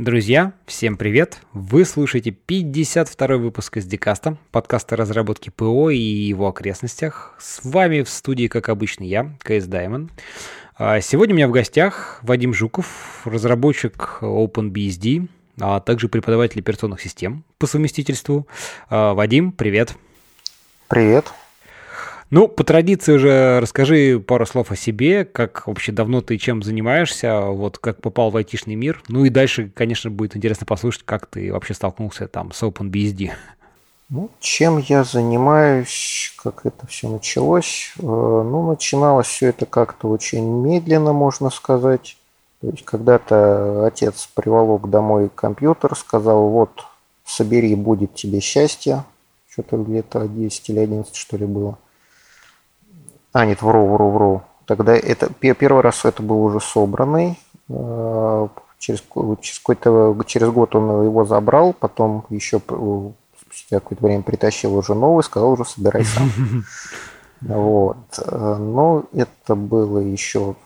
Друзья, всем привет! Вы слушаете 52 выпуск из Дикаста, подкаста разработки ПО и его окрестностях. С вами в студии, как обычно, я, КС Даймон. А сегодня у меня в гостях Вадим Жуков, разработчик OpenBSD, а также преподаватель операционных систем по совместительству. А, Вадим, привет! Привет! Ну, по традиции уже расскажи пару слов о себе, как вообще давно ты чем занимаешься, вот как попал в айтишный мир. Ну и дальше, конечно, будет интересно послушать, как ты вообще столкнулся там с OpenBSD. Ну, чем я занимаюсь, как это все началось? Э, ну, начиналось все это как-то очень медленно, можно сказать. То есть когда-то отец приволок домой компьютер, сказал, вот, собери, будет тебе счастье. Что-то где-то 10 или 11, что ли, было. А, нет, вру, вру, вру. Тогда это первый раз это был уже собранный. Э, через, через, какой-то, через год он его забрал, потом еще спустя какое-то время притащил уже новый, сказал уже собирай сам. Вот. Э, но это было еще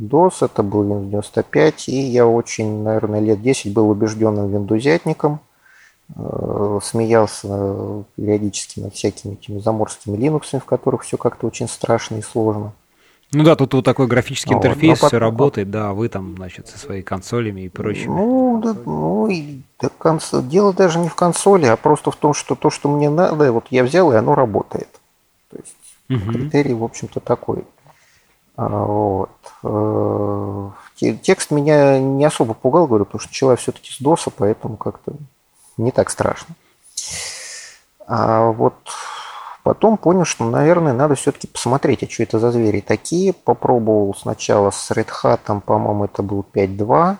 DOS, это был Windows 95, и я очень, наверное, лет 10 был убежденным виндузятником – смеялся периодически над всякими этими заморскими линуксами, в которых все как-то очень страшно и сложно. Ну да, тут вот такой графический интерфейс, вот, все работает, да, вы там, значит, со своими консолями и прочим. Ну, да, ну и да, конс... дело даже не в консоли, а просто в том, что то, что мне надо, вот я взял, и оно работает. То есть угу. критерий, в общем-то, такой. А, вот. Э, текст меня не особо пугал, говорю, потому что человек все-таки с ДОСа, поэтому как-то не так страшно. А вот потом понял, что, наверное, надо все-таки посмотреть, а что это за звери такие. Попробовал сначала с Red Hat, по-моему, это был 5.2.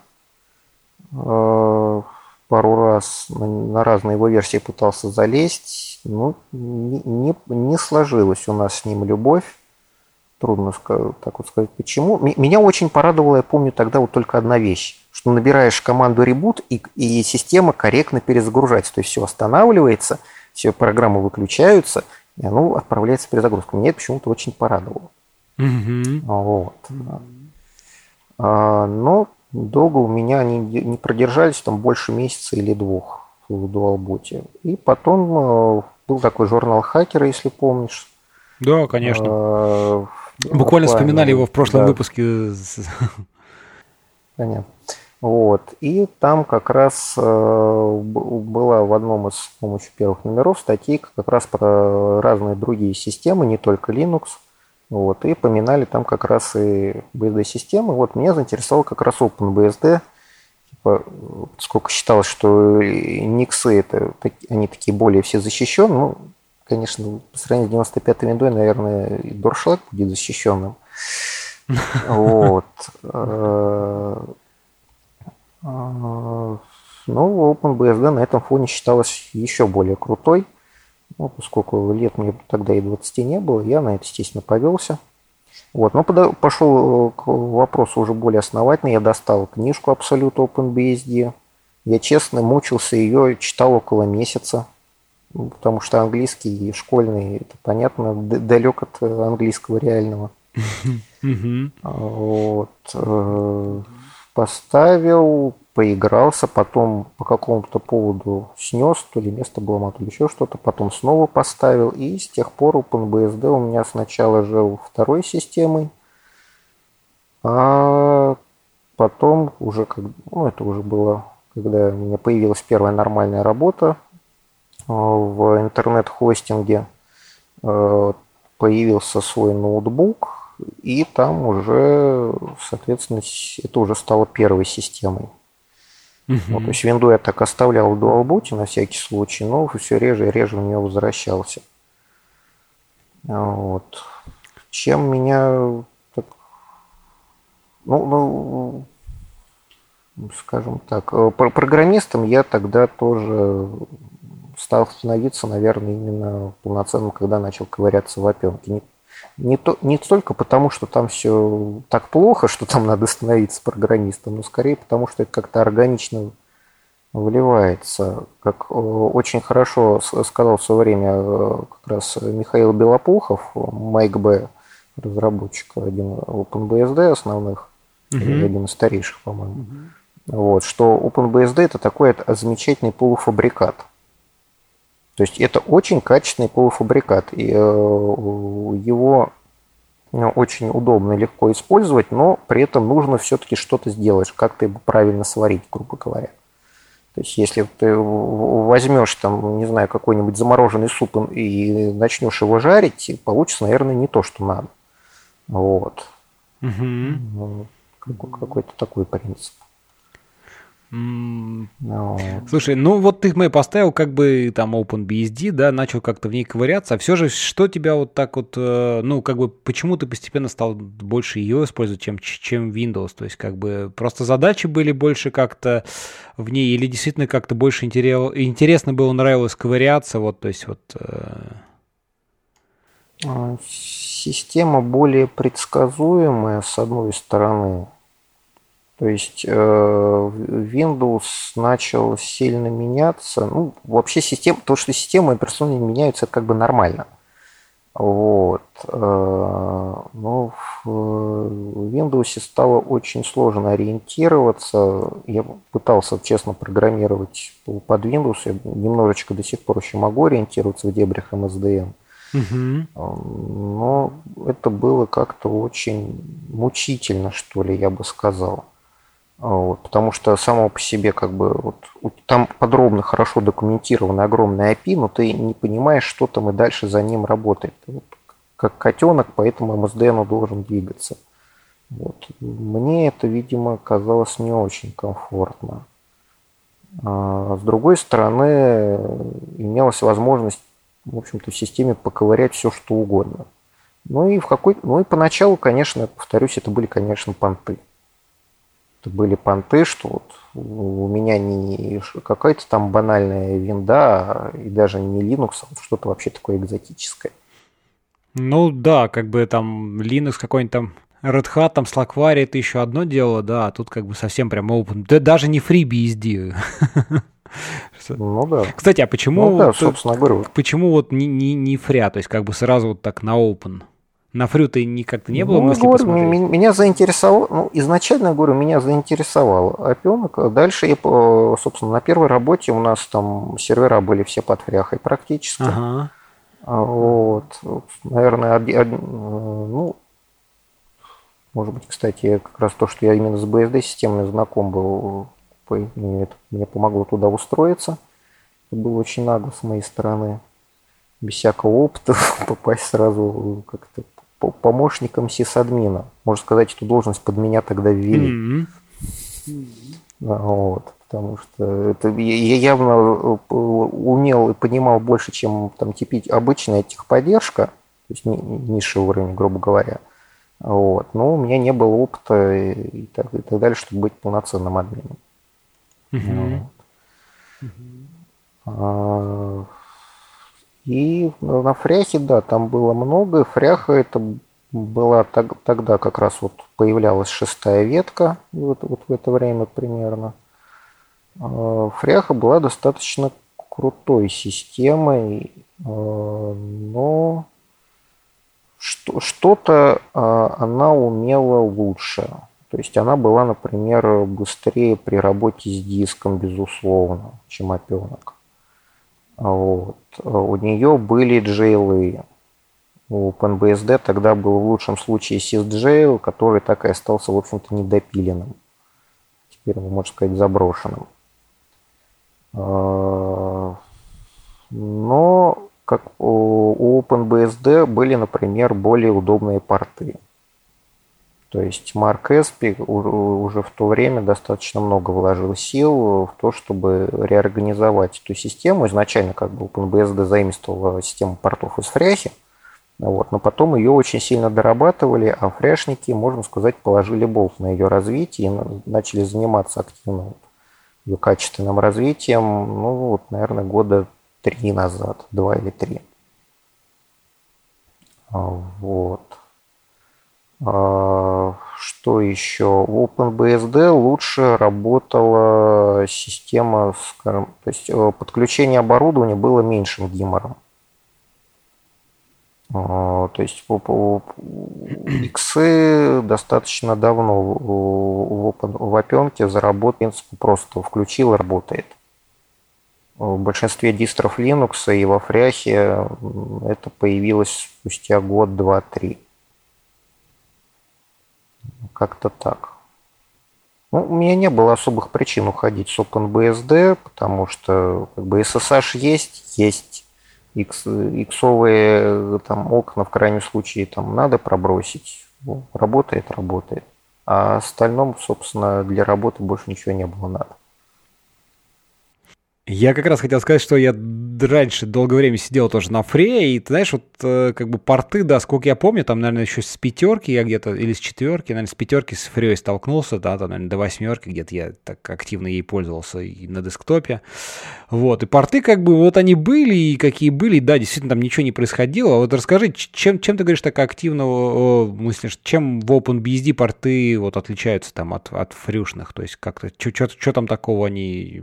Э, пару раз на разные его версии пытался залезть. Ну, не, не, не сложилась у нас с ним любовь. Трудно так вот сказать, почему. Меня очень порадовала, я помню, тогда вот только одна вещь что набираешь команду reboot, и, и система корректно перезагружается. То есть все останавливается, все программы выключаются, и оно отправляется в перезагрузку. Меня это почему-то очень порадовало. Mm-hmm. Вот. А, но долго у меня они не продержались, там больше месяца или двух в дуалботе. И потом э, был такой журнал хакера, если помнишь. Да, конечно. А, Буквально вспоминали его в прошлом да. выпуске. Понятно. Вот. И там как раз э, была в одном из с помощью первых номеров статейка как раз про разные другие системы, не только Linux. Вот. И поминали там как раз и BSD-системы. Вот меня заинтересовал как раз OpenBSD. Типа, сколько считалось, что Никсы это, они такие более все защищены. Ну, конечно, по сравнению с 95 виндой, наверное, и Доршлаг будет защищенным. Вот. Э, а, ну, OpenBSD на этом фоне считалась еще более крутой. Ну, поскольку лет мне тогда и 20 не было, я на это, естественно, повелся. Вот, но пошел к вопросу уже более основательно. Я достал книжку Absolute OpenBSD. Я честно мучился ее, читал около месяца. Потому что английский школьный, это понятно, далек от английского реального. Вот. Поставил, поигрался, потом по какому-то поводу снес, то ли место было, то ли еще что-то, потом снова поставил, и с тех пор OpenBSD у меня сначала жил второй системой, а потом уже, как, ну это уже было, когда у меня появилась первая нормальная работа а, в интернет-хостинге, а, появился свой ноутбук, и там уже, соответственно, это уже стало первой системой. Угу. Вот, то есть винду я так оставлял в дуалбуте на всякий случай, но все реже и реже в нее возвращался. Вот. Чем меня так, ну, ну, скажем так, э, программистом я тогда тоже стал становиться, наверное, именно полноценным, когда начал ковыряться в опенке не, то, не столько потому, что там все так плохо, что там надо становиться программистом, но скорее потому, что это как-то органично вливается. Как э, очень хорошо сказал в свое время э, как раз Михаил Белопухов, Майк Б, разработчик один OpenBSD основных, mm-hmm. один из старейших, по-моему. Mm-hmm. Вот, что OpenBSD это такой замечательный полуфабрикат. То есть это очень качественный полуфабрикат. И э, его ну, очень удобно и легко использовать, но при этом нужно все-таки что-то сделать, как-то его правильно сварить, грубо говоря. То есть, если ты возьмешь там, не знаю, какой-нибудь замороженный суп и начнешь его жарить, получится, наверное, не то, что надо. Вот. Угу. Какой-то такой принцип. No. Слушай, ну вот ты мы поставил как бы там OpenBSD, да, начал как-то в ней ковыряться, а все же что тебя вот так вот, э, ну как бы почему ты постепенно стал больше ее использовать, чем, чем Windows? То есть как бы просто задачи были больше как-то в ней или действительно как-то больше интересно было, нравилось ковыряться, вот, то есть вот... Э... А, система более предсказуемая, с одной стороны, то есть э, Windows начал сильно меняться. Ну, вообще система, то, что системы операционные меняются, это как бы нормально. Вот. Э, но в Windows стало очень сложно ориентироваться. Я пытался, честно, программировать под Windows. Я немножечко до сих пор еще могу ориентироваться в дебрях MSDN. Угу. Но это было как-то очень мучительно, что ли, я бы сказал. Вот, потому что само по себе как бы вот, там подробно, хорошо документировано огромное API, но ты не понимаешь, что там и дальше за ним работает. Вот, как котенок, поэтому MSDN должен двигаться. Вот. Мне это, видимо, казалось не очень комфортно. А с другой стороны, имелась возможность, в общем-то, в системе поковырять все, что угодно. Ну и в какой, ну и поначалу, конечно, повторюсь, это были, конечно, понты были понты, что вот у меня не какая-то там банальная винда и даже не Linux, а что-то вообще такое экзотическое. Ну да, как бы там Linux какой-нибудь там Red Hat, там Slackware это еще одно дело, да, а тут как бы совсем прям open. Да даже не FreeBSD. Ну да. Кстати, а почему... Ну да, собственно говоря. Почему вот не, не, не фря, то есть как бы сразу вот так на open? На фрю-то как-то не было ну, мысли говорю, посмотреть? Меня заинтересовало, ну, изначально, говорю, меня заинтересовал опенок. Дальше, я, собственно, на первой работе у нас там сервера были все под фряхой практически. Ага. А вот, наверное, ну, может быть, кстати, как раз то, что я именно с BSD-системой знаком был, это мне помогло туда устроиться. Это было очень нагло с моей стороны. Без всякого опыта попасть сразу как-то помощником сисадмина. Можно сказать, эту должность под меня тогда ввели. Mm-hmm. Вот, потому что это, я явно э, умел и понимал больше, чем там типить обычная техподдержка, то есть низший уровень, грубо говоря. Вот. Но у меня не было опыта и так, и так далее, чтобы быть полноценным админом. Mm-hmm. Вот. Mm-hmm. И на фряхе, да, там было много. Фряха это была так, тогда как раз вот появлялась шестая ветка, вот, вот в это время примерно. А, фряха была достаточно крутой системой, а, но что-то а, она умела лучше. То есть она была, например, быстрее при работе с диском, безусловно, чем опенок. Вот. У нее были джейлы. У OpenBSD тогда был в лучшем случае sysjail, который так и остался, в общем-то, недопиленным. Теперь, можно сказать, заброшенным. А, но как у OpenBSD были, например, более удобные порты. То есть Марк Эспи уже в то время достаточно много вложил сил в то, чтобы реорганизовать эту систему. Изначально как бы OpenBSD заимствовала систему портов из фряхи, вот, но потом ее очень сильно дорабатывали, а фряшники, можно сказать, положили болт на ее развитие и начали заниматься активно ее качественным развитием, ну, вот, наверное, года три назад, два или три. А, вот. А, что еще? В OpenBSD лучше работала система, скажем, то есть э, подключение оборудования было меньшим гимором. То есть иксы достаточно давно в, Open, в опенке заработали, просто включил и работает. В большинстве дистров Linux и во фряхе это появилось спустя год, два, три. Как-то так. Ну, у меня не было особых причин уходить с OpenBSD, потому что как бы SSH есть, есть X, иксовые там, окна в крайнем случае там надо пробросить. Ну, работает, работает. А остальном, собственно, для работы больше ничего не было надо. Я как раз хотел сказать, что я раньше долгое время сидел тоже на фре, и ты знаешь, вот э, как бы порты, да, сколько я помню, там, наверное, еще с пятерки я где-то, или с четверки, наверное, с пятерки с фреей столкнулся, да, там, наверное, до восьмерки где-то я так активно ей пользовался и на десктопе. Вот, и порты как бы вот они были, и какие были, да, действительно там ничего не происходило. А вот расскажи, чем, чем ты говоришь так активно, мыслишь, чем в OpenBSD порты вот отличаются там от, от фрюшных, то есть как-то, что там такого они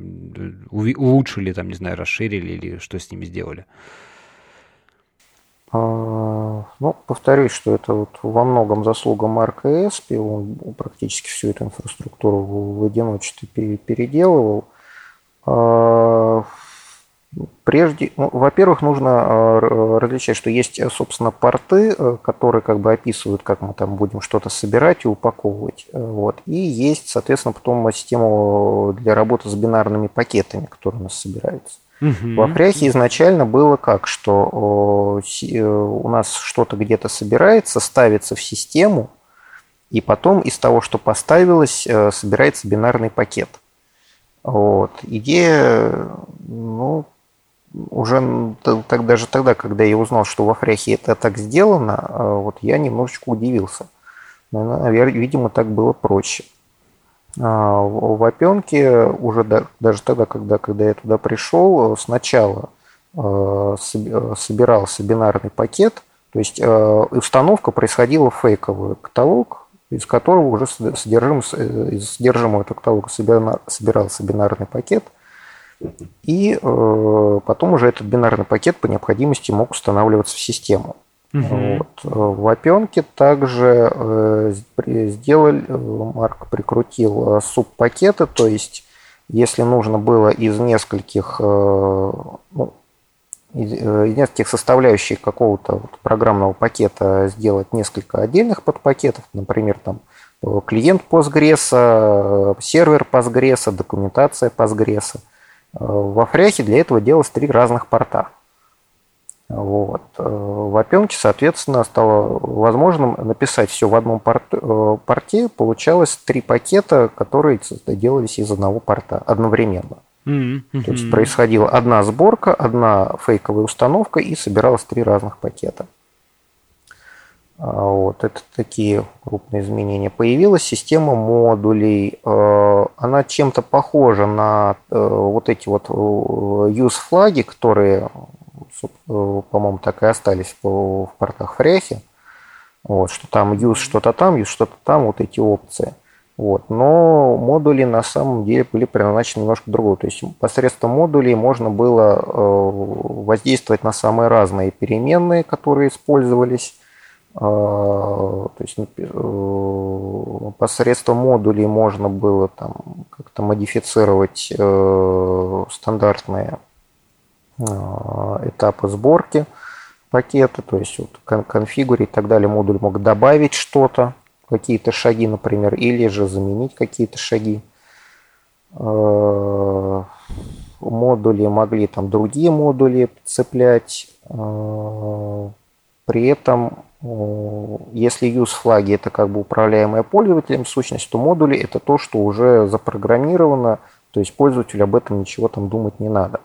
улучшили, там, не знаю, расширили или что с ними сделали? А, ну, повторюсь, что это вот во многом заслуга Марка Эспи, он практически всю эту инфраструктуру в одиночестве переделывал. Прежде, ну, во-первых, нужно а, различать, что есть, собственно, порты, э, которые как бы описывают, как мы там будем что-то собирать и упаковывать. Э, вот. И есть, соответственно, потом система для работы с бинарными пакетами, которые у нас собираются. Угу. В Апряхе изначально было как, что э, у нас что-то где-то собирается, ставится в систему, и потом из того, что поставилось, собирается бинарный пакет. Вот. Идея, ну, уже так, даже тогда, когда я узнал, что во фряхе это так сделано, а, вот я немножечко удивился. Наверное, видимо, так было проще. А, в опенке уже даже тогда, когда, когда я туда пришел, сначала а, собирался бинарный пакет, то есть установка происходила в фейковый каталог, из которого уже содержим, э, из содержимого этого каталога собирался бинарный пакет, и э, потом уже этот бинарный пакет по необходимости мог устанавливаться в систему. Угу. Вот. В опенке также э, сделали, Марк прикрутил субпакеты, то есть если нужно было из нескольких, ну, Э, из нескольких составляющих какого-то вот программного пакета сделать несколько отдельных подпакетов, например, там э, клиент Postgres, э, сервер Postgres, документация Postgres. Во фряхе для этого делалось три разных порта. Вот. В опенке, соответственно, стало возможным написать все в одном порте. Получалось три пакета, которые делались из одного порта одновременно. Mm-hmm. То есть происходила одна сборка, одна фейковая установка и собиралось три разных пакета. А, вот, это такие крупные изменения. Появилась система модулей. А, она чем-то похожа на э, вот эти вот э, use флаги, которые, э, по-моему, так и остались в портах Фряхи. Вот, что там use что-то там, use что-то там, вот эти опции. Вот. Но модули на самом деле были предназначены немножко другого. То есть посредством модулей можно было э, воздействовать на самые разные переменные, которые использовались. Э, то есть э, посредством модулей можно было там как-то модифицировать стандартные этапы сборки пакета, то есть вот конфигуре и так далее. Модуль мог добавить что-то, какие-то шаги, например, или же заменить какие-то шаги. Э, модули могли там другие модули цеплять. Э, при этом, э, если use флаги это как бы управляемая пользователем сущность, то модули это то, что уже запрограммировано, то есть пользователю об этом ничего там думать не надо.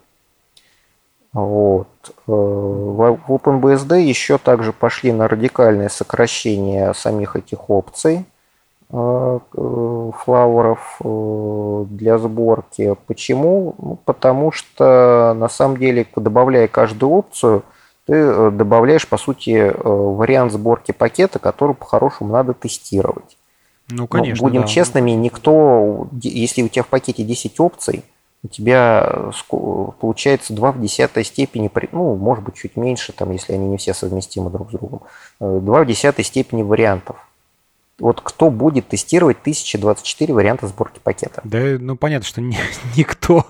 Вот. Э, в OpenBSD еще также пошли на радикальное сокращение самих этих опций э, флауэров э, для сборки. Почему? Ну, потому что на самом деле, добавляя каждую опцию, ты добавляешь, по сути, вариант сборки пакета, который по-хорошему надо тестировать. Ну, конечно. Но, будем да. честными, никто, если у тебя в пакете 10 опций, у тебя получается 2 в десятой степени, ну, может быть, чуть меньше, там, если они не все совместимы друг с другом, 2 в десятой степени вариантов. Вот кто будет тестировать 1024 варианта сборки пакета? Да, ну понятно, что ни, никто.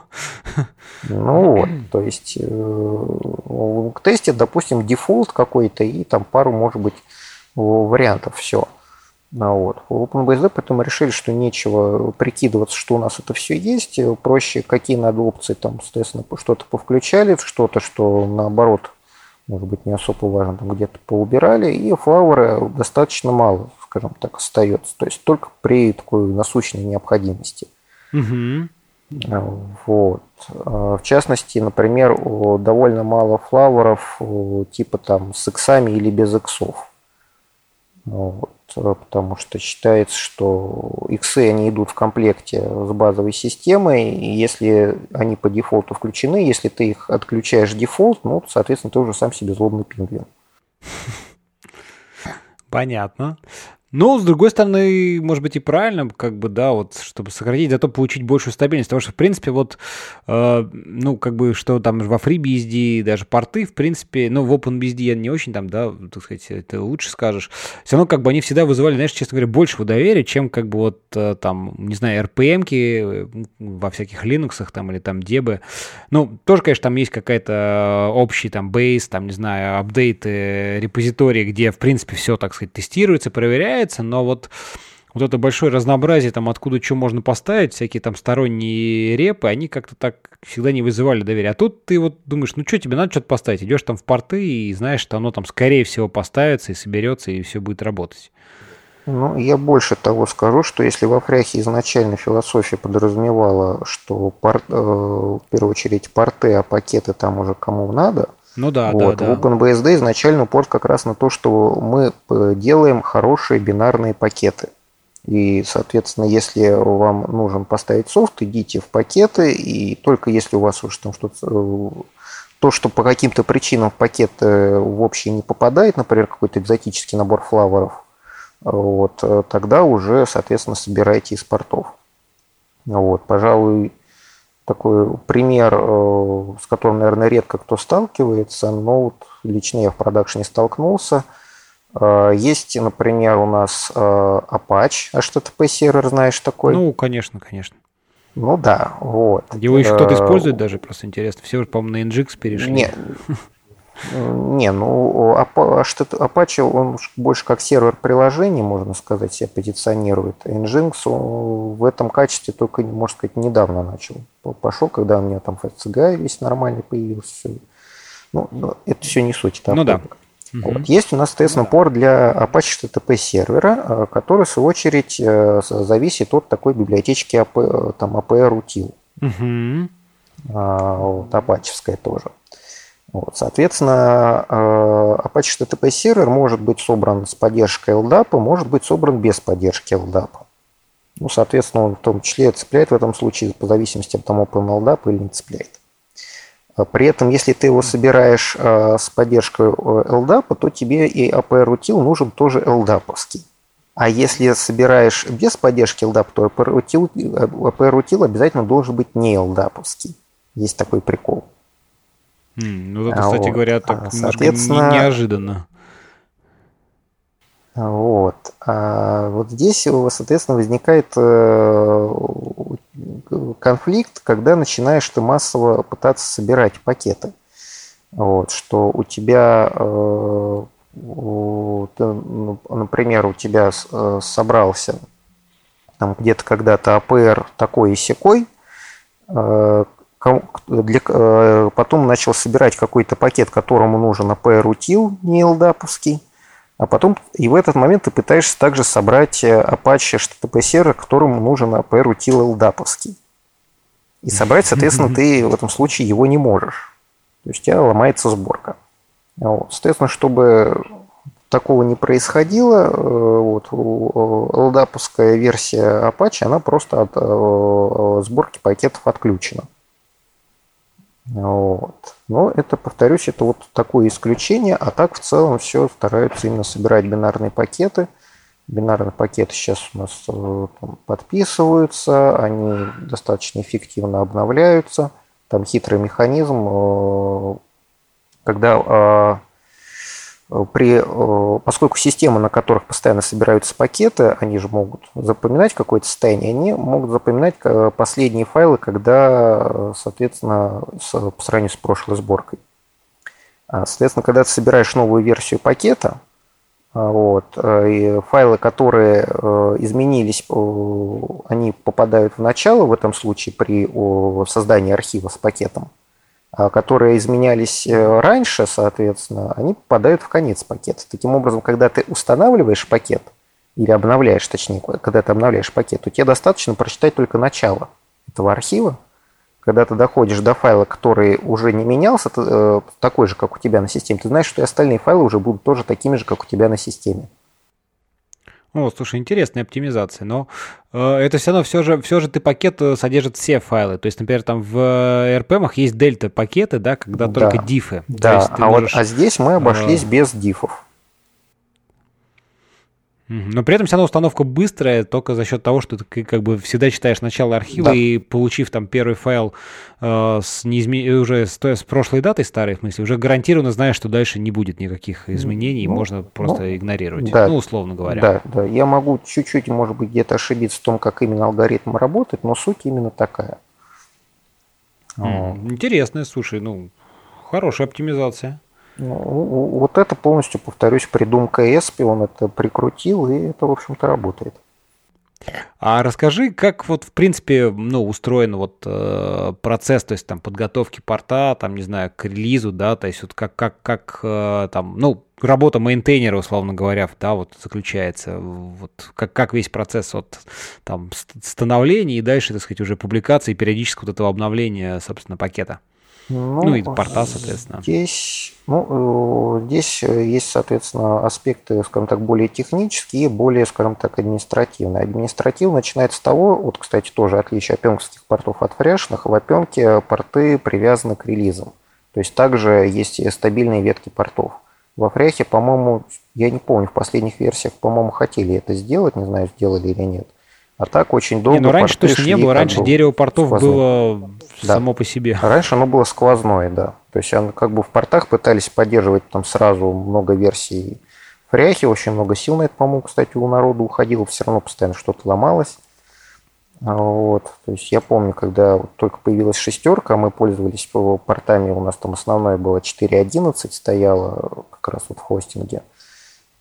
Ну вот, то есть э, к тесте, допустим, дефолт какой-то и там пару, может быть, вариантов, все. Ну, вот. В OpenBSD поэтому решили, что нечего прикидываться, что у нас это все есть. Проще, какие надо опции, там, соответственно, что-то повключали, что-то, что наоборот, может быть, не особо важно, там где-то поубирали, и флауэра достаточно мало, скажем так, остается. То есть только при такой насущной необходимости. Угу. Вот. В частности, например, довольно мало флауэров типа там с иксами или без иксов. Вот. Э, потому что считается, что иксы они идут в комплекте с базовой системой, и если они по дефолту включены, если ты их отключаешь дефолт, ну, соответственно, ты уже сам себе злобный пингвин. Понятно. Но, с другой стороны, может быть и правильно, как бы, да, вот, чтобы сократить, зато получить большую стабильность. Потому что, в принципе, вот, э, ну, как бы, что там во FreeBSD, даже порты, в принципе, ну, в OpenBSD я не очень там, да, так сказать, это лучше скажешь. Все равно, как бы, они всегда вызывали, знаешь, честно говоря, большего доверия, чем, как бы, вот, э, там, не знаю, RPM-ки э, во всяких Linux там или там дебы. Ну, тоже, конечно, там есть какая-то общий там бейс, там, не знаю, апдейты репозитории, где, в принципе, все, так сказать, тестируется, проверяется, нравится, но вот вот это большое разнообразие, там, откуда что можно поставить, всякие там сторонние репы, они как-то так всегда не вызывали доверия. А тут ты вот думаешь, ну что, тебе надо что-то поставить, идешь там в порты и знаешь, что оно там скорее всего поставится и соберется, и все будет работать. Ну, я больше того скажу, что если во фряхе изначально философия подразумевала, что пор, э, в первую очередь порты, а пакеты там уже кому надо, ну да, вот. да, да. В OpenBSD изначально упор как раз на то, что мы э, делаем хорошие бинарные пакеты. И, соответственно, если вам нужен поставить софт, идите в пакеты, и только если у вас уже там что-то э, то, что по каким-то причинам в пакет э, в общий не попадает, например, какой-то экзотический набор флаворов, вот, тогда уже, соответственно, собирайте из портов. Вот, пожалуй, такой пример, э, с которым, наверное, редко кто сталкивается, но вот лично я в продакшене столкнулся. Э, есть, например, у нас э, Apache, HTTP сервер, знаешь такой? Ну, конечно, конечно. Ну да, вот. Его еще кто-то использует даже, просто интересно. Все по-моему, на Nginx перешли. Нет, не, ну Apache, он больше как сервер приложений, можно сказать, себя позиционирует. Nginx в этом качестве только, можно сказать, недавно начал. Пошел, когда у меня там FCGI весь нормальный появился. Ну, это все не суть. Это ну да. Вот. Есть у нас, соответственно, порт для Apache HTTP сервера, э, который, в свою очередь, э, зависит от такой библиотечки AP, там, APR util. Угу. Вот, апачевская тоже. Вот, соответственно, э, Apache HTTP сервер может быть собран с поддержкой LDAP, может быть собран без поддержки LDAP. Ну, соответственно, он в том числе цепляет в этом случае по зависимости от того, OpenLDAP или не цепляет. А при этом, если ты его собираешь э, с поддержкой LDAP, то тебе и APR утил нужен тоже LDAP. А если собираешь без поддержки LDAP, то APR утил, APR утил обязательно должен быть не LDAP. Есть такой прикол. Mm, ну, это, кстати вот. говоря, так Соответственно, неожиданно. Вот. А вот здесь, соответственно, возникает э, конфликт, когда начинаешь ты массово пытаться собирать пакеты. Вот, что у тебя, э, ну, например, у тебя э, собрался там где-то когда-то АПР такой и секой, для, э, потом начал собирать какой-то пакет, которому нужен APR утил, не LDAP-овский, а потом и в этот момент ты пытаешься также собрать э, Apache HTTP сервер, которому нужен APR утил LDAP-овский. И собрать, соответственно, ты в этом случае его не можешь. То есть у тебя ломается сборка. Вот. Соответственно, чтобы такого не происходило, э, вот, LDAP-овская версия Apache, она просто от сборки пакетов отключена. Вот. Но это, повторюсь, это вот такое исключение, а так в целом все стараются именно собирать бинарные пакеты. Бинарные пакеты сейчас у нас э, там, подписываются, они достаточно эффективно обновляются. Там хитрый механизм, э, когда э, при, поскольку системы, на которых постоянно собираются пакеты, они же могут запоминать какое-то состояние, они могут запоминать последние файлы, когда, соответственно, по сравнению с прошлой сборкой. А, соответственно, когда ты собираешь новую версию пакета, вот. Э, и файлы, которые э, изменились, они попадают в начало в этом случае при создании архива с пакетом, которые изменялись э, раньше, соответственно, они попадают в конец пакета. Таким образом, когда ты устанавливаешь пакет, или обновляешь, точнее, когда ты обновляешь пакет, то тебе достаточно прочитать только начало этого архива, когда ты доходишь до файла, который уже не менялся, э, такой же, как у тебя на системе, ты знаешь, что и остальные файлы уже будут тоже такими же, как у тебя на системе. О, слушай, интересная оптимизация, но э, это все равно все же, все же ты пакет э, содержит все файлы. То есть, например, там в RPM есть дельта пакеты, да, когда да. только дифы. Да, а, можешь, вот, а здесь мы обошлись э... без дифов. Но при этом вся равно установка быстрая только за счет того, что ты как бы всегда читаешь начало архива да. и получив там первый файл э, с неизме... уже с, с прошлой датой старой, в смысле, уже гарантированно знаешь, что дальше не будет никаких изменений, ну, можно просто ну, игнорировать, да, ну, условно говоря. Да, да, я могу чуть-чуть, может быть, где-то ошибиться в том, как именно алгоритм работает, но суть именно такая. Mm, интересная, слушай, ну, хорошая оптимизация. Ну, вот это полностью, повторюсь, придумка Эспи, он это прикрутил, и это, в общем-то, работает. А расскажи, как вот в принципе ну, устроен вот э, процесс, то есть там подготовки порта, там не знаю, к релизу, да, то есть вот как как как э, там, ну работа мейнтейнера, условно говоря, да, вот заключается, вот как как весь процесс от там становления и дальше, так сказать, уже публикации, периодического вот этого обновления, собственно, пакета. Ну, ну и порта, соответственно. Здесь, ну, э, здесь есть, соответственно, аспекты, скажем так, более технические и более, скажем так, административные. Административ начинается с того, вот, кстати, тоже отличие опенковских портов от фрешных. В опенке порты привязаны к релизам. То есть также есть и стабильные ветки портов. Во фряхе, по-моему, я не помню, в последних версиях, по-моему, хотели это сделать, не знаю, сделали или нет. А так очень долго. Не, ну раньше точно не было. Раньше дерево портов сквозное. было да. само по себе. Раньше оно было сквозное, да. То есть оно как бы в портах пытались поддерживать там сразу много версий фряхи, очень много сил на это, по-моему, кстати, у народа уходило, все равно постоянно что-то ломалось. А вот. То есть я помню, когда вот только появилась шестерка, мы пользовались портами, у нас там основное было 4.11 стояло как раз вот в хостинге.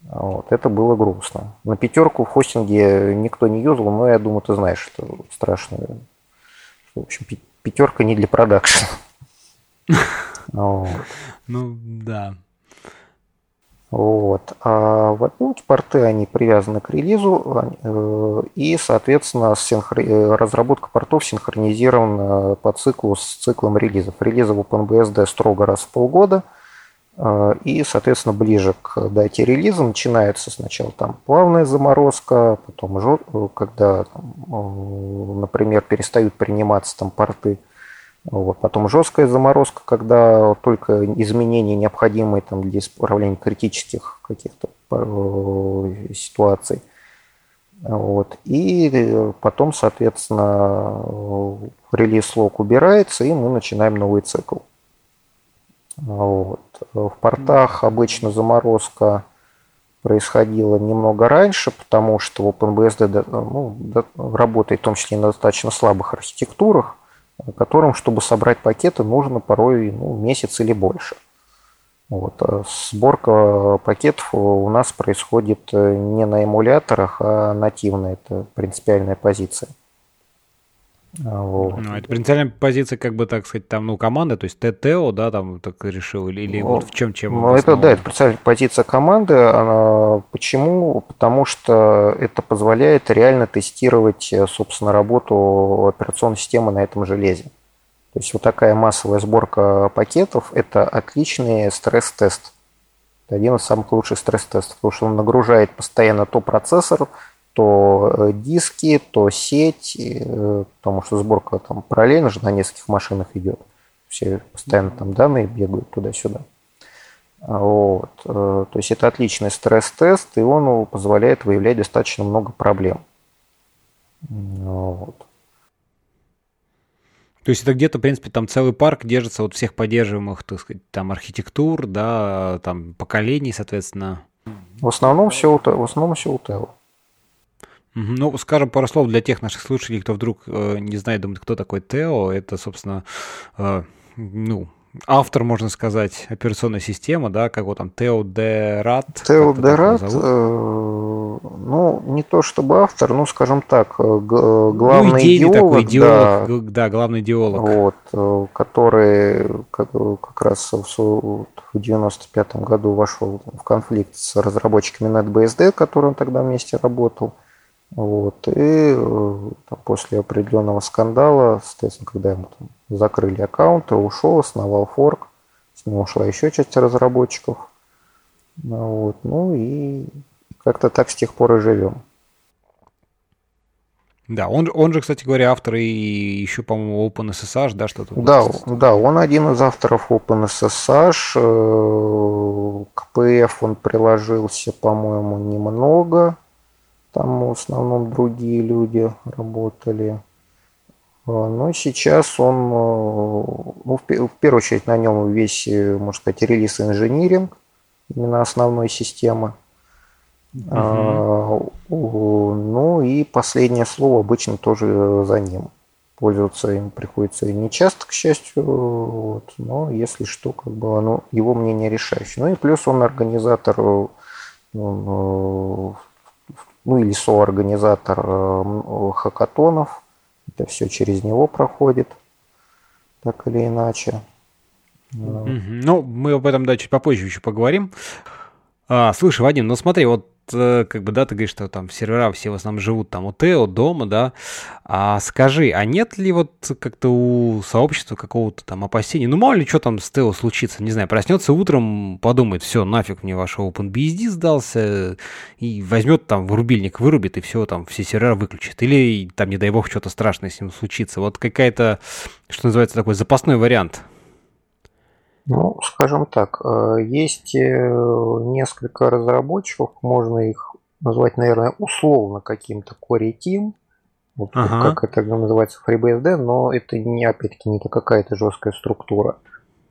Вот, это было грустно. На пятерку в хостинге никто не юзал, но я думаю, ты знаешь, что страшно. В общем, пятерка не для продакшена. Ну, да. Вот. А в ну, порты они привязаны к релизу, э, и, соответственно, э, разработка портов синхронизирована по циклу с циклом релизов. Релизы в OpenBSD строго раз в полгода – и, соответственно, ближе к дате релиза начинается сначала там плавная заморозка, потом, когда, там, э, например, перестают приниматься там порты, вот, потом жесткая заморозка, когда только изменения необходимые там, для исправления критических каких-то э, ситуаций. Вот. И потом, соответственно, релиз-лог убирается, и мы начинаем новый цикл. Вот. В портах обычно заморозка происходила немного раньше, потому что OpenBSD ну, работает в том числе на достаточно слабых архитектурах, которым, чтобы собрать пакеты, нужно порой ну, месяц или больше. Вот. А сборка пакетов у нас происходит не на эмуляторах, а нативно. Это принципиальная позиция. Вот. Ну, это принципиальная позиция, как бы, так сказать, там, ну, команды, то есть ТТО, да, там так решил, или, или ну, вот в чем, чем? Ну, это, да, это принципиальная позиция команды. Она, почему? Потому что это позволяет реально тестировать, собственно, работу операционной системы на этом железе. То есть вот такая массовая сборка пакетов – это отличный стресс-тест. Это один из самых лучших стресс-тестов, потому что он нагружает постоянно то процессор, то э, диски, то сеть, э, потому что сборка там параллельно же на нескольких машинах идет. Все постоянно там данные бегают туда-сюда. Вот. То есть это отличный стресс-тест, и он позволяет выявлять достаточно много проблем. Вот. То есть это где-то, в принципе, там целый парк держится вот всех поддерживаемых, так сказать, там архитектур, да, там поколений, соответственно. В основном все, в основном все у Тео. Ну, скажем пару слов для тех наших слушателей, кто вдруг э, не знает, думает, кто такой Тео. Это, собственно, э, ну, автор, можно сказать, операционной системы, да, как вот там Тео де Рат. Тео де Рат, э, ну, не то чтобы автор, ну, скажем так, э, главный ну, идеолог, такой идеолог да, да, главный идеолог. Вот, э, который как, как раз в, в 95 году вошел в конфликт с разработчиками NetBSD, который он тогда вместе работал. Вот, и там, после определенного скандала, соответственно, когда ему там, закрыли аккаунты, ушел, основал форк, с него ушла еще часть разработчиков. Вот, ну и как-то так с тех пор и живем. Да, он, он же, кстати говоря, автор и еще, по-моему, OpenSSH, да, что-то? Да, да, он один из авторов OpenSSH. Э, к PF он приложился, по-моему, немного. Там в основном другие люди работали. А, но сейчас он, э, ну, в первую очередь на нем весь, э, можно сказать, релиз инжиниринг, именно основной системы. Uh-huh. Ну и последнее слово обычно тоже за ним. Пользоваться им приходится не часто, к счастью, вот, но если что, как бы оно, его мнение решающее. Ну и плюс он организатор, э, ну, ну или соорганизатор хакатонов, это все через него проходит, так или иначе. Ну, мы об этом, да, чуть попозже еще поговорим. А, слушай, Вадим, ну смотри, вот Э, как бы, да, ты говоришь, что там сервера все в основном живут там у Тео, дома, да, а скажи, а нет ли вот как-то у сообщества какого-то там опасения, ну, мало ли что там с Тео случится, не знаю, проснется утром, подумает, все, нафиг мне ваш OpenBSD сдался, и возьмет там рубильник, вырубит, и все, там все сервера выключит, или там, не дай бог, что-то страшное с ним случится, вот какая-то, что называется, такой запасной вариант – ну, скажем так, э, есть э, несколько разработчиков, можно их назвать, наверное, условно каким-то core team, вот ага. как это называется FreeBSD, но это не, опять-таки, не какая-то жесткая структура.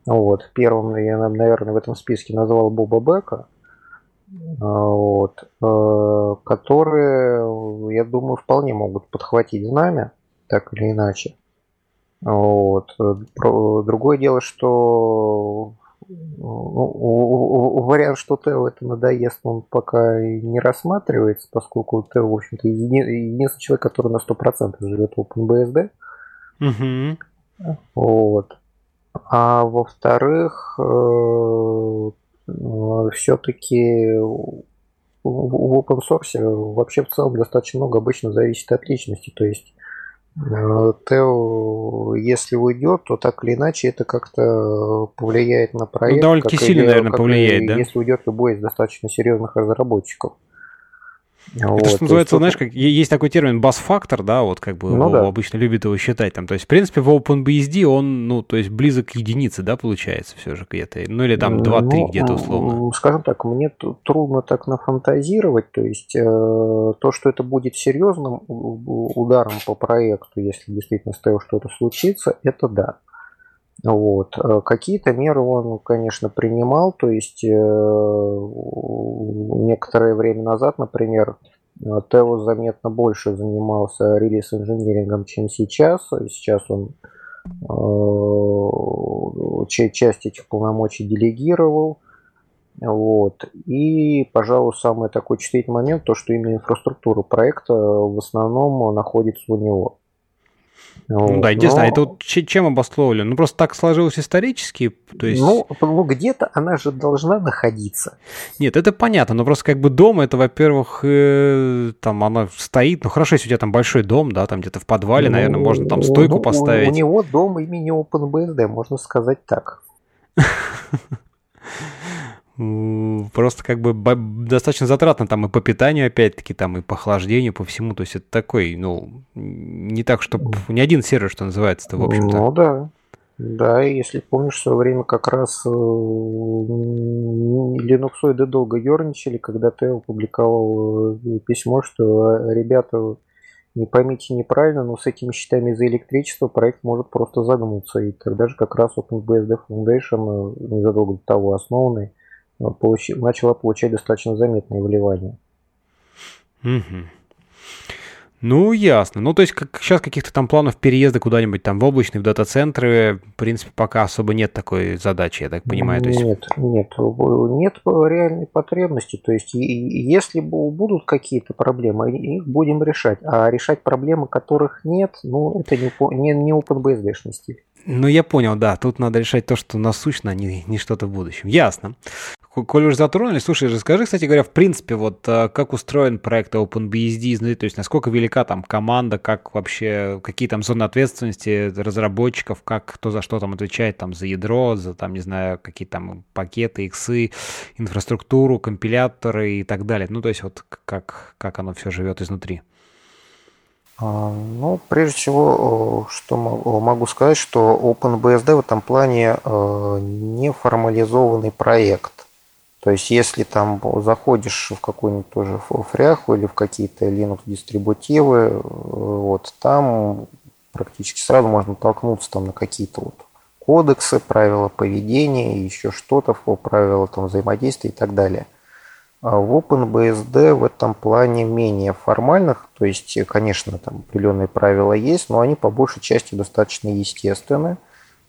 Вот. Первым я, наверное, в этом списке назвал Боба Бека, вот, э, которые, я думаю, вполне могут подхватить знамя, так или иначе. Вот. Другое дело, что ну, вариант, что Тео это надоест, он пока не рассматривается, поскольку Тео, в общем-то, единственный человек, который на 100% живет в OpenBSD. Угу. Вот. А во-вторых, э, все-таки в open source вообще в целом достаточно много обычно зависит от личности. То есть Тео, если уйдет, то так или иначе это как-то повлияет на проект. Ну, довольно сильно, наверное, повлияет, и, да? Если уйдет любой из достаточно серьезных разработчиков. Это вот, что называется, есть, знаешь, как есть такой термин бас-фактор, да, вот как бы ну, да. обычно любят его считать там. То есть, в принципе, в OpenBSD он, ну, то есть близок к единице, да, получается все же где-то. Ну, или там 2-3 ну, где-то условно. Скажем так, мне трудно так нафантазировать. То есть, э, то, что это будет серьезным ударом по проекту, если действительно с того что-то случится, это да. Вот. Э, какие-то меры он, конечно, принимал, то есть э, некоторое время назад, например, Тео заметно больше занимался релиз-инжинирингом, чем сейчас. Сейчас он э, часть этих полномочий делегировал. Вот. И, пожалуй, самый такой чувствительный момент, то, что именно инфраструктура проекта в основном находится у него. Ну, да, единственное, но... это вот чем обусловлено? Ну, просто так сложилось исторически, то есть... Ну, ну, где-то она же должна находиться. Нет, это понятно, но просто как бы дом, это, во-первых, э, там она стоит, ну, хорошо, если у тебя там большой дом, да, там где-то в подвале, ну, наверное, можно там стойку ну, поставить. У, у него дом имени OpenBSD, можно сказать так. просто как бы достаточно затратно там и по питанию, опять-таки, там и по охлаждению, по всему. То есть это такой, ну, не так, что не один сервер, что называется-то, в общем-то. Ну да. Да, если помнишь, в свое время как раз линуксоиды долго ерничали, когда ты опубликовал письмо, что ребята не поймите неправильно, но с этими счетами за электричество проект может просто загнуться. И тогда же как раз OpenBSD Foundation, э, незадолго до того основанный, э, получи, начала получать достаточно заметные вливания. Угу. Ну, ясно. Ну, то есть как, сейчас каких-то там планов переезда куда-нибудь там в облачные, в дата-центры, в принципе, пока особо нет такой задачи, я так понимаю. То есть... Нет, нет, нет реальной потребности. То есть если будут какие-то проблемы, их будем решать. А решать проблемы, которых нет, ну, это не, не, не OpenBSD-шный стиль. Ну, я понял, да. Тут надо решать то, что насущно, а не, не что-то в будущем. Ясно. Коль уже затронули, слушай, расскажи, кстати говоря, в принципе, вот э, как устроен проект OpenBSD изнутри, то есть насколько велика там команда, как вообще, какие там зоны ответственности разработчиков, как кто за что там отвечает, там за ядро, за там, не знаю, какие там пакеты, иксы, инфраструктуру, компиляторы и так далее. Ну, то есть вот как, как оно все живет изнутри. А, ну, прежде всего, что могу сказать, что OpenBSD в этом плане э, неформализованный проект. То есть, если там заходишь в какую-нибудь тоже фряху или в какие-то Linux дистрибутивы, э, вот там практически сразу можно толкнуться там на какие-то вот кодексы, правила поведения, еще что-то, правила там взаимодействия и так далее. А в OpenBSD в этом плане менее формальных, то есть, конечно, там определенные правила есть, но они по большей части достаточно естественны.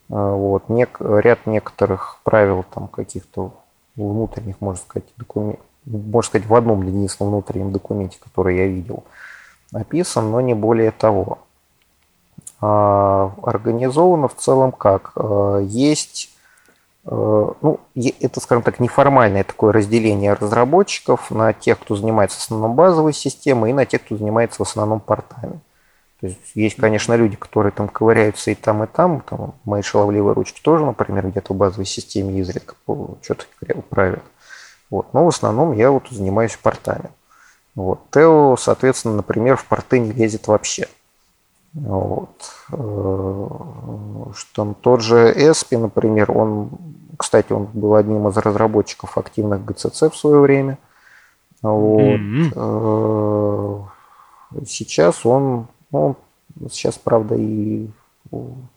А, вот. Нек- ряд некоторых правил там каких-то внутренних, можно сказать, документ, можно сказать, в одном единственном внутреннем документе, который я видел, описан, но не более того. А, организовано в целом как? А, есть, ну, это, скажем так, неформальное такое разделение разработчиков на тех, кто занимается в основном базовой системой, и на тех, кто занимается в основном портами. То есть есть, конечно, люди, которые там ковыряются и там, и там. там мои шаловливые ручки тоже, например, где-то в базовой системе изредка что-то правят. Вот. Но в основном я вот занимаюсь портами. Вот. Тео, соответственно, например, в порты не лезет вообще. Вот. Э, что тот же Эспи, например, он, кстати, он был одним из разработчиков активных GCC в свое время. Вот. Mm-hmm. Сейчас он ну, сейчас, правда, и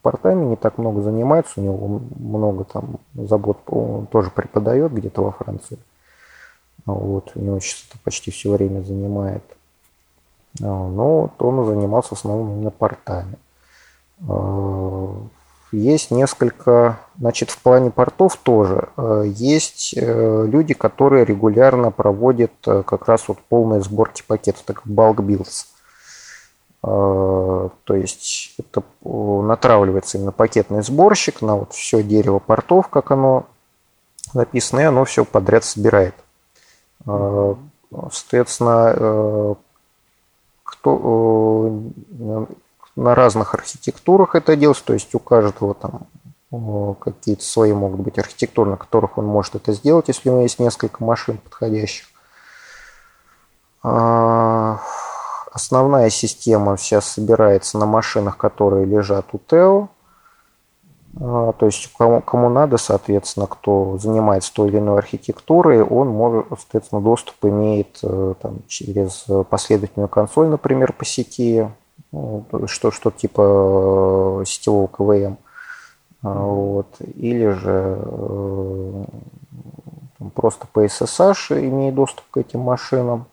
портами не так много занимается, у него много там забот, он тоже преподает где-то во Франции. Вот, у него сейчас это почти все время занимает. А, но вот он занимался в основном именно портами. А, есть несколько, значит, в плане портов тоже а, есть э, люди, которые регулярно проводят э, как раз вот полные сборки пакетов, так bulk builds. То есть это натравливается именно пакетный сборщик на вот все дерево портов, как оно написано, и оно все подряд собирает. Соответственно, кто э, на разных архитектурах это делается, то есть у каждого там э, какие-то свои могут быть архитектуры, на которых он может это сделать, если у него есть несколько машин подходящих. А, Основная система сейчас собирается на машинах, которые лежат у ТЭО. А, то есть кому, кому надо, соответственно, кто занимается той или иной архитектурой, он может, соответственно, доступ имеет э, там, через последовательную консоль, например, по сети, ну, что, что типа э, сетевого КВМ. А, вот. Или же э, просто по SSH имеет доступ к этим машинам.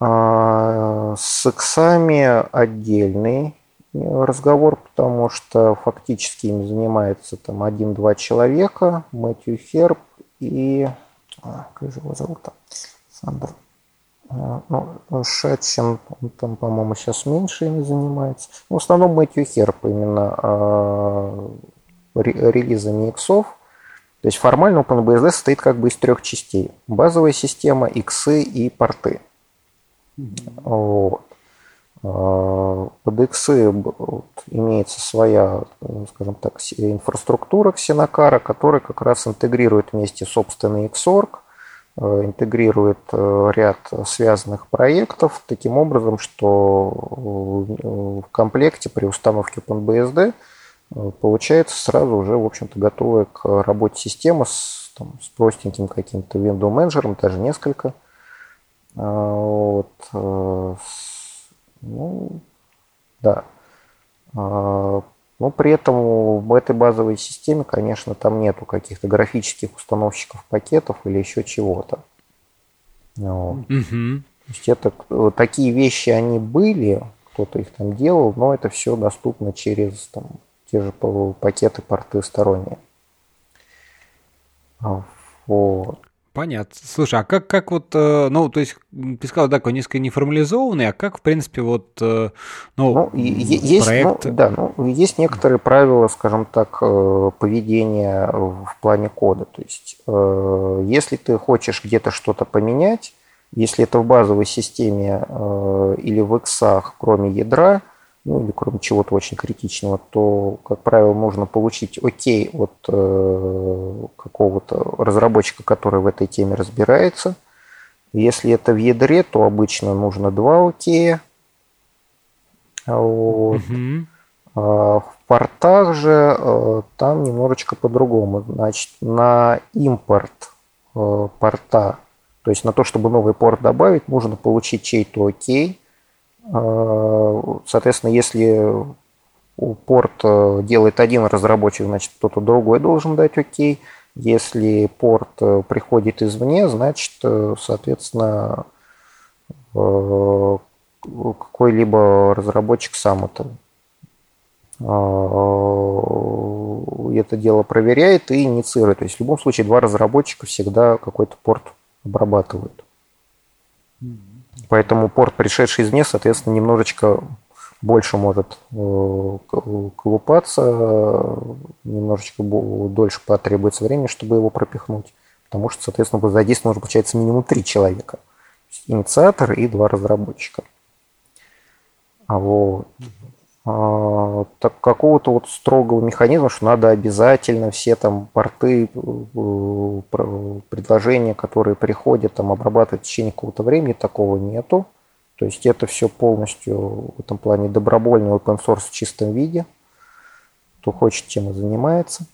А, с иксами отдельный разговор, потому что фактически им занимается там один-два человека, Мэтью Херб и... А, как же его зовут там? Сандер. А, ну, Шатчин, он там, по-моему, сейчас меньше ими занимается. Ну, в основном Мэтью Херб именно а, релизами иксов. То есть формально OpenBSD состоит как бы из трех частей. Базовая система, иксы и порты. Вот. А, под X вот, имеется своя, скажем так, инфраструктура Xenokara, которая как раз интегрирует вместе собственный Xorg, а, интегрирует а, ряд связанных проектов таким образом, что в комплекте при установке OpenBSD получается сразу уже, в общем-то, готовая к работе система с, там, с простеньким каким-то window менеджером, даже несколько. Вот. Ну, да. Но при этом в этой базовой системе, конечно, там нету каких-то графических установщиков пакетов или еще чего-то. Вот. Угу. То есть это такие вещи они были, кто-то их там делал, но это все доступно через там, те же пакеты, порты сторонние. Вот. Понятно. Слушай, а как, как вот, э, ну, то есть, ты сказал, такой несколько неформализованный, а как, в принципе, вот, э, ну, ну есть, проект... Ну, да, ну, есть некоторые правила, скажем так, э, поведения в плане кода. То есть, если ты хочешь где-то что-то поменять, если это в базовой системе или в X, кроме ядра, ну или кроме чего-то очень критичного, то, как правило, можно получить окей от э, какого-то разработчика, который в этой теме разбирается. Если это в ядре, то обычно нужно два окея. Вот. Mm-hmm. А в портах же э, там немножечко по-другому. Значит, на импорт э, порта, то есть на то, чтобы новый порт добавить, нужно получить чей-то окей. А, соответственно, если порт э, делает один разработчик, значит кто-то другой должен дать окей. Если порт э, приходит извне, значит, э, соответственно, какой-либо разработчик сам это, это дело проверяет и инициирует. То есть в любом случае два разработчика всегда какой-то порт обрабатывают. Поэтому порт, пришедший извне, соответственно, немножечко больше может э, колупаться, немножечко дольше потребуется времени, чтобы его пропихнуть. Потому что, соответственно, задействовано получается минимум три человека. Инициатор и два разработчика. А вот. А, так, какого-то вот строгого механизма, что надо обязательно все там порты, э, предложения, которые приходят, там обрабатывать в течение какого-то времени, такого нету. То есть это все полностью в этом плане добровольный open source в чистом виде. Кто хочет, тем и занимается.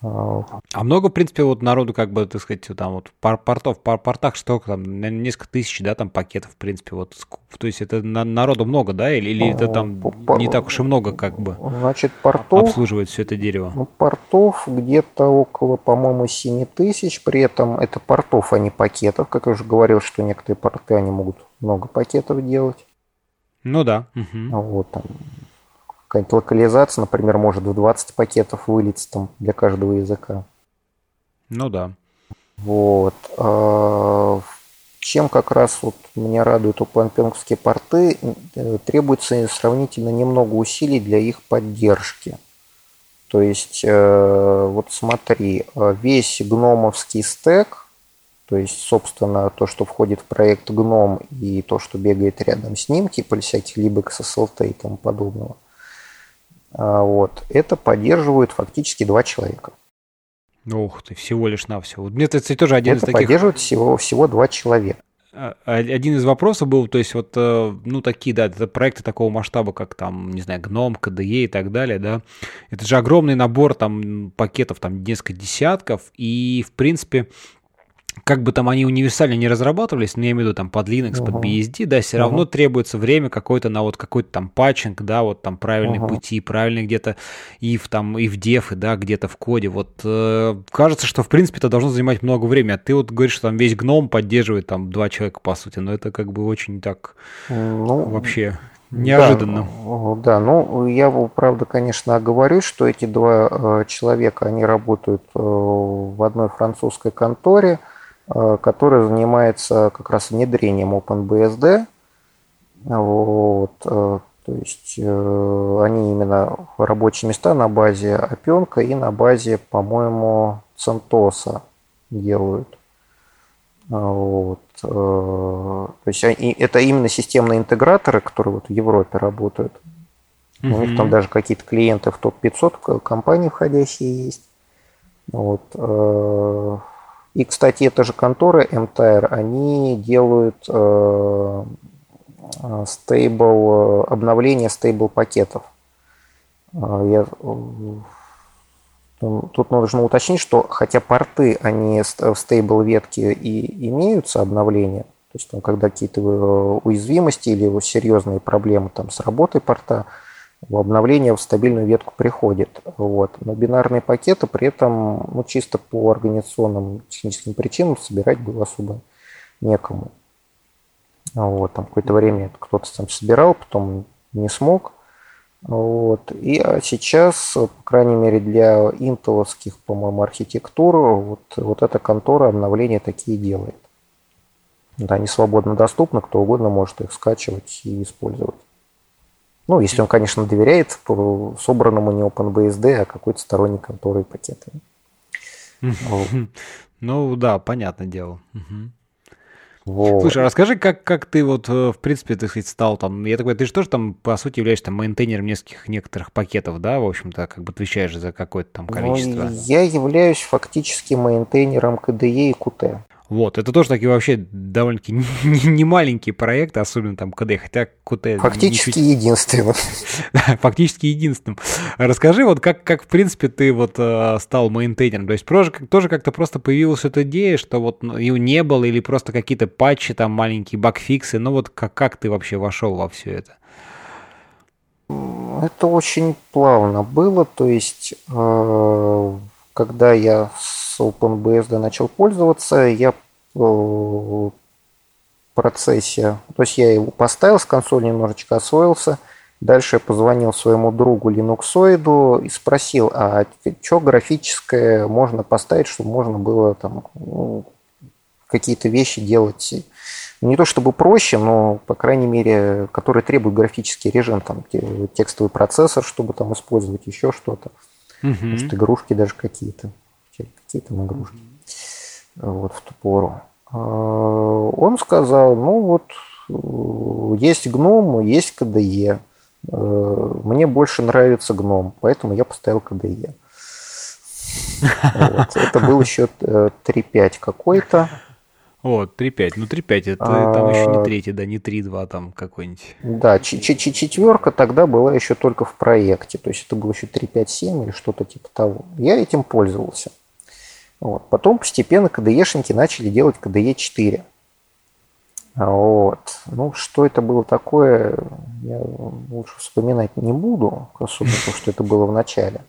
А много, в принципе, вот народу, как бы, так сказать, там вот пар портов, пар портах что там, несколько тысяч, да, там пакетов, в принципе, вот, то есть это на, народу много, да, или, или это там не так уж и много, как бы, Значит, портов, обслуживает все это дерево? Ну, портов где-то около, по-моему, 7 тысяч, при этом это портов, а не пакетов, как я уже говорил, что некоторые порты, они могут много пакетов делать. Ну да. Угу. Вот там какая-нибудь локализация, например, может в 20 пакетов вылиться там для каждого языка. Ну да. Вот. А, чем как раз вот меня радуют опланпенковские порты, э, требуется сравнительно немного усилий для их поддержки. То есть, э, вот смотри, э, весь гномовский стек, то есть, собственно, то, что входит в проект гном и то, что бегает рядом с ним, типа всяких либо SSLT и тому подобного – а, вот, это поддерживают фактически два человека. Ух ты, всего лишь навсего. Мне это тоже один это из таких... поддерживают всего, всего два человека. А, а, один из вопросов был, то есть вот, э, ну, такие, да, это проекты такого масштаба, как там, не знаю, Гном, КДЕ и так далее, да, это же огромный набор там пакетов, там несколько десятков, и, в принципе, как бы там они универсально не разрабатывались, но я имею в виду там под Linux, uh-huh. под BSD, да, все uh-huh. равно требуется время какое-то на вот какой-то там патчинг, да, вот там правильные uh-huh. пути, правильные где-то и в там и в дефы, да, где-то в коде. Вот э, кажется, что в принципе это должно занимать много времени, а ты вот говоришь, что там весь гном поддерживает там два человека по сути, но это как бы очень так ну, вообще неожиданно. Да, да, ну я, правда, конечно, оговорюсь, что эти два э, человека, они работают э, в одной французской конторе, которая занимается как раз внедрением OpenBSD. Вот, э, то есть э, они именно рабочие места на базе Опенка и на базе, по-моему, CentOS делают. Вот. То есть они, это именно системные интеграторы, которые вот в Европе работают. Mm-hmm. У них там даже какие-то клиенты в топ-500 компаний входящие есть. Вот. И, кстати, эта же контора MTR, они делают э, стейбл, обновление стейбл пакетов. Я Тут нужно уточнить, что хотя порты, они в стейбл ветке и имеются обновления, то есть там, когда какие-то э, уязвимости или серьезные проблемы там, с работой порта, обновление в стабильную ветку приходит. Вот. Но бинарные пакеты при этом ну, чисто по организационным техническим причинам собирать было особо некому. Вот. Там какое-то время кто-то там собирал, потом не смог. Вот. И а сейчас, по крайней мере, для интеловских, по-моему, архитектур, вот, вот эта контора обновления такие делает. Да, они свободно доступны, кто угодно может их скачивать и использовать. Ну, если он, конечно, доверяет собранному не OpenBSD, а какой-то сторонней конторы и пакетами. Ну да, понятное дело. Вот. Слушай, а расскажи, как, как ты вот, э, в принципе, так сказать, стал там, я такой, ты же тоже там, по сути, являешься там мейнтейнером нескольких некоторых пакетов, да, в общем-то, как бы отвечаешь за какое-то там ну, количество. Ну, я являюсь фактически мейнтейнером KDE и Qt. Вот, это тоже такие вообще довольно-таки не, не маленькие проекты, особенно там KDE, хотя QT... Фактически чуть... единственным. Фактически единственным. Расскажи, вот как, как в принципе ты вот э, стал мейнтейнером, то есть тоже, тоже как-то просто появилась эта идея, что вот ну, ее не было, или просто какие-то патчи, там маленькие багфиксы, ну вот как, как ты вообще вошел во все это? Это очень плавно было, то есть э, когда я с OpenBSD начал пользоваться, я в процессе, то есть я его поставил с консоли, немножечко освоился, дальше я позвонил своему другу Linuxоиду и спросил, а что графическое можно поставить, чтобы можно было там ну, какие-то вещи делать не то чтобы проще, но, по крайней мере, которые требуют графический режим, там, текстовый процессор, чтобы там использовать еще что-то. Угу. Может, игрушки даже какие-то. Какие там игрушки. Вот, в ту пору. А, он сказал, ну вот, есть гном, есть КДЕ. Э, мне больше нравится гном, поэтому я поставил КДЕ. Вот. Это был еще 3.5 э, какой-то. Вот, 3.5. Ну, 3.5 это а, там еще не третий, да, не 3.2 там какой-нибудь. Да, четверка тогда была еще только в проекте. То есть это было еще 3.5.7 или что-то типа того. Я этим пользовался. Вот. Потом постепенно KDE-шники начали делать KDE 4. Вот. Ну, что это было такое, я лучше вспоминать не буду, особенно то, что это было в начале.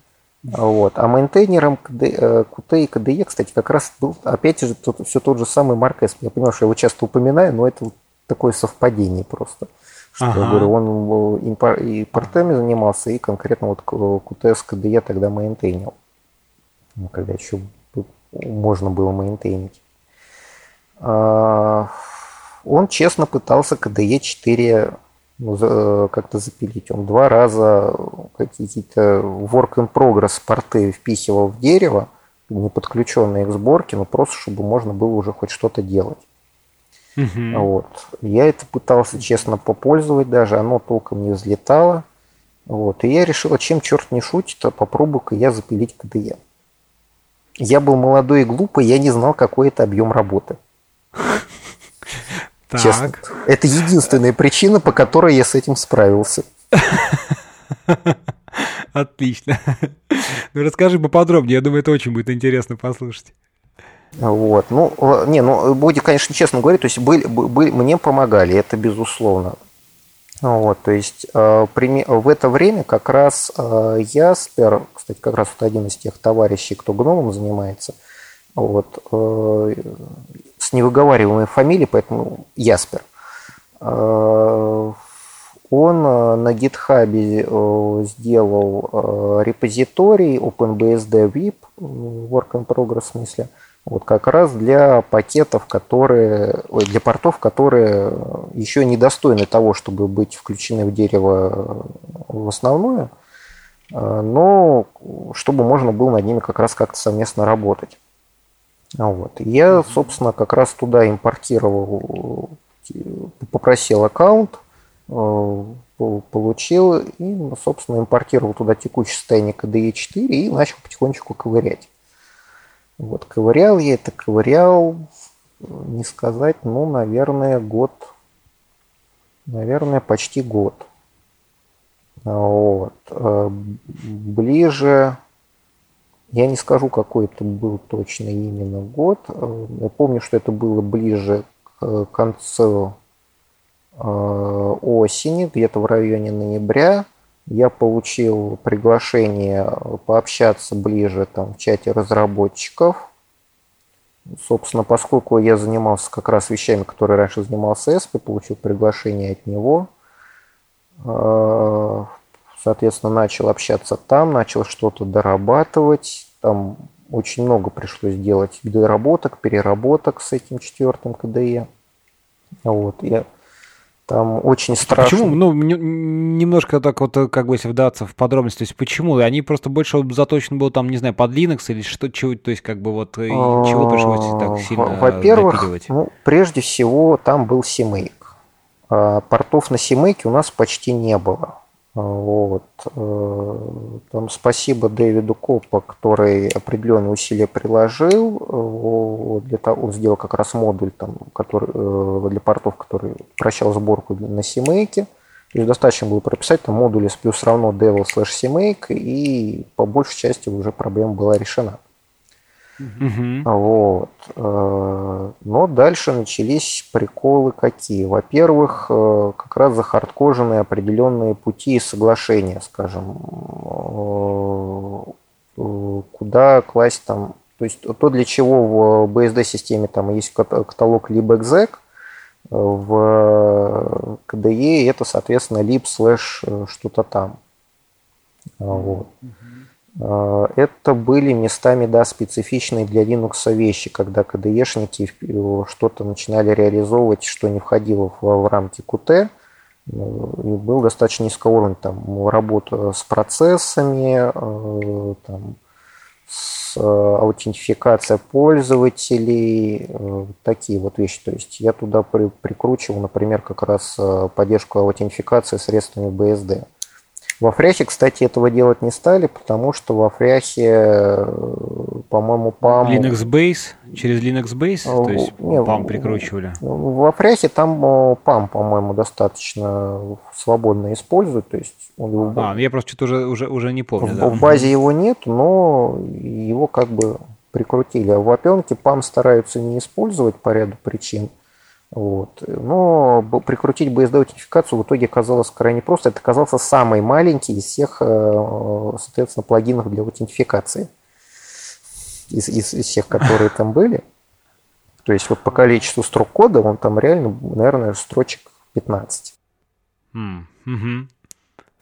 Вот. А мейнтейнером QT и KDE, кстати, как раз был, опять же, тот, все тот же самый Марк Эсп. Я понимаю, что я его часто упоминаю, но это такое совпадение просто. Что ага. я говорю, он и портами занимался, и конкретно вот QT с KDE тогда мейнтейнил. Ну, когда еще можно было мейнтейнить. А, он честно пытался KDE 4 ну, э, как-то запилить. Он два раза какие-то work in progress порты впихивал в дерево, не подключенные к сборке, но просто чтобы можно было уже хоть что-то делать. Угу. Вот. Я это пытался честно попользовать даже, оно толком не взлетало. Вот. И я решил, а чем черт не шутит, а попробую-ка я запилить KDE. Я был молодой и глупый, я не знал, какой это объем работы. Так. Честно. Это единственная причина, по которой я с этим справился. Отлично. Ну расскажи поподробнее, я думаю, это очень будет интересно послушать. Вот, ну, не, ну, будет, конечно, честно говорить, то есть были, были, мне помогали, это безусловно. Вот, то есть э, в это время как раз э, Яспер, кстати, как раз вот один из тех товарищей, кто гномом занимается, вот, э, с невыговариваемой фамилией, поэтому Яспер. Э, он э, на GitHub сделал репозиторий OpenBSD VIP, work in progress в смысле, вот как раз для пакетов, которые, для портов, которые еще недостойны того, чтобы быть включены в дерево в основное, но чтобы можно было над ними как раз как-то совместно работать. Вот. Я, собственно, как раз туда импортировал, попросил аккаунт, э, получил и, собственно, импортировал туда текущее состояние KDE 4 и начал потихонечку ковырять. Вот, ковырял я это, ковырял, не сказать, ну, наверное, год, наверное, почти год. Вот. Ближе, я не скажу, какой это был точно именно год. Я помню, что это было ближе к концу осени, где-то в районе ноября я получил приглашение пообщаться ближе там, в чате разработчиков. Собственно, поскольку я занимался как раз вещами, которые раньше занимался ESP, получил приглашение от него. А, соответственно, начал общаться там, начал что-то дорабатывать. Там очень много пришлось делать доработок, переработок с этим четвертым КДЕ. Вот, я там очень страшно. Почему? Ну, немножко так вот, как бы, если вдаться в подробности, то есть почему? Они просто больше заточены был там, не знаю, под Linux или что, чего, то есть как бы вот чего пришлось так сильно Во-первых, ну, прежде всего там был CMake. А портов на CMake у нас почти не было. Вот. Э, там спасибо Дэвиду Копа, который определенные усилия приложил. Для того, он сделал как раз модуль там, который, э, для портов, который прощал сборку на CMake. То есть достаточно было прописать там модуль с плюс равно devil slash CMake, и по большей части уже проблема была решена. Угу. Вот. Э, но дальше начались приколы какие. Во-первых, э, как раз захардкоженные определенные пути и соглашения, скажем, э, куда класть там, то есть то, для чего в BSD-системе там есть каталог libexec, в KDE это, соответственно, lib слэш что-то там. Вот. Э, это были местами, да, специфичные для Linux вещи, когда KDE-шники что-то начинали реализовывать, что не входило в, в рамки Qt. Ну, и был достаточно низкий уровень там, работа с процессами, э, там, с э, аутентификация пользователей, такие вот вещи. То есть я туда при, прикручивал, например, как раз поддержку аутентификации средствами BSD. Во фряхе, кстати, этого делать не стали, потому что во фряхе, э, по-моему, PAM... Linux Base? Через Linux Base? То есть не, PAM прикручивали? Во фряхе там PAM, по-моему, достаточно свободно используют. То есть он... А, я просто что-то уже, уже, уже не помню. В, да. в базе его нет, но его как бы прикрутили. А в опенке PAM стараются не использовать по ряду причин. Вот. Но прикрутить BSD-аутентификацию в итоге оказалось крайне просто. Это оказался самый маленький из всех, э, соответственно, плагинов для аутентификации. Из, из, из всех, которые там были. То есть вот по количеству строк кода он там реально, наверное, строчек 15. Mm. Mm-hmm.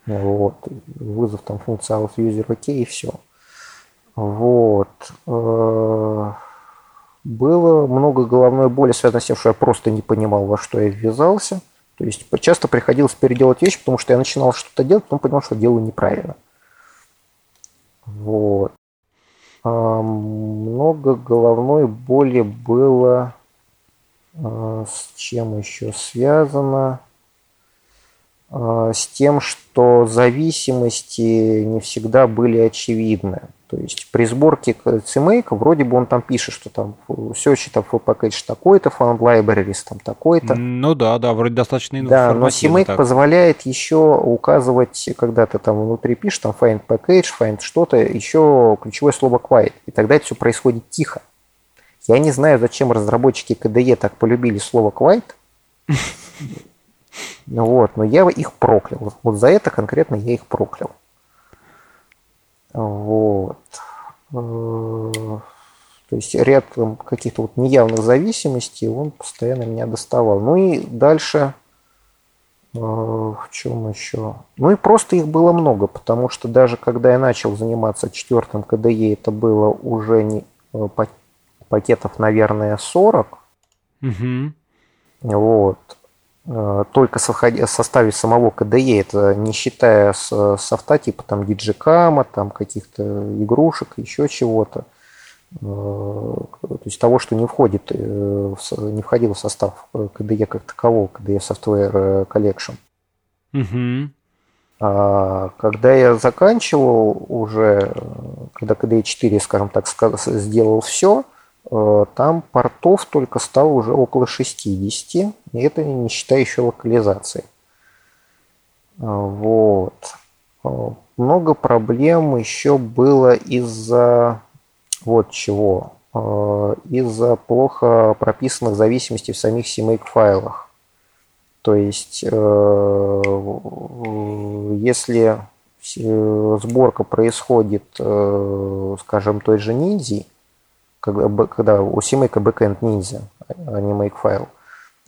Вот. Вызов там функционалов user OK и все. Вот. Было много головной боли, связанной с тем, что я просто не понимал, во что я ввязался. То есть часто приходилось переделать вещи, потому что я начинал что-то делать, потом понял, что делаю неправильно. Вот. А, много головной боли было а, с чем еще связано? А, с тем, что зависимости не всегда были очевидны. То есть при сборке CMake вроде бы он там пишет, что там все там full package такой-то, found libraries там такой-то. Ну да, да, вроде достаточно Да, но CMake так. позволяет еще указывать, когда ты там внутри пишешь, там find package, find что-то, еще ключевое слово quiet. И тогда это все происходит тихо. Я не знаю, зачем разработчики KDE так полюбили слово quiet. Вот, но я их проклял. Вот за это конкретно я их проклял. Вот. Э, то есть ряд каких-то вот неявных зависимостей он постоянно меня доставал. Ну и дальше э, в чем еще? Ну и просто их было много, потому что даже когда я начал заниматься четвертым КДЕ, это было уже не э, пакетов, наверное, 40. Угу. Вот. Э, только в составе самого KDE, это не считая софта типа там диджикама, там каких-то игрушек, еще чего-то. Э, то есть того, что не входит, э, не входило в состав KDE как такового, KDE Software Collection. Угу. А когда я заканчивал уже, когда KDE 4, скажем так, сделал все, там портов только стало уже около 60, и это не считая еще локализации. Э, вот. много проблем еще было из-за вот чего. Из-за плохо прописанных зависимостей в самих CMake файлах. То есть, если сборка происходит, скажем, той же ниндзи, когда, когда у CMake backend ниндзя, а не make файл.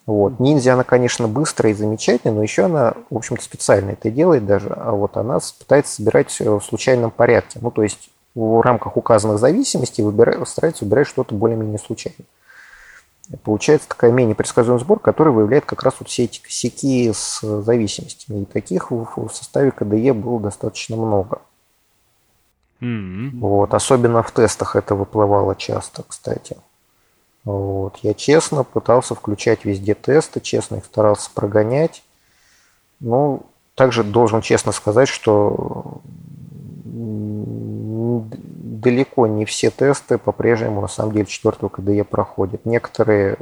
Вот. Ниндзя, она, конечно, быстрая и замечательная, но еще она, в общем-то, специально это делает даже, а вот она пытается собирать все в случайном порядке. Ну, то есть в рамках указанных зависимостей выбирает, старается выбирать что-то более-менее случайно. И получается такая менее предсказуемый сбор, который выявляет как раз вот все эти косяки с зависимостями. И таких в составе КДЕ было достаточно много. Mm-hmm. Вот, особенно в тестах это выплывало часто, кстати. Вот. Я честно пытался включать везде тесты, честно их старался прогонять. Ну, также должен честно сказать, что далеко не все тесты по-прежнему на самом деле четвертого КДЕ проходят. Некоторые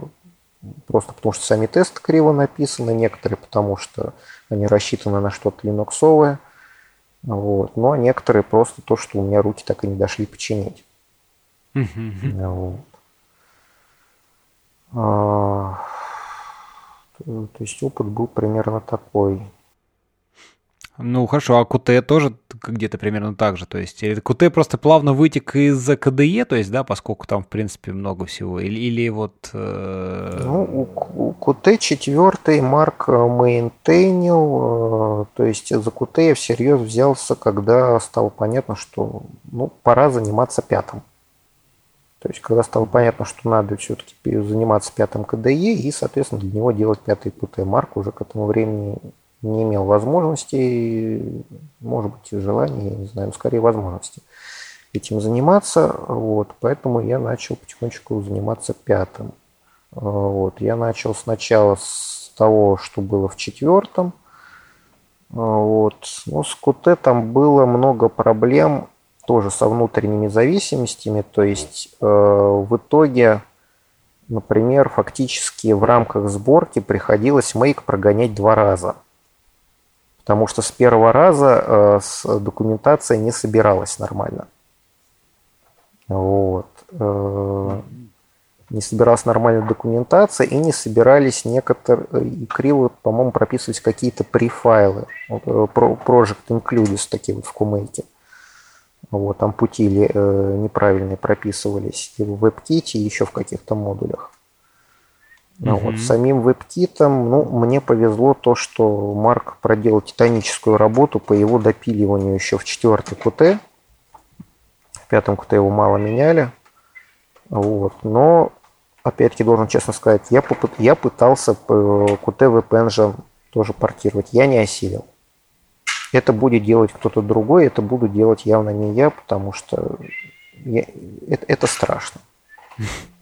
просто потому, что сами тесты криво написаны, некоторые потому, что они рассчитаны на что-то линуксовое. Вот. Ну, а некоторые просто то, что у меня руки так и не дошли починить. Вот. А, то есть опыт был примерно такой. Ну хорошо, а QT тоже где-то примерно так же, то есть QT просто плавно вытек из KDE, то есть, да, поскольку там, в принципе, много всего, или, или вот... Э... Ну, у, QT четвертый Марк мейнтейнил, э, то есть за QT я всерьез взялся, когда стало понятно, что, ну, пора заниматься пятым. То есть, когда стало понятно, что надо все-таки заниматься пятым КДЕ и, соответственно, для него делать пятый ПТ. Марк уже к этому времени не имел возможности, может быть, и желания, я не знаю, но скорее возможности этим заниматься. Вот, поэтому я начал потихонечку заниматься пятым. Вот, я начал сначала с того, что было в четвертом. Вот. Ну, с КУТ там было много проблем тоже со внутренними зависимостями. То есть э, в итоге, например, фактически в рамках сборки приходилось make прогонять два раза. Потому что с первого раза э, с документация не собиралась нормально. Вот. Э, не собиралась нормальная документация и не собирались некоторые, и криво, по-моему, прописывались какие-то префайлы. Э, Project Includes такие вот в Кумейке. Вот, там пути э, неправильные прописывались и в WebKit, и еще в каких-то модулях. Ну, угу. вот, самим WebKit, ну, мне повезло то, что Марк проделал титаническую работу по его допиливанию еще в четвертой QT. В пятом QT его мало меняли. Вот, но, опять-таки, должен честно сказать, я, попыт, я пытался QT Engine тоже портировать. Я не осилил. Это будет делать кто-то другой, это буду делать явно не я, потому что я, это, это страшно.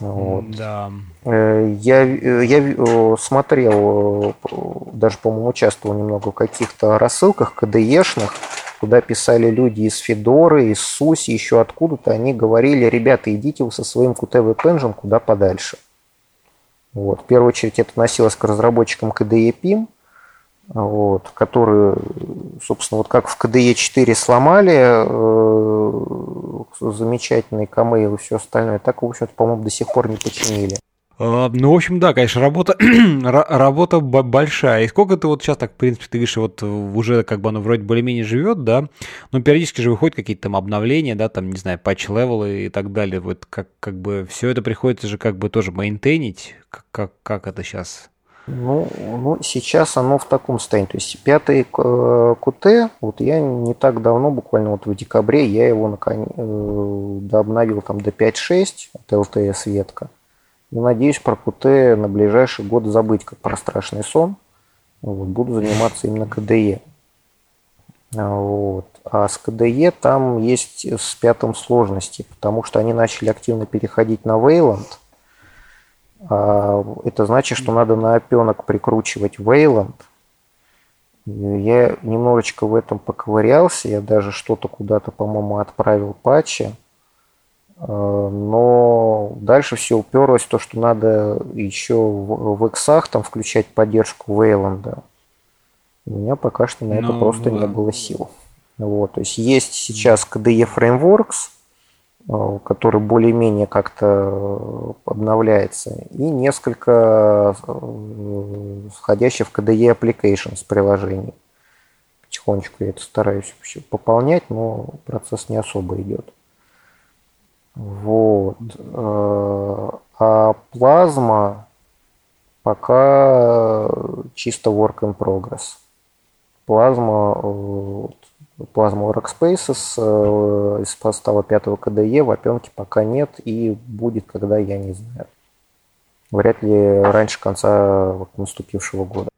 Вот. Да. Э, я, я смотрел, даже, по-моему, участвовал немного в каких-то рассылках КДЕшных, куда писали люди из Федоры, из Суси, еще откуда-то. Они говорили, ребята, идите вы со своим QT Engine куда подальше. Вот. В первую очередь это носилось к разработчикам KDE PIM, вот, которые, собственно, вот как в KDE 4 сломали э, замечательный KMail и все остальное, так, в общем-то, по-моему, до сих пор не починили. А, ну, в общем, да, конечно, работа, работа большая. И сколько ты вот сейчас так, в принципе, ты говоришь, вот уже как бы оно вроде более-менее живет, да, но периодически же выходят какие-то там обновления, да, там, не знаю, патч-левелы и так далее. Вот как, как бы все это приходится же как бы тоже мейнтейнить. Как, как, как это сейчас? Ну, ну, сейчас оно в таком состоянии. То есть пятый КТ, вот я не так давно, буквально вот в декабре, я его наконец, э, обновил там до 5.6 от ЛТС ветка. И надеюсь про КТ на ближайший год забыть, как про страшный сон. Вот, буду заниматься именно КДЕ. Вот. А с КДЕ там есть с пятым сложности, потому что они начали активно переходить на а, это значит, что надо на опенок прикручивать Wayland. Я немножечко в этом поковырялся, я даже что-то куда-то, по-моему, отправил патчи. А, но дальше все уперлось в то, что надо еще в, X там включать поддержку Wayland. У меня пока что на это ну, просто да. не было сил. Вот, то есть есть сейчас KDE Frameworks, который более-менее как-то обновляется, и несколько э, входящих в KDE Applications приложений. Потихонечку я это стараюсь пополнять, но процесс не особо идет. Вот. Э, а плазма пока чисто work in progress. Плазма Plasma Workspaces э, из состава 5 KDE в опенке пока нет и будет, когда я не знаю. Вряд ли раньше конца вот, наступившего года.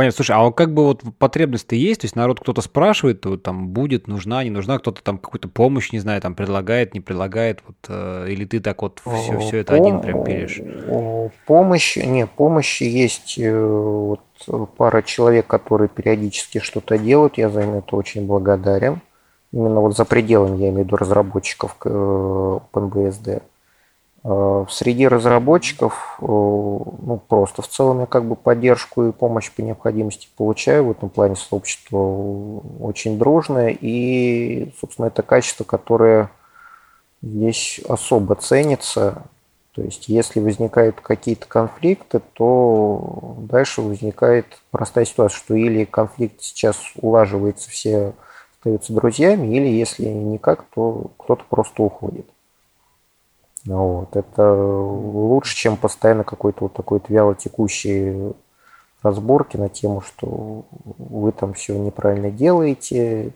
Понятно. Слушай, а как бы вот потребность-то есть? То есть народ кто-то спрашивает, то там будет, нужна, не нужна, кто-то там какую-то помощь, не знаю, там предлагает, не предлагает, вот, э, или ты так вот все, все это Пом- один прям пилишь? Помощь, не, помощь есть э, вот пара человек, которые периодически что-то делают, я за это очень благодарен. Именно вот за пределами, я имею в виду разработчиков OpenBSD. Э, среди разработчиков, э, ну, просто в целом я как бы поддержку и помощь по необходимости получаю. В этом плане сообщество очень дружное. И, собственно, это качество, которое здесь особо ценится. То есть, если возникают какие-то конфликты, то дальше возникает простая ситуация, что или конфликт сейчас улаживается, все остаются друзьями, или если никак, то кто-то просто уходит. Вот. Это лучше, чем постоянно какой-то вот такой вот вяло текущий разборки на тему, что вы там все неправильно делаете,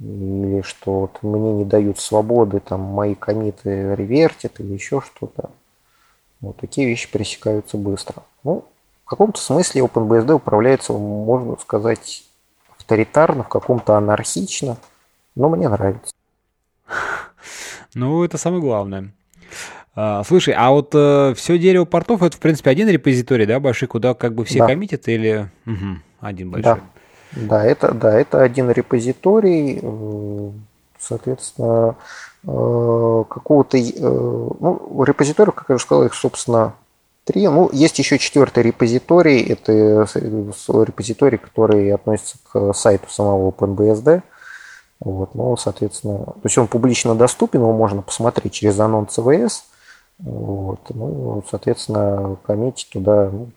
или что вот мне не дают свободы, там мои комиты ревертят или еще что-то. Вот такие вещи пересекаются быстро. Ну, в каком-то смысле OpenBSD управляется, можно сказать, авторитарно, в каком-то анархично, но мне нравится. Ну, это самое главное. А, слушай, а вот э, все дерево портов это в принципе один репозиторий, да, большой, куда как бы все да. коммитят или угу, один большой? Да. Да, это, да, это один репозиторий, э, соответственно, э, какого-то, э, ну, репозиториев, как я уже сказал, их, собственно, три. Ну, есть еще четвертый репозиторий, это репозиторий, который относится к сайту самого OpenBSD. Вот, ну, соответственно, то есть он публично доступен, его можно посмотреть через анонс CVS. Вот, ну, соответственно, коммитить туда ну,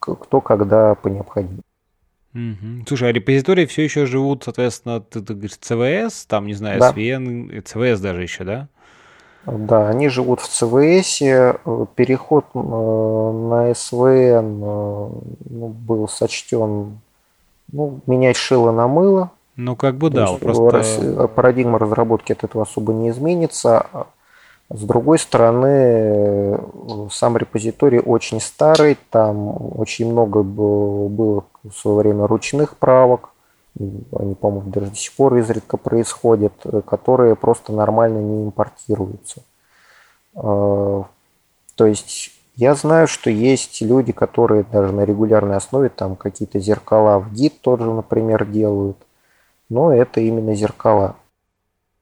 кто когда по необходимости. Угу. Слушай, а репозитории все еще живут, соответственно, ты, ты говоришь, CVS, там, не знаю, да. SVN, CVS даже еще, да? Да, они живут в CVS. Переход э, на SVN э, ну, был сочтен ну, менять шило на мыло. Ну, как бы да, просто... Парадигма разработки от этого особо не изменится. С другой стороны, сам репозиторий очень старый, там очень много было в свое время ручных правок, они, по-моему, даже до сих пор изредка происходят, которые просто нормально не импортируются. А, то есть я знаю, что есть люди, которые даже на регулярной основе там какие-то зеркала в гид тоже, например, делают, но это именно зеркала.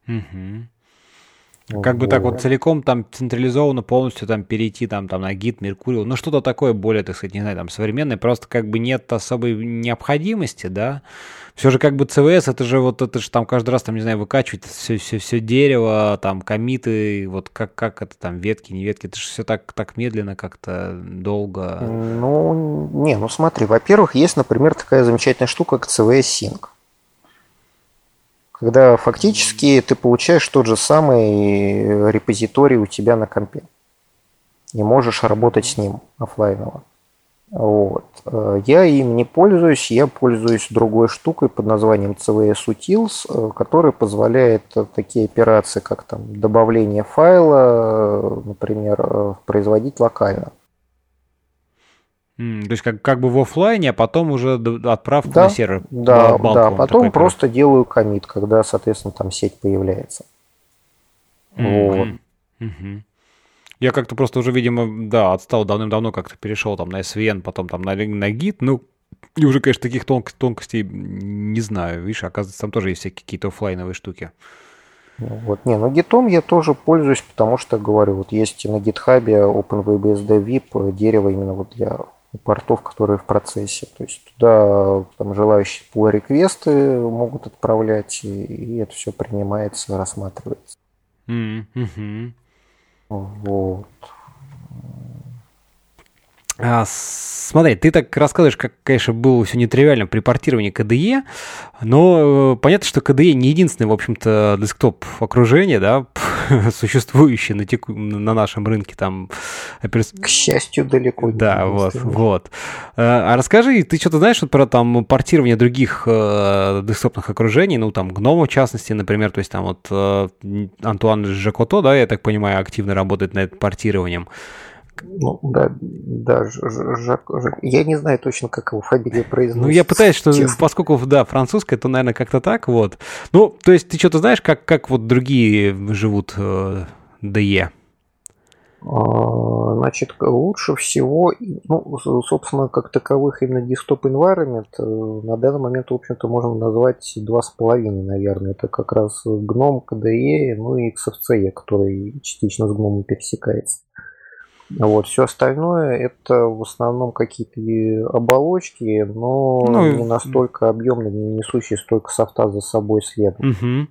Угу. Как бы так вот целиком там централизованно полностью там перейти там, там на гид, Меркурий, ну что-то такое более, так сказать, не знаю, там современное, просто как бы нет особой необходимости, да. Все же как бы CVS, это же вот это же там каждый раз там, не знаю, выкачивать все, все, все дерево, там комиты, вот как, как это там, ветки, не ветки, это же все так, так медленно как-то, долго. Ну, не, ну смотри, во-первых, есть, например, такая замечательная штука, как Sync когда фактически ты получаешь тот же самый репозиторий у тебя на компе и можешь работать с ним офлайново. Вот. Я им не пользуюсь, я пользуюсь другой штукой под названием CVS Utils, которая позволяет такие операции, как там добавление файла, например, производить локально. Mm, то есть как, как бы в офлайне, а потом уже отправку да, на сервер. Да, да, потом просто делаю комит, когда, соответственно, там сеть появляется. Mm-hmm. Вот. Mm-hmm. Я как-то просто уже, видимо, да, отстал давным-давно, как-то перешел там на SVN, потом там на, на Git, ну, и уже, конечно, таких тонк- тонкостей не знаю. Видишь, оказывается, там тоже есть всякие какие-то офлайновые штуки. Вот. Не, ну гитом я тоже пользуюсь, потому что, говорю, вот есть на гитхабе OpenVBSD VIP дерево именно вот для портов, которые в процессе. То есть туда там, желающие pull реквесты могут отправлять, и, и это все принимается, рассматривается. Mm-hmm. Вот. А, смотри, ты так рассказываешь, как, конечно, было все нетривиально при портировании KDE, но э, понятно, что KDE не единственное, в общем-то, десктоп окружение, да, существующее на, теку... на нашем рынке там. К счастью, далеко. Да, вот, вот. А, а расскажи, ты что-то знаешь вот про там портирование других э, десктопных окружений, ну там GNOME в частности, например, то есть там вот э, Антуан Жакото, да, я так понимаю, активно работает над портированием. Ну, да, да, Жак, Жак, я не знаю точно, как его фамилия произносится. Ну, я пытаюсь, что, честно. поскольку, да, французская, то, наверное, как-то так, вот. Ну, то есть ты что-то знаешь, как, как вот другие живут э, DE? А, значит, лучше всего, ну, собственно, как таковых именно десктоп environment э, на данный момент, в общем-то, можно назвать два с половиной, наверное. Это как раз GNOME, KDE, ну и XFCE, который частично с GNOME пересекается. Вот, все остальное это в основном какие-то оболочки, но ну, не настолько объемные, не несущие столько софта за собой следом. Угу.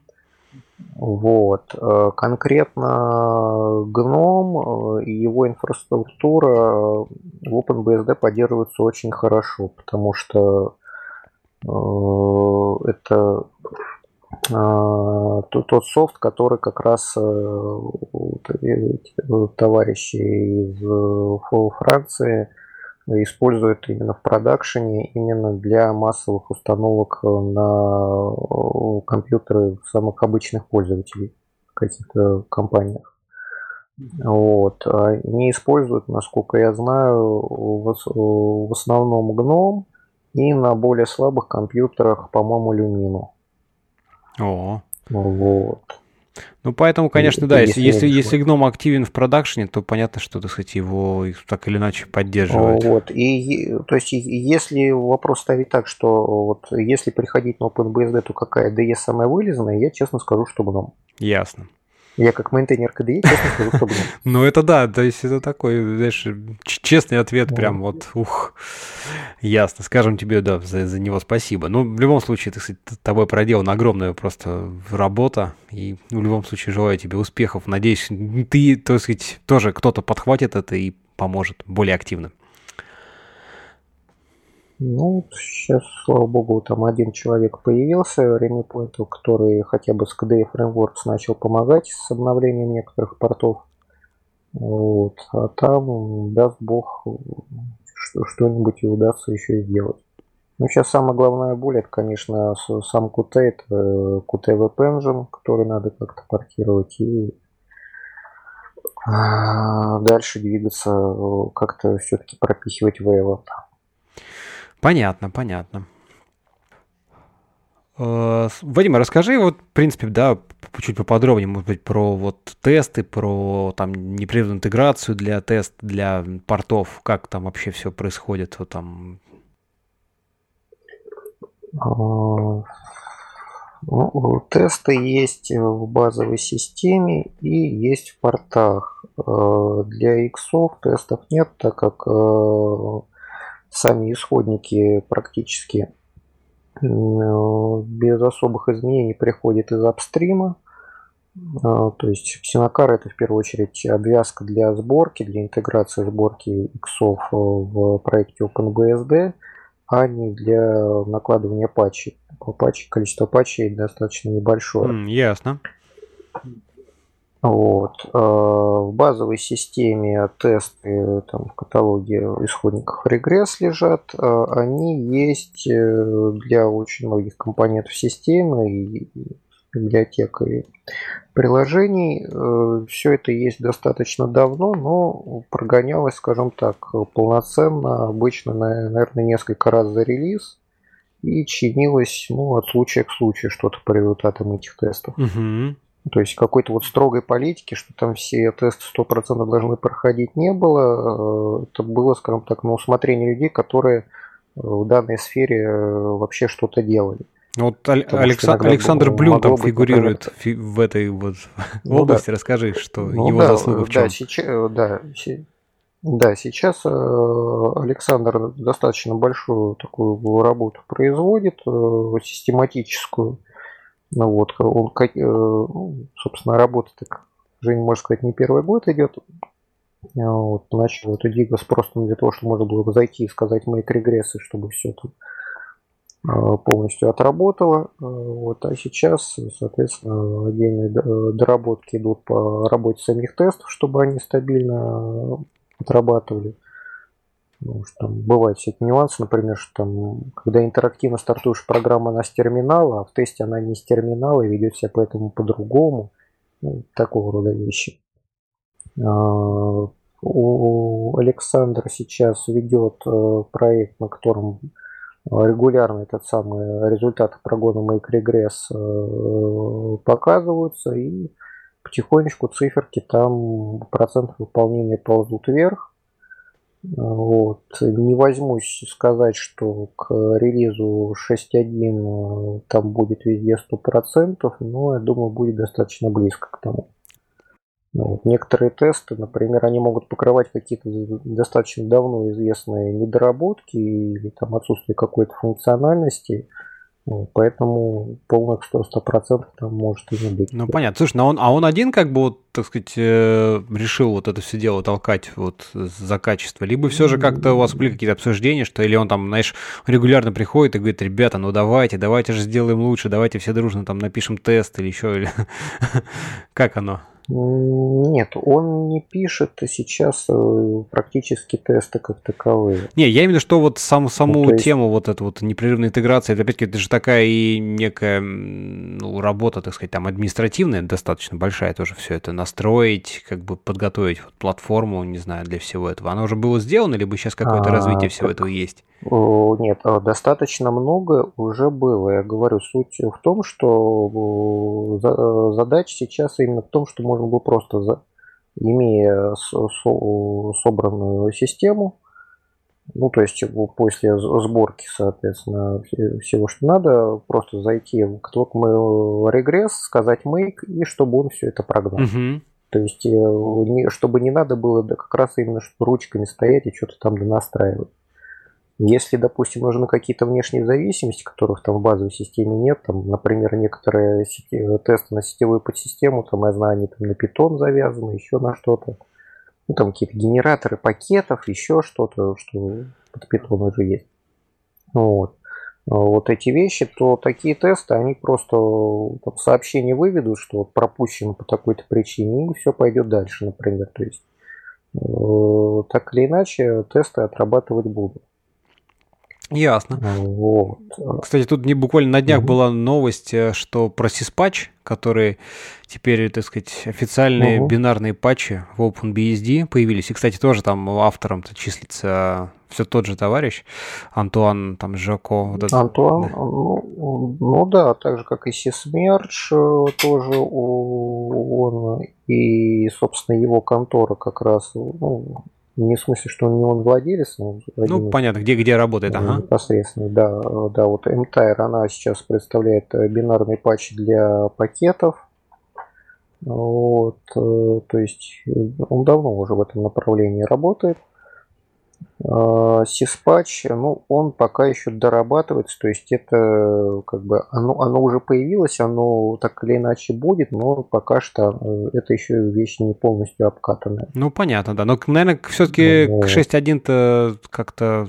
Вот. Э, конкретно GNOME э, и его инфраструктура в OpenBSD поддерживаются очень хорошо, потому что э, это тот софт, который как раз э, товарищи из э, Франции используют именно в продакшене, именно для массовых установок на э, компьютеры самых обычных пользователей в каких-то компаниях. Вот. Не используют, насколько я знаю, в основном GNOME и на более слабых компьютерах, по-моему, Lumino. О. Вот. Ну, поэтому, конечно, и, да, если, если, если гном активен в продакшене, то понятно, что, так сказать, его так или иначе поддерживают. Вот, и, то есть, если вопрос ставить так, что вот если приходить на OpenBSD, то какая DE самая вылезанная, я честно скажу, что гном. Ясно. Я как мейнтейнер KDE, честно скажу, что гном. Ну, это да, то есть это такой, знаешь, честный ответ, прям вот, ух, ясно. Скажем тебе, да, за, за него спасибо. Ну, в любом случае, ты, кстати, тобой проделана огромная просто работа, и ну, в любом случае желаю тебе успехов. Надеюсь, ты, так сказать, тоже кто-то подхватит это и поможет более активно. Ну, сейчас, слава богу, там один человек появился, ремипленту, который хотя бы с KDE Frameworks начал помогать с обновлением некоторых портов. Вот. А там, даст бог, что-нибудь и удастся еще сделать. Ну, сейчас самая главная боль, это, конечно, сам Qt, это Qt Web Engine, который надо как-то портировать, и а, дальше двигаться, как-то все-таки пропихивать Wave. Понятно, понятно. Э, Вадим, расскажи, вот, в принципе, да, чуть поподробнее, может быть, про вот тесты, про там непрерывную интеграцию для тест, для портов, как там вообще все происходит, вот там. А, ну, тесты есть в базовой системе и есть в портах. Э, для иксов тестов нет, так как э, сами исходники практически без особых изменений приходят из апстрима. А, то есть Синокар это в первую очередь обвязка для сборки, для интеграции сборки иксов в проекте OpenBSD, а не для накладывания патчей. Патчи, количество патчей достаточно небольшое. Mm, ясно. Вот. Э, в базовой системе тесты там, в каталоге исходников регресс лежат. Э, они есть э, для очень многих компонентов системы и библиотек и приложений. Все это есть достаточно давно, но прогонялось, скажем так, полноценно, обычно, наверное, несколько раз за релиз и чинилось ну, от случая к случаю что-то по результатам этих тестов. Угу. То есть какой-то вот строгой политики, что там все тесты 100% должны проходить, не было. Э, это было, скажем так, на усмотрение людей, которые э, в данной сфере э, вообще что-то делали. Ну вот Александр, Александр Блюм там фигурирует в этой вот ну, области. Да. Расскажи, что ну, его да, заслуга в чем? Да, сейчас, да, Да, сейчас Александр достаточно большую такую работу производит, систематическую. Ну вот, он, ну, собственно, работа так, уже, можно сказать, не первый год идет. Вот, начал эту Дигас просто для того, чтобы можно было зайти и сказать make регрессы, чтобы все это Э, полностью отработала. Э, вот, а сейчас, соответственно, отдельные доработки идут по работе самих тестов, чтобы они стабильно отрабатывали. Потому что там бывают всякие нюансы, например, что там, когда интерактивно стартуешь программа, она с терминала, а в тесте она не с терминала и ведет себя поэтому по-другому. Ну, такого рода вещи. А, у Александра сейчас ведет э, проект, на котором регулярно этот самый результаты прогона Make Regress э, показываются, и потихонечку циферки там процент выполнения ползут вверх. Вот. Не возьмусь сказать, что к релизу 6.1 э, там будет везде 100%, но я думаю, будет достаточно близко к тому. Ну, вот. Некоторые тесты, например, они могут покрывать какие-то достаточно давно известные недоработки или там отсутствие какой-то функциональности. Поэтому полных 100%, 100% там может и не быть. Ну, понятно. Слушай, ну он, а он один как бы, вот, так сказать, э, решил вот это все дело толкать вот за качество? Либо все же как-то у вас были какие-то обсуждения, что или он там, знаешь, регулярно приходит и говорит, ребята, ну давайте, давайте же сделаем лучше, давайте все дружно там напишем тест или еще, или как оно? Нет, он не пишет сейчас э, практически тесты как таковые. Не, я именно что вот сам, саму ну, есть... тему вот эту вот непрерывной интеграции, это опять-таки это же такая и некая ну, работа, так сказать, там административная, достаточно большая тоже все это настроить, как бы подготовить вот платформу, не знаю, для всего этого. Оно уже было сделано, либо сейчас какое-то а, развитие всего так... этого есть? Нет, а достаточно много уже было. Я говорю, суть в том, что задача сейчас именно в том, что можно было просто, имея собранную систему, ну, то есть после сборки, соответственно, всего, что надо, просто зайти в каталог регресс, сказать make, и чтобы он все это прогнал. Угу. То есть, э, чтобы не надо было как раз именно ручками стоять и что-то там настраивать. Если, допустим, нужны какие-то внешние зависимости, которых там в базовой системе нет, там, например, некоторые сети, тесты на сетевую подсистему, там, я знаю, они там на питон завязаны, еще на что-то. Ну, там какие-то генераторы пакетов, еще что-то, что под питон уже есть. Вот. Вот эти вещи, то такие тесты, они просто там, сообщение выведут, что вот пропущено по такой-то причине, и все пойдет дальше, например. То есть, э, так или иначе, тесты отрабатывать будут. Ясно. Вот. Кстати, тут не буквально на днях угу. была новость, э, что про Syspatch, которые теперь, так сказать, официальные угу. бинарные патчи в OpenBSD появились. И, кстати, тоже там автором-то числится все тот же товарищ, Антуан там Жако. Вот этот, Антуан, да. Ну, ну да, так же как и Sysmerge э, тоже он и, собственно, его контора как раз ну, не в смысле, что он не он владелец, но Ну, понятно, где, где работает, ага. Непосредственно, да. Да, вот MTire, она сейчас представляет э, бинарный патч для пакетов. Вот, э, то есть э, он давно уже в этом направлении работает. Сиспач, ну, он пока еще дорабатывается, то есть это как бы оно, оно уже появилось, оно так или иначе будет, но пока что э, это еще вещь не полностью обкатанная. Ну, понятно, да. Но, наверное, все-таки ну, к 6.1-то как-то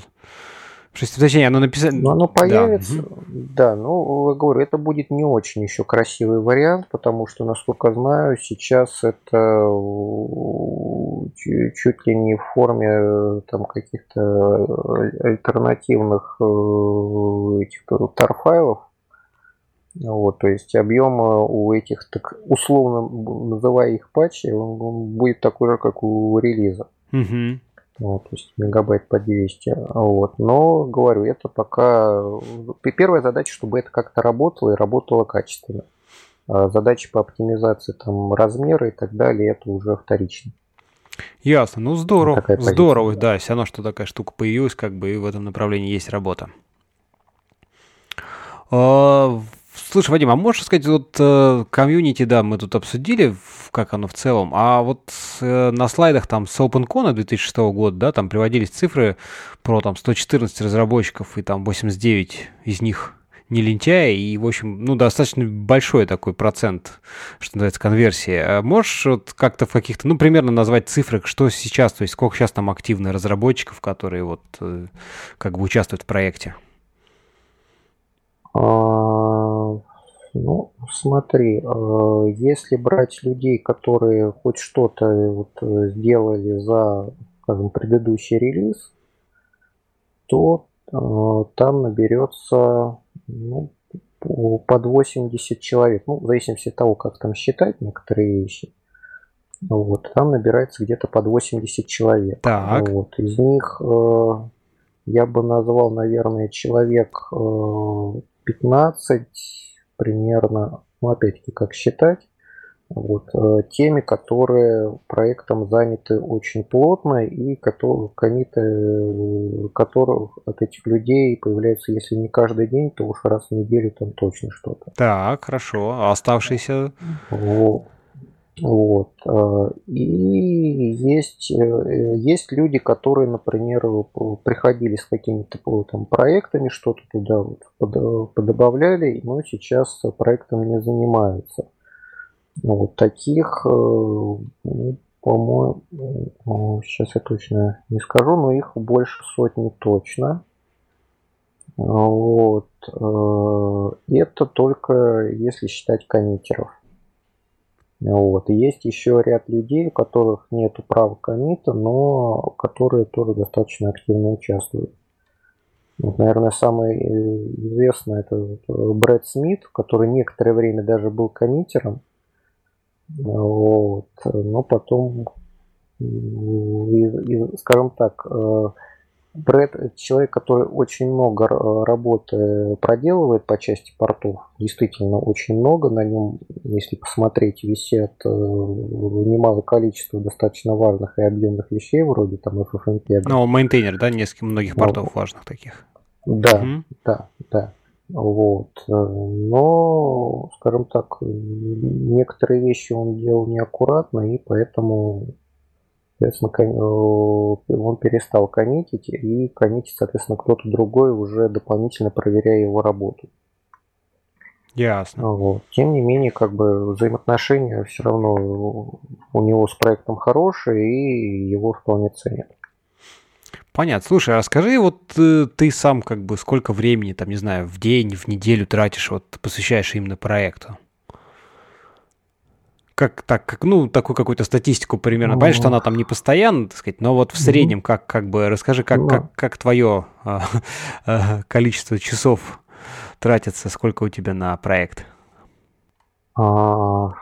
Точнее, оно написано... Ну, оно появится, да. да, ну, говорю, это будет не очень еще красивый вариант, потому что, насколько знаю, сейчас это чуть ли не в форме там каких-то альтернативных э, этих tar-файлов. Вот, то есть объем у этих, так условно называя их патчей, он, он будет такой же, как у релиза. Угу. Вот, то есть мегабайт по 200. Вот. Но, говорю, это пока... Первая задача, чтобы это как-то работало и работало качественно. А задачи по оптимизации там, размера и так далее, это уже вторично. Ясно. Ну, здорово. Вот здорово, позиция. да. Все равно, что такая штука появилась, как бы и в этом направлении есть работа. А, Слушай, Вадим, а можешь сказать, вот э, комьюнити, да, мы тут обсудили, как оно в целом, а вот э, на слайдах там с OpenCon 2006 года, да, там приводились цифры про там 114 разработчиков и там 89 из них не лентяи, и, в общем, ну, достаточно большой такой процент, что называется, конверсии. А можешь вот как-то в каких-то, ну, примерно назвать цифры, что сейчас, то есть сколько сейчас там активно разработчиков, которые вот э, как бы участвуют в проекте? Ну, смотри, а, если брать людей, которые хоть что-то вот э, сделали за, скажем, предыдущий релиз, то там наберется ну, под 80 человек, ну, в зависимости от того, как там считать некоторые вещи. Вот, там набирается где-то под 80 человек. Так. Вот, из них э, я бы назвал, наверное, человек э, 15 примерно, ну, опять-таки, как считать, вот, э, теми, которые проектом заняты очень плотно и которые, комиты, э, которых от этих людей появляются, если не каждый день, то уж раз в неделю там точно что-то. Так, хорошо. А оставшиеся? Вот. Вот. Э, и есть, есть люди, которые, например, приходили с какими-то там проектами, что-то туда вот подобавляли, но сейчас проектом не занимаются. Вот таких, э, ну, по-моему, сейчас я точно не скажу, но их больше сотни точно. Вот. Э, это только если считать коммитеров. Вот. Есть еще ряд людей, у которых нет права комита, но которые тоже достаточно активно участвуют. Вот, наверное, самый э, известный это Брэд Смит, который некоторое время даже был коммитером. Вот. Но потом, скажем так, э, Брэд человек, который очень много работы проделывает по части портов. Действительно, очень много. На нем, если посмотреть, висят э, немало количество достаточно важных и объемных вещей, вроде там FFmpeg. Ну, мейнтейнер, да, несколько многих портов ну, важных таких. Да, угу. да, да. Вот. Э, но, скажем так, некоторые вещи он делал неаккуратно, и поэтому соответственно, э, он перестал коммитить, и коммитить, соответственно, кто-то другой уже дополнительно проверяя его работу. Ясно. Вот. Тем не менее, как бы взаимоотношения все равно у него с проектом хорошие, и его вполне ценят. Понятно. Слушай, а скажи, вот э, ты сам как бы сколько времени, там, не знаю, в день, в неделю тратишь, вот посвящаешь именно проекту? Как так, как, ну, такую какую-то статистику примерно. Ну, Понятно, что она там не постоянно, так сказать, но вот в среднем, как, как бы, расскажи, как, ну, как, как твое а, а, количество часов тратится, сколько у тебя на проект? А,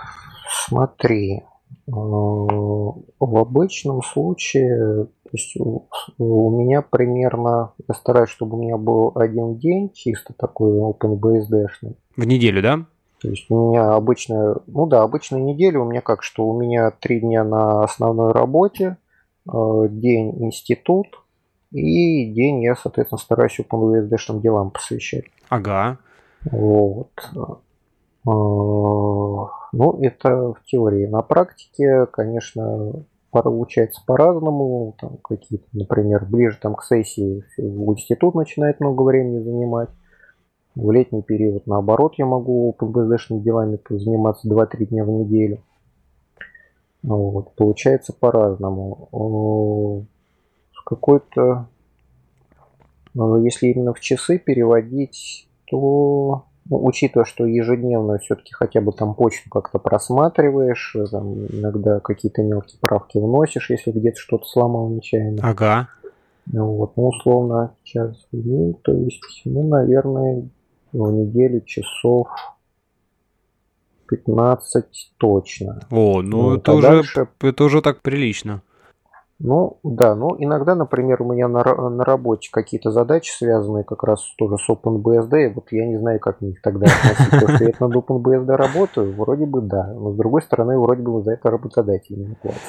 смотри, в обычном случае то есть у меня примерно, я стараюсь, чтобы у меня был один день чисто такой OpenBSD-шный. В неделю, да? То есть у меня обычная, ну да, обычная неделя у меня как, что у меня три дня на основной работе, э, день институт, и день я, соответственно, стараюсь OpenBSD-шным делам посвящать. Ага. Вот. Э, ну, это в теории. На практике, конечно, получается по-разному. Там какие-то, например, ближе там, к сессии в институт начинает много времени занимать. В летний период, наоборот, я могу PBZ-шными делами заниматься 2-3 дня в неделю. Вот, получается по-разному. С какой-то, если именно в часы переводить, то ну, учитывая, что ежедневно все-таки хотя бы там почту как-то просматриваешь, там, иногда какие-то мелкие правки вносишь, если где-то что-то сломал нечаянно. Ага. Ну, вот, ну, условно, час в день, то есть, ну, наверное, в неделю часов 15 точно. О, ну, вот, это, а уже, дальше... это уже так прилично. Ну, да, ну, иногда, например, у меня на, на работе какие-то задачи, связанные как раз тоже с OpenBSD, вот я не знаю, как мне их тогда относить, потому что я над OpenBSD работаю, вроде бы да, но с другой стороны, вроде бы за это работодатель не платит.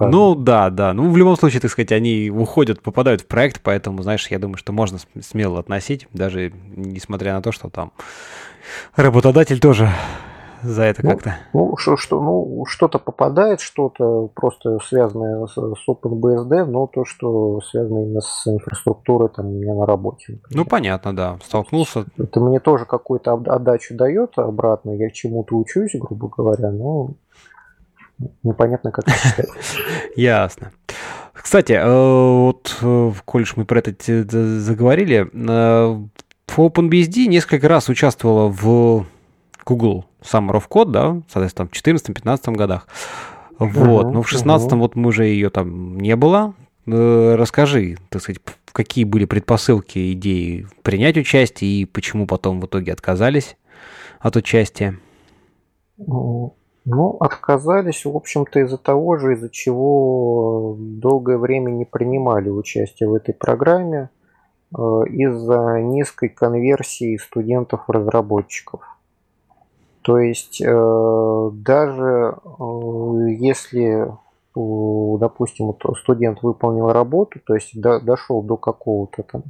Ну да, да. Ну в любом случае, так сказать, они уходят, попадают в проект, поэтому, знаешь, я думаю, что можно смело относить, даже несмотря на то, что там работодатель тоже за это ну, как-то? Ну, что, что, ну, что-то попадает, что-то просто связанное с, с OpenBSD, но то, что связано именно с инфраструктурой там у меня на работе. Например. Ну, понятно, да. Столкнулся. Это мне тоже какую-то отдачу дает обратно, я чему-то учусь, грубо говоря, но непонятно, как это Ясно. Кстати, э, вот, э, коль мы про это заговорили, э, OpenBSD несколько раз участвовала в Google Summer of Code, да, соответственно, в 2014-2015 годах. Вот, но в 16 uh-huh. вот мы уже ее там не было. Расскажи, так сказать, какие были предпосылки, идеи принять участие и почему потом в итоге отказались от участия? Ну, отказались, в общем-то, из-за того же, из-за чего долгое время не принимали участие в этой программе, э, из-за низкой конверсии студентов-разработчиков. То есть э, даже э, если, допустим, студент выполнил работу, то есть дошел до какого-то там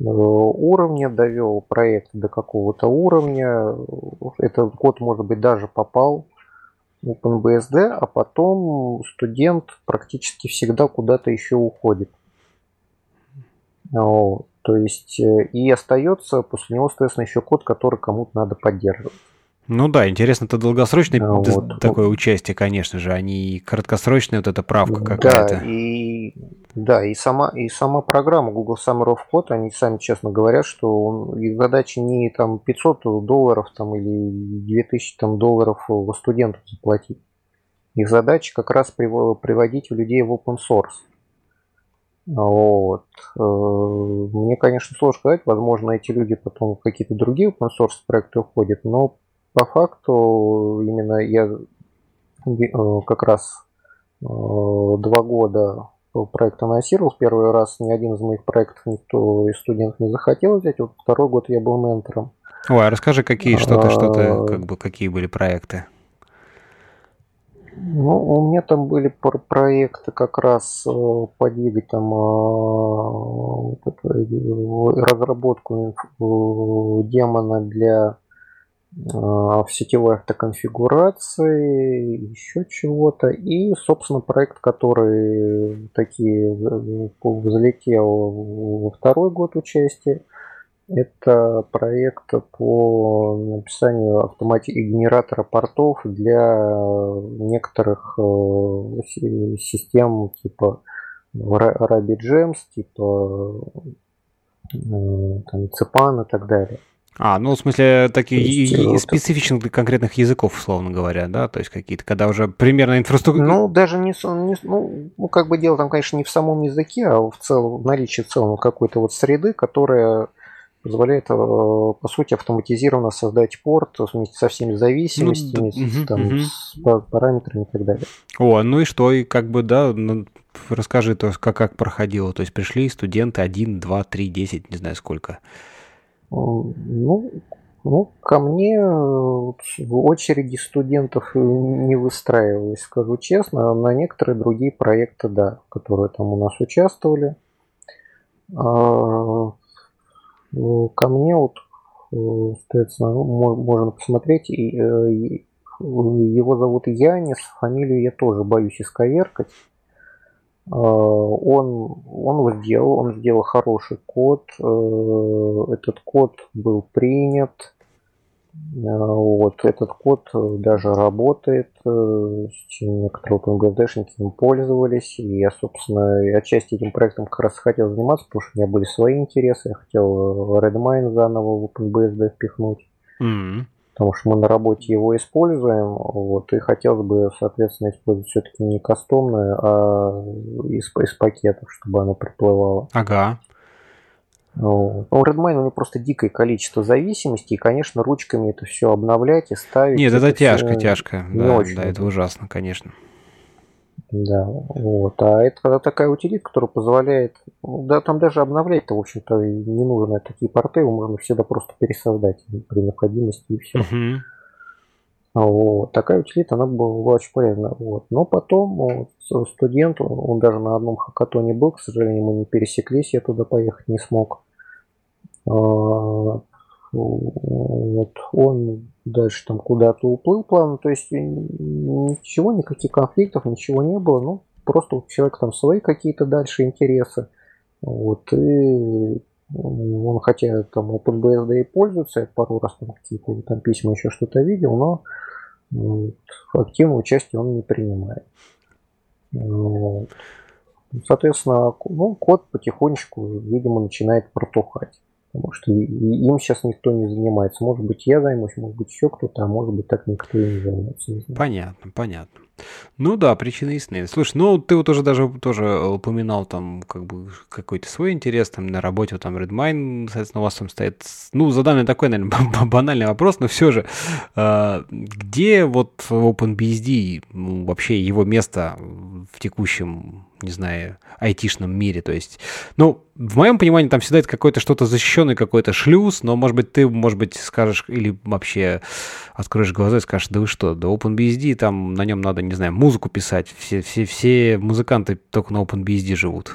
уровня, довел проект до какого-то уровня, этот код, может быть, даже попал OpenBSD, а потом студент практически всегда куда-то еще уходит. То есть и остается после него, соответственно, еще код, который кому-то надо поддерживать. Ну да, интересно, это долгосрочное а, вот. такое участие, конечно же, а не краткосрочная вот эта правка какая-то. Да, и, да, и сама, и сама программа Google Summer of Code, они сами честно говорят, что их задача не там 500 долларов там, или 2000 там, долларов студентов заплатить. Их задача как раз приводить людей в open source. Вот. Э, мне, конечно, сложно сказать, возможно, эти люди потом в какие-то другие open source проекты уходят, но по факту именно я э, как раз э, два года проект анонсировал. Первый раз ни один из моих проектов никто из студентов не захотел взять. Вот второй год я был ментором. Ой, а расскажи, какие что-то, что-то, а, как бы, какие были проекты? Ну, у меня там были проекты как раз э, подвигать там разработку демона для а, в сетевой автоконфигурации, еще чего-то. И, собственно, проект, который такие взлетел во второй год участия, это проект по написанию автомати генератора портов для некоторых э, систем типа RabbitGems, типа э, там, Cpan и так далее. А, ну, в смысле, такие есть, специфичных для конкретных языков, условно говоря, да? То есть какие-то, когда уже примерно инфраструктура... Ну, даже не, не ну, ну, как бы дело там, конечно, не в самом языке, а в целом, в наличии целом какой-то вот среды, которая позволяет, э, по сути, автоматизированно создать порт вместе со всеми зависимостями, ну, с, там, угу. с параметрами и так далее. О, ну и что, и как бы, да, ну, расскажи, то есть, как, как проходило. То есть пришли студенты 1, 2, 3, 10, не знаю сколько. Ну, ну, ко мне в очереди студентов не выстраивалось, скажу честно. На некоторые другие проекты, да, которые там у нас участвовали. А, ну, ко мне вот, соответственно, ну, можно посмотреть, э, его зовут Янис, фамилию я тоже боюсь исковеркать. Э, он, он его сделал, он сделал хороший код, э, этот код был принят, э, вот, этот код даже работает, некоторые OpenGSD-шники им пользовались, и я, собственно, отчасти этим проектом как раз хотел заниматься, потому что у меня были свои интересы, я хотел Redmine заново в OpenBSD впихнуть. Mm-hmm потому что мы на работе его используем, вот, и хотелось бы, соответственно, использовать все-таки не кастомное, а из, из пакетов, чтобы оно приплывало. Ага. Ну, у Redmine у него просто дикое количество зависимостей, и, конечно, ручками это все обновлять и ставить. Нет, это, это тяжко, тяжко. Да, очень. да, это ужасно, конечно. Да, вот. А это такая утилит, которая позволяет, да, там даже обновлять-то, в общем-то, не нужно такие порты, его можно всегда просто пересоздать при необходимости и все. Uh-huh. Вот. Такая утилита, она была, была очень полезна. Вот. Но потом вот, студент, он даже на одном хакатоне был, к сожалению, мы не пересеклись, я туда поехать не смог. А, вот он дальше там куда-то уплыл плавно, то есть ничего, никаких конфликтов, ничего не было, ну, просто у человека там свои какие-то дальше интересы, вот, и он хотя там OpenBSD и пользуется, я пару раз там какие-то там письма еще что-то видел, но вот, активного участия он не принимает. Вот. Соответственно, ну, код потихонечку, видимо, начинает протухать. Потому что им сейчас никто не занимается. Может быть, я займусь, может быть, еще кто-то, а может быть, так никто и не займется. Не понятно, понятно. Ну да, причины ясны. Слушай, ну ты вот уже даже тоже упоминал там как бы какой-то свой интерес там на работе, там Redmine, соответственно, у вас там стоит, ну, задам я такой, наверное, банальный вопрос, но все же, э, где вот OpenBSD, ну, вообще его место в текущем не знаю, айтишном мире. То есть, ну, в моем понимании там всегда это какой-то что-то защищенный какой-то шлюз, но, может быть, ты, может быть, скажешь или вообще откроешь глаза и скажешь, да вы что, да OpenBSD, там на нем надо, не знаю, музыку писать. Все, все, все музыканты только на OpenBSD живут.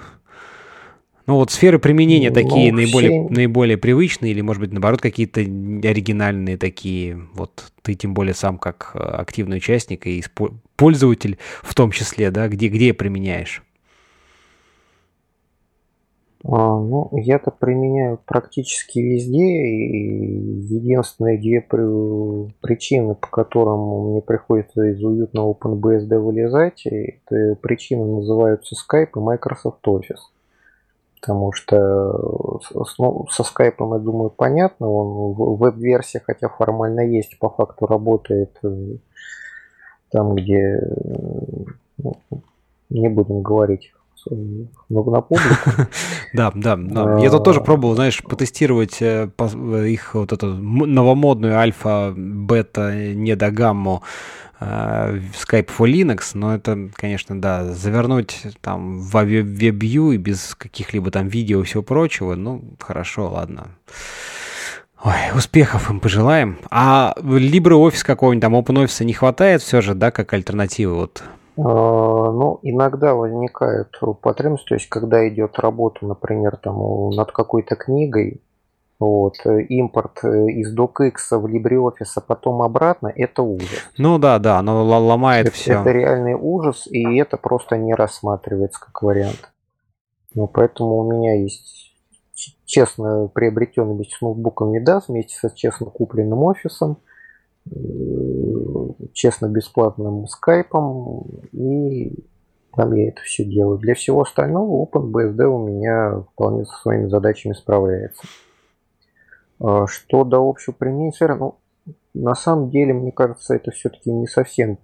Ну вот сферы применения ну, такие наиболее, все... наиболее привычные или, может быть, наоборот, какие-то оригинальные такие. Вот ты тем более сам как э, активный участник и пользователь в том числе, да, где, где применяешь? А, ну, я-то применяю практически везде, и единственные две причины, по которым мне приходится из уютного OpenBSD вылезать, это причины называются Skype и Microsoft Office. Потому что ну, со скайпом, я думаю, понятно, он в веб-версии, хотя формально есть, по факту работает э, там, где ну, не будем говорить много на публику. Да, да, да. Я тут тоже пробовал, знаешь, потестировать э, их вот эту новомодную альфа, бета, не до гамму э, Skype for Linux, но это, конечно, да, завернуть там в WebView и без каких-либо там видео и всего прочего, ну, хорошо, ладно. Ой, успехов им пожелаем. А LibreOffice какого-нибудь там OpenOffice не хватает все же, да, как альтернативы вот а, ну, иногда возникает потребность, то есть когда идет работа, например, там над какой-то книгой, вот, импорт э, из DocX в LibreOffice, а потом обратно, это ужас. Ну да, да, оно ломает это, все. Это реальный ужас, и это просто не рассматривается как вариант. Ну, поэтому у меня есть честно приобретенный вместе с ноутбуком Midas, вместе с честно купленным офисом – честно бесплатным скайпом, и там я это все делаю. Для всего остального OpenBSD у меня вполне со своими задачами справляется. А что до общего применения ну, на самом деле, мне кажется, это все-таки не совсем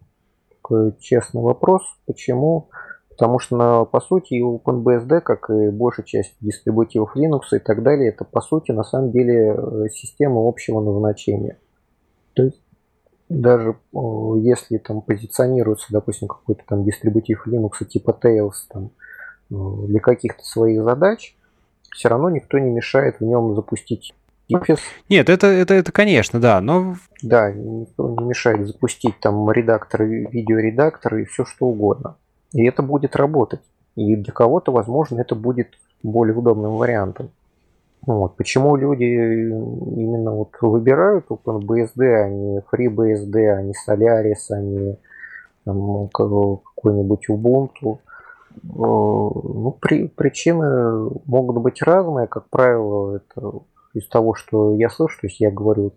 такой честный вопрос. Почему? Потому что, по сути, OpenBSD, как и большая часть дистрибутивов Linux и так далее, это, по сути, на самом деле э, система общего назначения. То есть даже если там позиционируется, допустим, какой-то там дистрибутив Linux типа Tails там, для каких-то своих задач, все равно никто не мешает в нем запустить Office. Нет, это, это, это конечно, да, но... Да, никто не мешает запустить там редактор, видеоредактор и все что угодно. И это будет работать. И для кого-то, возможно, это будет более удобным вариантом. Вот. Почему люди именно вот выбирают OpenBSD, а не FreeBSD, а не Solaris, а не какой-нибудь Ubuntu? Э, ну, при, причины могут быть разные. Как правило, это из того, что я слышу, то есть я говорю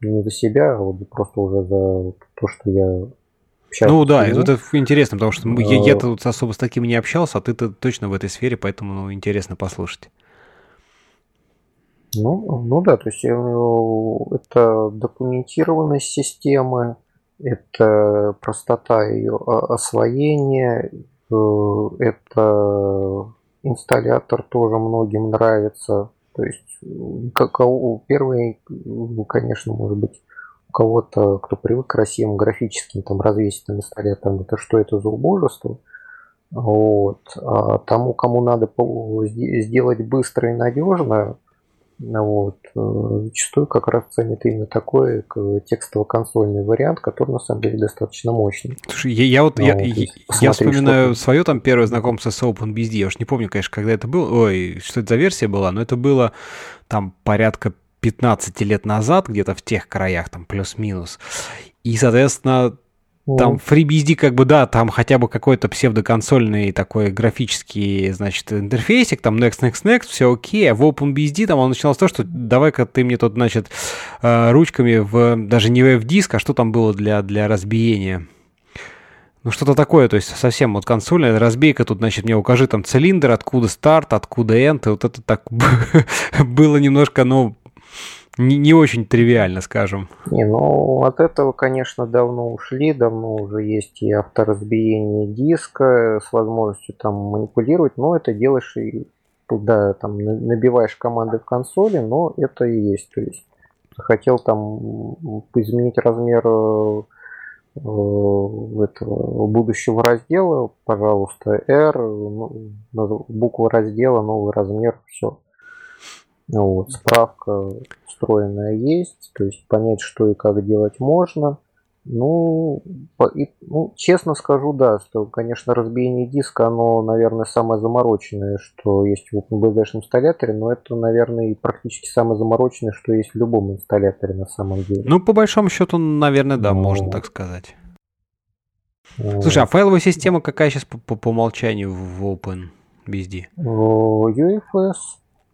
не за себя, а вот просто уже за то, что я общаюсь. Ну да, это интересно, потому что я, я тут особо с таким не общался, а ты-то точно в этой сфере, поэтому ну, интересно послушать. Ну, ну да, то есть э, это документированность системы, это простота ее освоения, э, это инсталлятор тоже многим нравится. То есть как первый, ну, конечно, может быть, у кого-то, кто привык к красивым графическим там развесить на инсталлятором, это что это за убожество. Вот. А тому, кому надо сделать быстро и надежно, Вот. Зачастую как раз ценит именно такой текстово-консольный вариант, который на самом деле достаточно мощный. Слушай, я, я вот, ну, я, я, я вспоминаю свое там первое знакомство с OpenBSD. Я уж не помню, конечно, когда это было. Ой, что это за версия была, но это было там порядка 15 лет назад, где-то в тех краях, там плюс-минус. И, соответственно, там FreeBSD как бы, да, там хотя бы какой-то псевдоконсольный такой графический, значит, интерфейсик, там next, next, next, все окей, а в OpenBSD там он начинал с того, что давай-ка ты мне тут, значит, э, ручками в, даже не в диск, а что там было для, для разбиения? Ну, что-то такое, то есть совсем вот консольная разбейка, тут, значит, мне укажи там цилиндр, откуда старт, откуда end, и вот это так было немножко, ну, не, не очень тривиально, скажем. Не, ну от этого, конечно, давно ушли, давно уже есть и авторазбиение диска с возможностью там манипулировать, но это делаешь и туда там набиваешь команды в консоли, но это и есть. То есть хотел там изменить размер э, этого будущего раздела, пожалуйста, R, ну, буква раздела, новый размер, все. Вот, справка встроенная есть, то есть понять, что и как делать можно. Ну, по, и, ну, честно скажу, да, что, конечно, разбиение диска, оно, наверное, самое замороченное, что есть в OpenBSD инсталляторе, но это, наверное, и практически самое замороченное, что есть в любом инсталляторе на самом деле. Ну, по большому счету, наверное, да, ну, можно так сказать. Ну, Слушай, а файловая система какая сейчас по, по, по умолчанию в OpenBSD? UFS.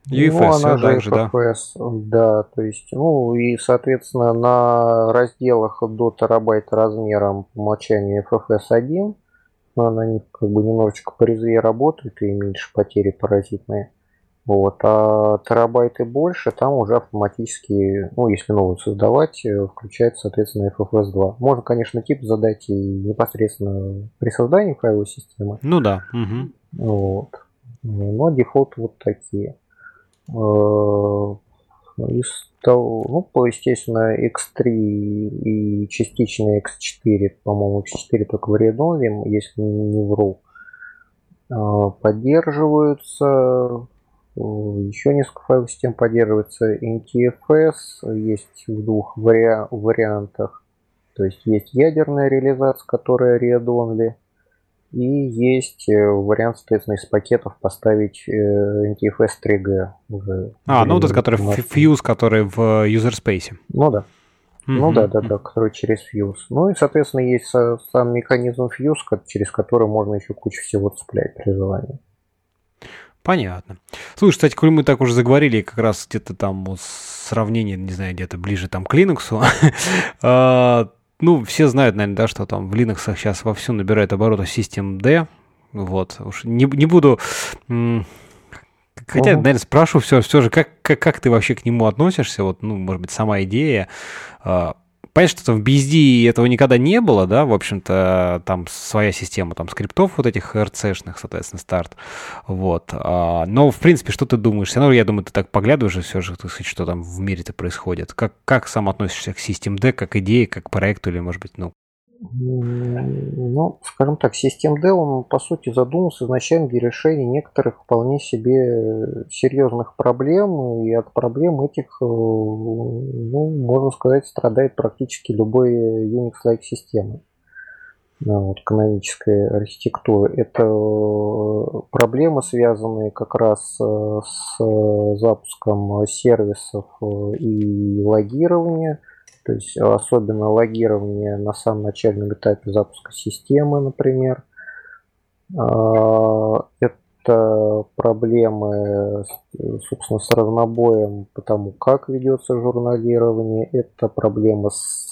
UFS, ну, она же также, FFS, да. да, то есть, ну и, соответственно, на разделах до терабайта размером по умолчанию FFS 1, на них как бы немножечко порезвее работает и меньше потери паразитные. Вот, а терабайты больше, там уже автоматически, ну, если новую создавать, э, включается, соответственно, FFS 2. Можно, конечно, тип задать и непосредственно при создании файловой системы. Ну да. Угу. Вот. Но дефолт вот такие. Э, из того, ну, естественно, X3 и частично X4, по-моему, X4 только в Redone, если не вру, э, поддерживаются. Еще несколько файлов систем поддерживается. NTFS есть в двух вари- вариантах. То есть есть ядерная реализация, которая read only, и есть э, вариант, соответственно, из пакетов поставить э, NTFS 3G уже. А, ну вот этот, который Fuse, который в user space. Ну да. Mm-hmm. Ну да, да, да, который через Fuse. Ну и, соответственно, есть сам механизм Fuse, через который можно еще кучу всего цеплять при желании. Понятно. Слушай, кстати, коль мы так уже заговорили, как раз где-то там вот сравнение, не знаю, где-то ближе там к Linux, а, ну, все знают, наверное, да, что там в Linux сейчас вовсю набирает обороты System-D. Вот, уж не, не буду... Хотя, наверное, спрошу все, все же, как, как, как ты вообще к нему относишься? Вот, ну, может быть, сама идея. А, понятно, что в BSD этого никогда не было, да, в общем-то, там своя система там скриптов вот этих RC-шных, соответственно, старт, вот. А, но, в принципе, что ты думаешь? Все равно, я думаю, ты так поглядываешь все же, так что там в мире-то происходит. Как, как сам относишься к System-D, как идее, как проекту или, может быть, ну, ну, скажем так, систем D, он, по сути, задумался изначально для решения некоторых вполне себе серьезных проблем, и от проблем этих, э, ну, можно сказать, страдает практически любой Unix-like системы вот, канонической архитектуры. Это проблемы, связанные как раз э, с запуском сервисов э, и логирования – то есть особенно логирование на самом начальном этапе запуска системы, например. А, это проблемы, собственно, с разнобоем по тому, как ведется журналирование. Это проблемы с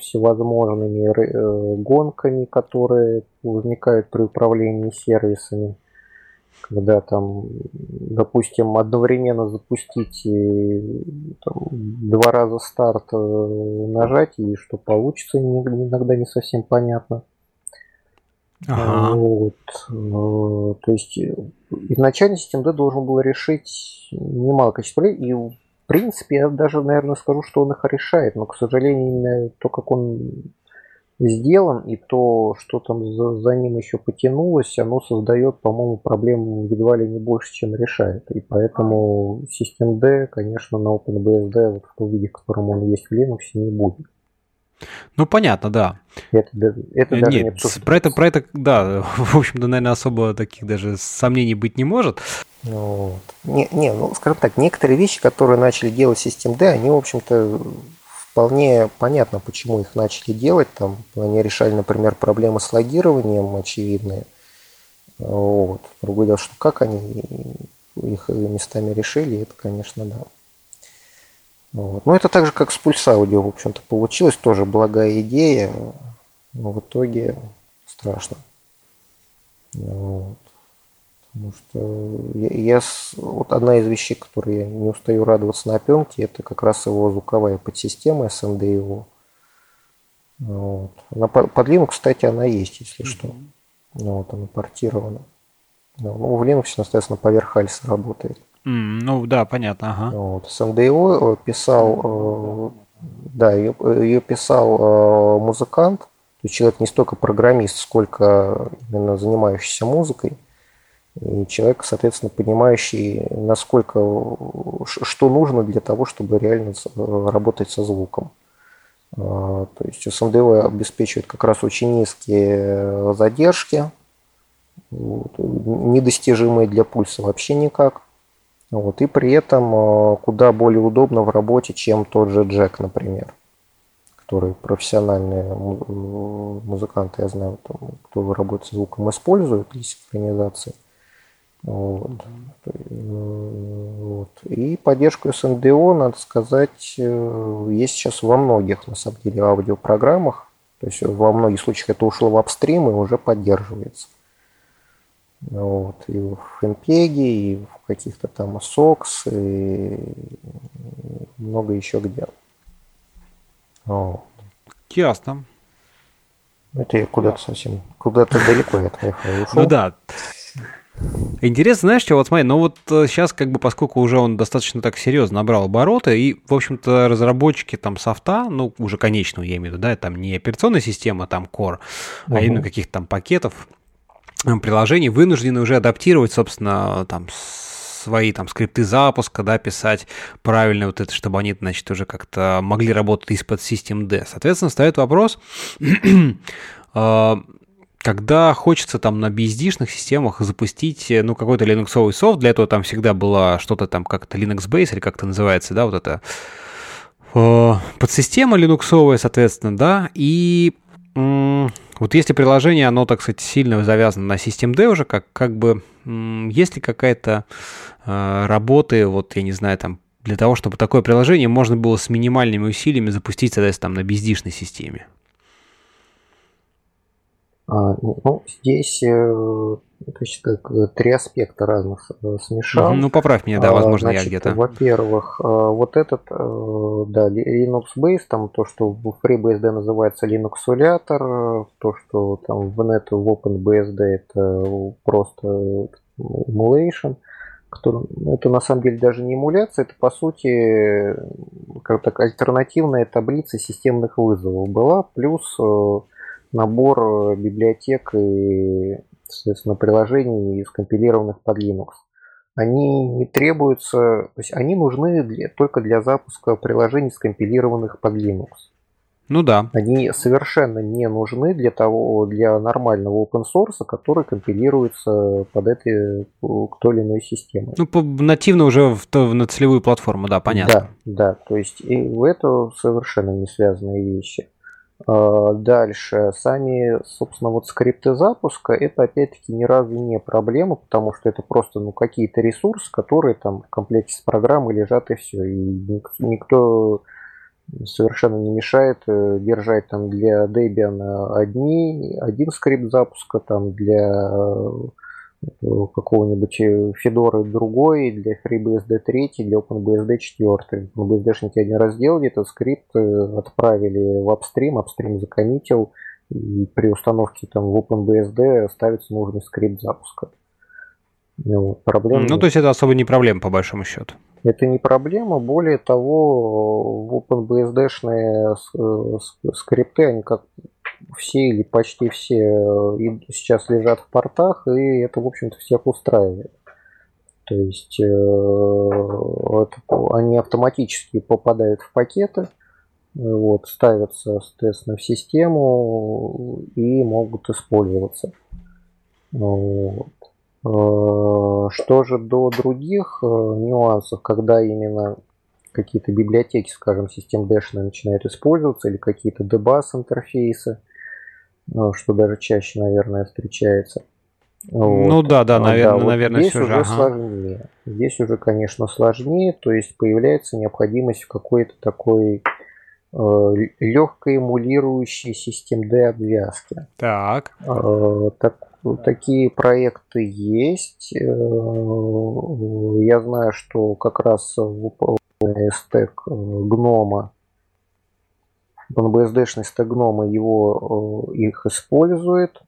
всевозможными э, гонками, которые возникают при управлении сервисами когда там, допустим, одновременно запустить и, там, два раза старт э, нажать, и что получится, иногда не совсем понятно. Ага. Вот. Э, то есть изначально система D должен был решить немало количество проблем, и в принципе я даже, наверное, скажу, что он их решает, но, к сожалению, именно то, как он сделан, и то, что там за, за ним еще потянулось, оно создает, по-моему, проблем едва ли не больше, чем решает. И поэтому систем D, конечно, на OpenBSD вот в том виде, в котором он есть в Linux, не будет. Ну, понятно, да. Это, это даже Нет, не про это, про это, да, в общем-то, наверное, особо таких даже сомнений быть не может. Вот. Не, не, ну, скажем так, некоторые вещи, которые начали делать систем D, они, в общем-то, вполне понятно, почему их начали делать. Там они решали, например, проблемы с логированием очевидные. Вот. Другое дело, что как они их местами решили, это, конечно, да. Вот. Ну, это так же, как с пульс аудио, в общем-то, получилось. Тоже благая идея, но в итоге страшно. Вот. Потому что я, я, вот одна из вещей, которые я не устаю радоваться на опенке, это как раз его звуковая подсистема SND его. Вот. Она под Linux, кстати, она есть, если mm-hmm. что. Вот, она портирована. Ну, в Linux, соответственно, поверх Альса работает. Mm, ну да, понятно, ага. Вот. SMDO писал, э, да, ее, ее писал э, музыкант, то есть человек не столько программист, сколько именно занимающийся музыкой. И человек, соответственно, понимающий, насколько, что нужно для того, чтобы реально работать со звуком. А, то есть SMDO обеспечивает как раз очень низкие задержки, недостижимые для пульса вообще никак. Вот, и при этом э, куда более удобно в работе, чем тот же Джек, например, который профессиональные музыканты, я знаю, кто работает с звуком, используют для синхронизации. Вот. Вот. И поддержку SNDO, надо сказать, э, есть сейчас во многих, на самом деле, аудиопрограммах. То есть во многих случаях это ушло в апстрим и уже поддерживается. Вот, и в Хэмпеге, и в каких-то там SOX, и много еще где. Вот. Ясно. Это я куда-то совсем, куда-то далеко я отъехал. Ну да. Интересно, знаешь, что, вот смотри, ну вот сейчас, э, как бы, поскольку уже он достаточно так серьезно набрал обороты, и, в общем-то, разработчики там софта, ну, уже конечного, я имею в виду, да, там не операционная система, там Core, угу. а именно каких-то там пакетов, приложений вынуждены уже адаптировать, собственно, там свои там скрипты запуска, да, писать правильно вот это, чтобы они, значит, уже как-то могли работать из-под систем D. Соответственно, стоит вопрос, а, когда хочется там на BSD-шных системах запустить, ну, какой-то линуксовый софт, для этого там всегда было что-то там как-то Linux Base или как это называется, да, вот это а, подсистема линуксовая, соответственно, да, и вот если приложение, оно, так сказать, сильно завязано на System уже, как, как бы, есть ли какая-то э, работа, вот, я не знаю, там, для того, чтобы такое приложение можно было с минимальными усилиями запустить, соответственно, там, на бездишной системе? А, ну, здесь э, то есть как э, три аспекта разных э, смешал. Ну, поправь меня, да, возможно, Значит, я где-то. Во-первых, вот этот, да, Linux Base, там то, что в FreeBSD называется Linux Emulator, то, что там в .NET в OpenBSD это просто emulation, который, ну, это на самом деле даже не эмуляция, это по сути как так альтернативная таблица системных вызовов была, плюс набор э, библиотек и, соответственно, приложений, скомпилированных под Linux. Они не требуются, то есть они нужны для, только для запуска приложений, скомпилированных под Linux. Ну да. Они совершенно не нужны для того, для нормального open source, который компилируется под этой к той или иной системе. Ну, по, нативно уже в, в, на целевую платформу, да, понятно. Да, да, то есть и это совершенно не связанные вещи. А, дальше, сами, собственно, вот скрипты запуска, это опять-таки ни разу не проблема, потому что это просто ну, какие-то ресурсы, которые там в комплекте с программой лежат и все. И никто совершенно не мешает э, держать там для Debian одни, один скрипт запуска, там для какого-нибудь Fedora другой, для FreeBSD 3, для OpenBSD 4. OpenBSD-шники один раз сделали этот скрипт, э, отправили в апстрим, апстрим закоммитил, и при установке там в OpenBSD ставится нужный скрипт запуска. Ну, проблема ну, то есть это особо не проблема, по большому счету. Это не проблема. Более того, в OpenBSD-шные э, скрипты, они как все или почти все э, сейчас лежат в портах, и это, в общем-то, всех устраивает. То есть это, они автоматически попадают в пакеты, вот, ставятся, соответственно, в систему и могут использоваться. Вот. Э, что же до других э, нюансов, когда именно какие-то библиотеки, скажем, систем Dash начинают использоваться, или какие-то debug интерфейсы, э, что даже чаще, наверное, встречается. Вот. Ну да, да, наверное, да, наверное, здесь все уже ага. сложнее. Здесь уже, конечно, сложнее, то есть появляется необходимость в какой-то такой э, легкой эмулирующей систем D обвязки. Так. Э, так такие проекты есть. Э, я знаю, что как раз выполненный стек гнома, NBSD-шный стек гнома его э, их использует.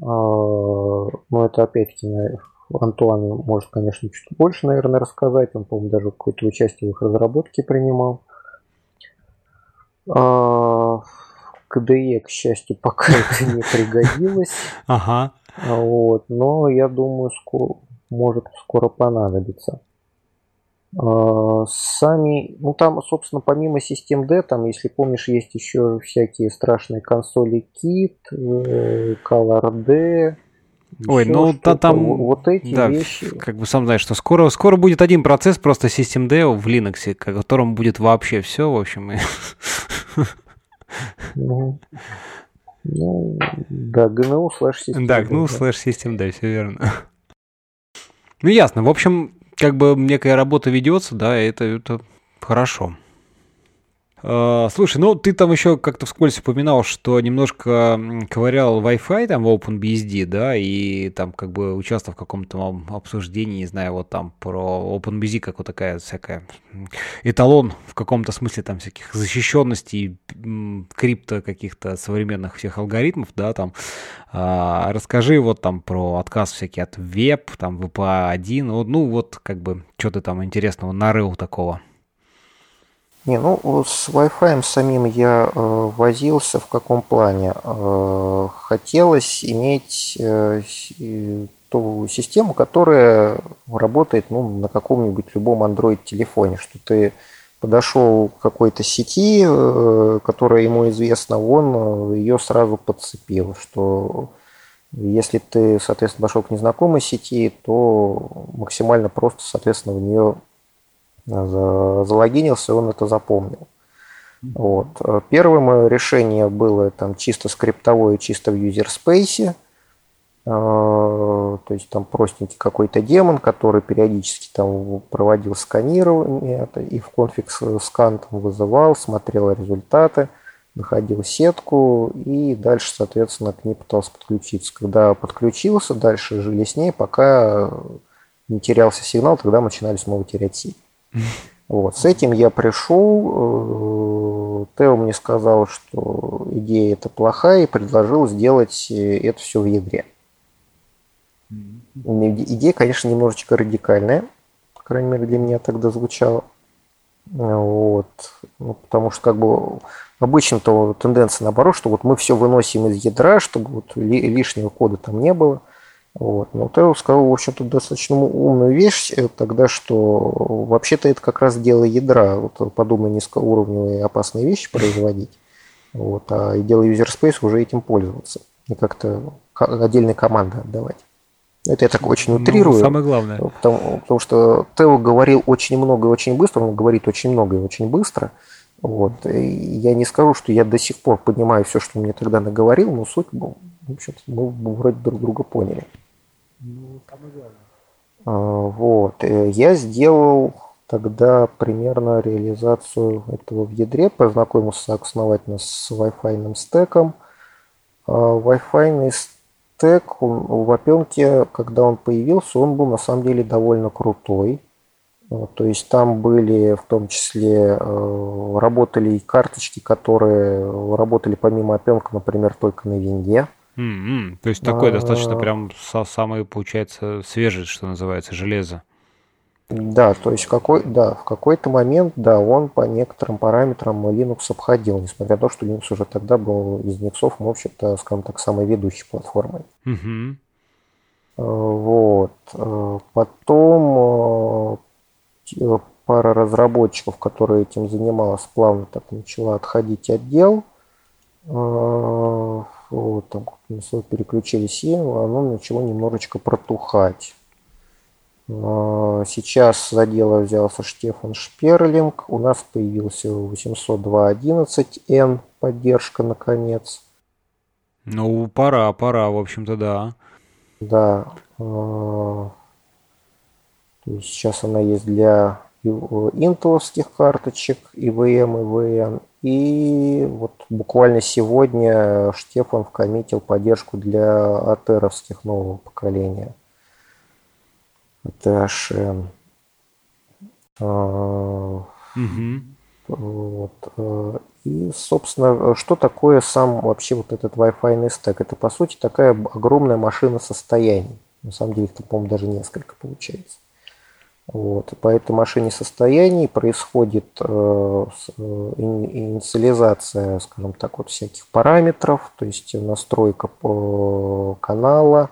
Но это опять-таки Антуан может, конечно, чуть больше, наверное, рассказать. Он, по-моему, даже какое-то участие в их разработке принимал. КДЕ, к счастью, пока это не пригодилось. Ага. Вот, но я думаю, скоро, может скоро понадобится. А, сами, ну там, собственно, помимо систем D, там, если помнишь, есть еще всякие страшные консоли Kit, э, Color D, Ой, ну та, там вот эти да, вещи. Как бы сам знаешь, что скоро, скоро будет один процесс просто System D в Linux, котором будет вообще все, в общем. И... Ну, ну, да, GNU слэш систем. Да, GNU слэш систем, да, все верно. Ну, ясно. В общем, как бы некая работа ведется, да, это, это хорошо. А, слушай, ну ты там еще как-то вскользь упоминал, что немножко ковырял Wi-Fi там в OpenBSD, да, и там как бы участвовал в каком-то обсуждении, не знаю, вот там про OpenBSD, как вот такая всякая эталон в каком-то смысле там всяких защищенностей, крипто каких-то современных всех алгоритмов, да, там. А, расскажи вот там про отказ всякий от веб, там VPA1, ну вот как бы что ты там интересного нарыл такого. Не, ну с Wi-Fi самим я э, возился в каком плане? Э, хотелось иметь э, ту систему, которая работает ну, на каком-нибудь любом Android телефоне, что ты подошел к какой-то сети, э, которая ему известна, он э, ее сразу подцепил, что если ты, соответственно, пошел к незнакомой сети, то максимально просто, соответственно, в нее залогинился, он это запомнил. Вот. Первым решение было там чисто скриптовое, чисто в space. А, то есть там простенький какой-то демон, который периодически там проводил сканирование и в конфиг скан там вызывал, смотрел результаты, находил сетку и дальше, соответственно, к ней пытался подключиться. Когда подключился, дальше жили с ней, пока не терялся сигнал, тогда мы начинали снова терять сеть. Вот. С этим я пришел, э, Тео мне сказал, что идея это плохая, и предложил сделать э, это все в ядре. Идея, конечно, немножечко радикальная, по крайней мере, для меня тогда звучала. Вот. Ну, потому что как бы обычно-то тенденция наоборот, что вот мы все выносим из ядра, чтобы вот лишнего кода там не было. Вот. Но Тео сказал, в общем-то, достаточно умную вещь э, тогда, что вообще-то это как раз дело ядра, вот подобные низкоуровневые опасные вещи производить, вот, а и дело space уже этим пользоваться, и как-то отдельной команды отдавать. Это я так очень ну, утрирую. Ну, самое главное. Потому, потому что Тео говорил очень много и очень быстро, он говорит очень много и очень быстро. Вот. И я не скажу, что я до сих пор понимаю все, что мне тогда наговорил, но суть, ну, в общем-то, мы вроде друг друга поняли. Ну, самое главное. А, вот. Э, я сделал тогда примерно реализацию этого в ядре, познакомился основательно с Wi-Fi стеком. А, Wi-Fi стек он, в опенке, когда он появился, он был на самом деле довольно крутой. А, то есть там были в том числе работали и карточки, которые работали помимо опенка, например, только на винде. Mm-hmm. То есть такой достаточно прям самый, получается, свежий, что называется, железо. Да, то есть какой, да, в какой-то момент, да, он по некоторым параметрам Linux обходил, несмотря на то, что Linux уже тогда был из Nix, в общем-то, скажем так, самой ведущей платформой. Угу. Вот. Э, потом э, пара разработчиков, которые этим занималась, плавно так начала отходить отдел. Там переключились и оно начало немножечко протухать. А, сейчас за дело взялся Штефан Шперлинг. У нас появился 802.11n поддержка наконец. Ну, пора, пора, в общем-то, да. Да. А, сейчас она есть для интеловских карточек, ИВМ, ИВН. И вот буквально сегодня Штефан вкоммитил поддержку для атеровских нового поколения. THN. А, вот. Э, и, собственно, что такое сам вообще вот этот Wi-Fi стек? Это, по сути, такая огромная машина состояний. На самом деле, их, по-моему, даже несколько получается. Вот. По этой машине состояний происходит э, э инициализация, скажем так, вот всяких параметров, то есть настройка по канала,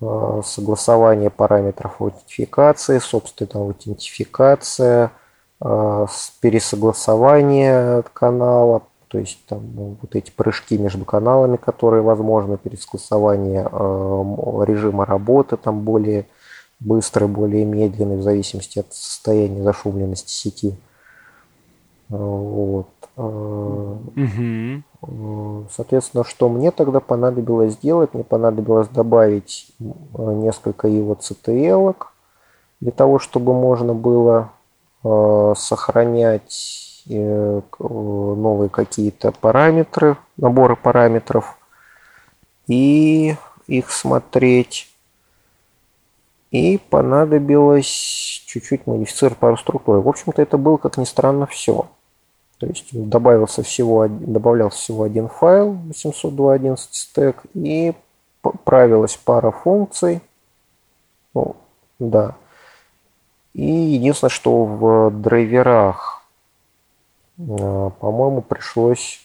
Э, согласование параметров аутентификации, собственно, аутентификация, э, пересогласование канала, то есть там ну, вот эти прыжки между каналами, которые возможны, пересогласование э, режима работы, там более быстрый, более медленный, в зависимости от состояния зашумленности сети. Вот. Угу. Соответственно, что мне тогда понадобилось сделать? Мне понадобилось добавить несколько его CTL для того, чтобы можно было э, сохранять э, новые какие-то параметры, наборы параметров и их смотреть. И понадобилось чуть-чуть модифицировать пару структур. В общем-то, это было, как ни странно, все. То есть добавился всего, добавлялся всего один файл 802.11 стек и правилась пара функций. Ну, да. И единственное, что в драйверах, а, по-моему, пришлось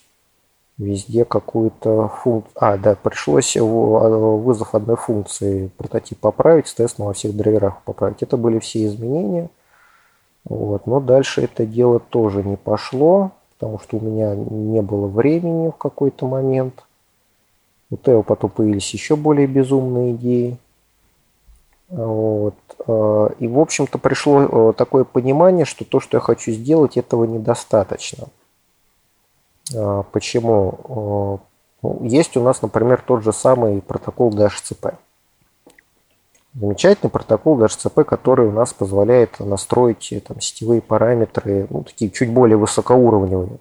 везде какую-то функцию... А, да, пришлось а, вызов одной функции прототип поправить, соответственно, во всех драйверах поправить. Это были все изменения. Вот. Но дальше это дело тоже не пошло, потому что у меня не было времени в какой-то момент. У Тео потом появились еще более безумные идеи. Вот. А, и, в общем-то, пришло э, такое понимание, что то, что я хочу сделать, этого недостаточно. А, почему? А, ну, есть у нас, например, тот же самый протокол DHCP. Замечательный протокол DHCP, который у нас позволяет настроить э, там, сетевые параметры, ну, такие чуть более высокоуровневые.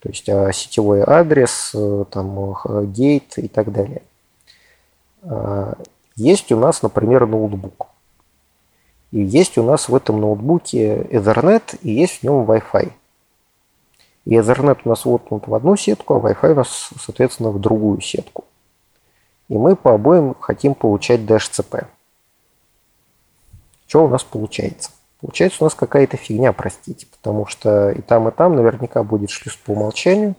То есть а, сетевой адрес, э, там, гейт и так далее. Есть у нас, например, ноутбук. И есть у нас в этом ноутбуке Ethernet и есть в нем Wi-Fi. И Ethernet у нас воткнут в одну сетку, а Wi-Fi у нас, соответственно, в другую сетку. И мы по обоим хотим получать DHCP. Что у нас получается? Получается у нас какая-то фигня, простите, потому что и там, и там наверняка будет шлюз по умолчанию.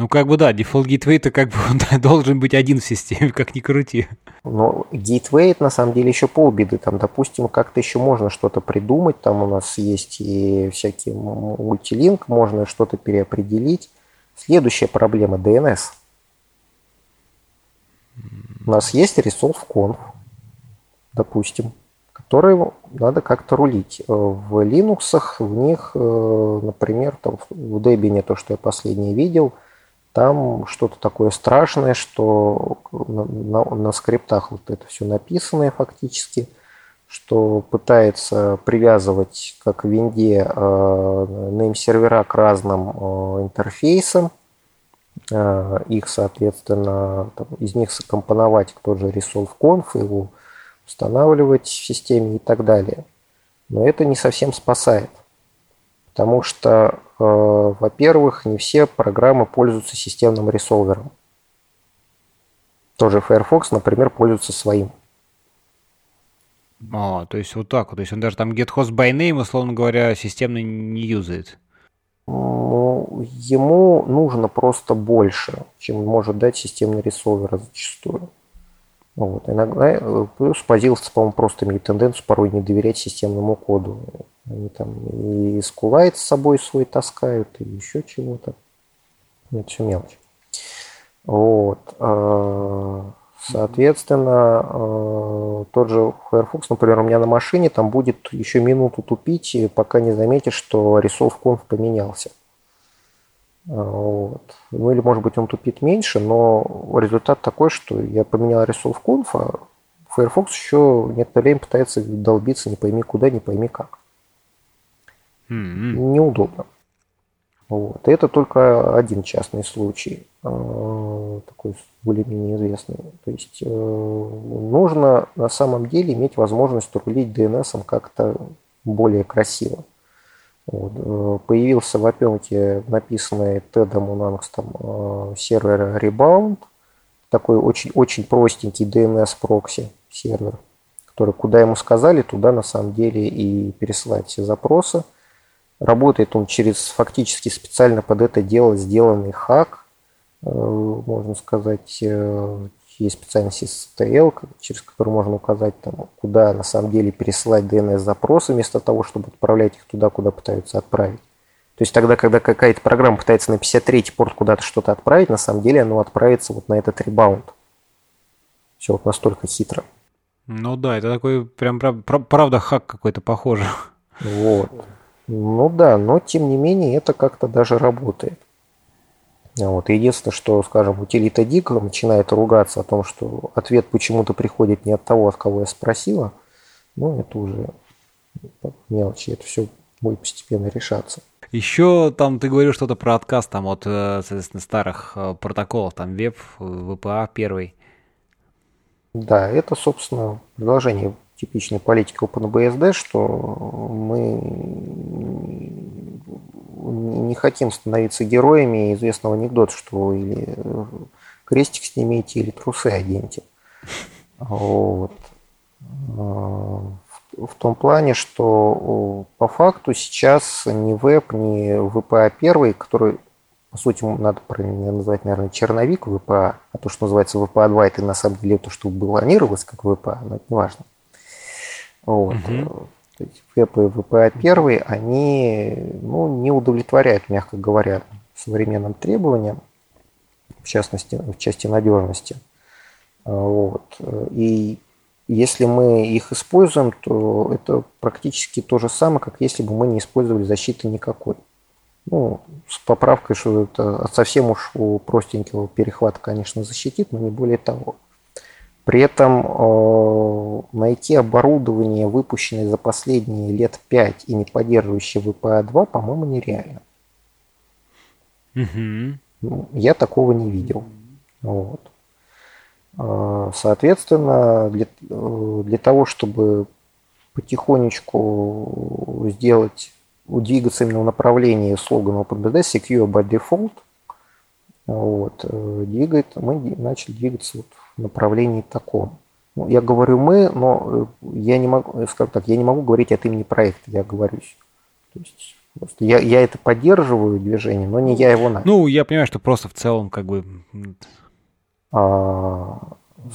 Ну, как бы да, default gateway это как бы он должен быть один в системе, как ни крути. Но gateway на самом деле еще полбеды. Там, допустим, как-то еще можно что-то придумать. Там у нас есть и всякие multilink, можно что-то переопределить. Следующая проблема DNS. У нас есть resolv conf, допустим которые надо как-то рулить. Э, в Linux, в них, э, например, там в Debian, то, что я последнее видел, там что-то такое страшное, что на, на, на скриптах вот это все написанное фактически, что пытается привязывать, как в винде, э, нейм-сервера к разным интерфейсам, их, соответственно, там, из них скомпоновать тот же ResolveConf, его устанавливать в системе и так далее. Но это не совсем спасает. Потому что, э, во-первых, не все программы пользуются системным ресолвером. Тоже Firefox, например, пользуется своим. А, то есть вот так вот. То есть он даже там get-host by name, условно говоря, системно не юзает. Ну, ему нужно просто больше, чем может дать системный ресолвер зачастую. Вот. Иногда, э, плюс позиловцы, по-моему, просто имеют тенденцию порой не доверять системному коду. Они там и SQLite с собой свой таскают, и еще чего-то. Это все мелочь. Вот. А, соответственно, а, тот же Firefox, например, у меня на машине там будет еще минуту тупить, пока не заметишь, что Resolve Conf поменялся. Вот. Ну или, может быть, он тупит меньше, но результат такой, что я поменял Resolve Conf, а Firefox еще некоторое время пытается долбиться не пойми куда, не пойми как. Mm-hmm. Неудобно. Вот. И это только один частный случай, а, такой более-менее известный. То есть э, нужно на самом деле иметь возможность рулить DNS как-то более красиво. Вот. Э, появился в опенке написанный Тедом Унангстом э, сервер Rebound, такой очень, очень простенький DNS прокси сервер, который куда ему сказали, туда на самом деле и пересылать все запросы – Работает он через фактически специально под это дело сделанный хак, э, можно сказать, есть специальность STL, через который можно указать, там, куда на самом деле пересылать DNS-запросы, вместо того, чтобы отправлять их туда, куда пытаются отправить. То есть тогда, когда какая-то программа пытается на 53 порт куда-то что-то отправить, на самом деле оно отправится вот на этот ребаунд. Все вот настолько хитро. Ну да, это такой прям правда хак какой-то похожий. Вот. Ну да, но тем не менее это как-то даже работает. Вот. Единственное, что, скажем, утилита Дик начинает ругаться о том, что ответ почему-то приходит не от того, от кого я спросила, ну, это уже мелочи, это все будет постепенно решаться. Еще там ты говорил что-то про отказ там от, э, соответственно, старых э, протоколов, там веб, VPA первый. Да, это, собственно, предложение типичной политики OpenBSD, что мы не хотим становиться героями известного анекдота, что или крестик снимите, или трусы оденьте. Вот. В том плане, что по факту сейчас ни веб, ни VPA первый, который, по сути, надо назвать, наверное, черновик VPA, а то, что называется VPA 2, это на самом деле то, что баллонировалось как VPA, но это не важно. Вот. Угу. То есть ВП и ВПА первый, они ну, не удовлетворяют, мягко говоря, современным требованиям, в частности, в части надежности. А, вот. И если мы их используем, то это практически то же самое, как если бы мы не использовали защиты никакой. Ну, с поправкой, что это совсем уж у простенького перехвата, конечно, защитит, но не более того. При этом э, найти оборудование, выпущенное за последние лет 5 и не поддерживающее VPA-2, по-моему, нереально. Угу. Я такого не видел. Вот. Э, соответственно, для, э, для того, чтобы потихонечку сделать, двигаться именно в направлении слогана OpenBD Secure by Default, вот, двигает, мы начали двигаться вот направлении таком. Ну, я говорю мы, но э, я не могу, э, скажем так, я не могу говорить от имени проекта, я говорюсь. То есть просто я, я это поддерживаю движение, но не я его на. Ну, я понимаю, что просто в целом как бы... А,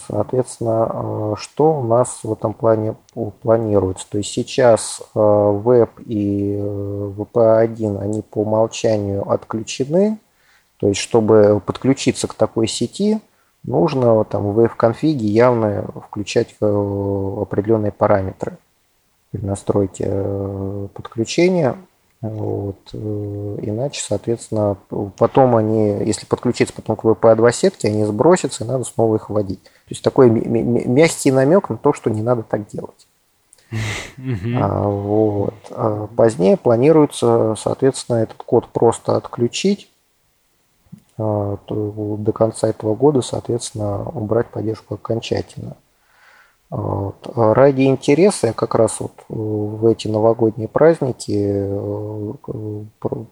соответственно, а, что у нас в этом плане планируется? То есть сейчас а, веб и VP1, они по умолчанию отключены. То есть, чтобы подключиться к такой сети, нужно там в конфиге явно включать э, определенные параметры при настройке э, подключения. Вот. Э, иначе, соответственно, потом они, если подключиться потом к VPA2 сетке, они сбросятся, и надо снова их вводить. То есть такой мягкий намек на то, что не надо так делать. А, вот. А позднее планируется, соответственно, этот код просто отключить до конца этого года, соответственно, убрать поддержку окончательно. А, вот. А ради интереса я как раз вот в эти новогодние праздники э,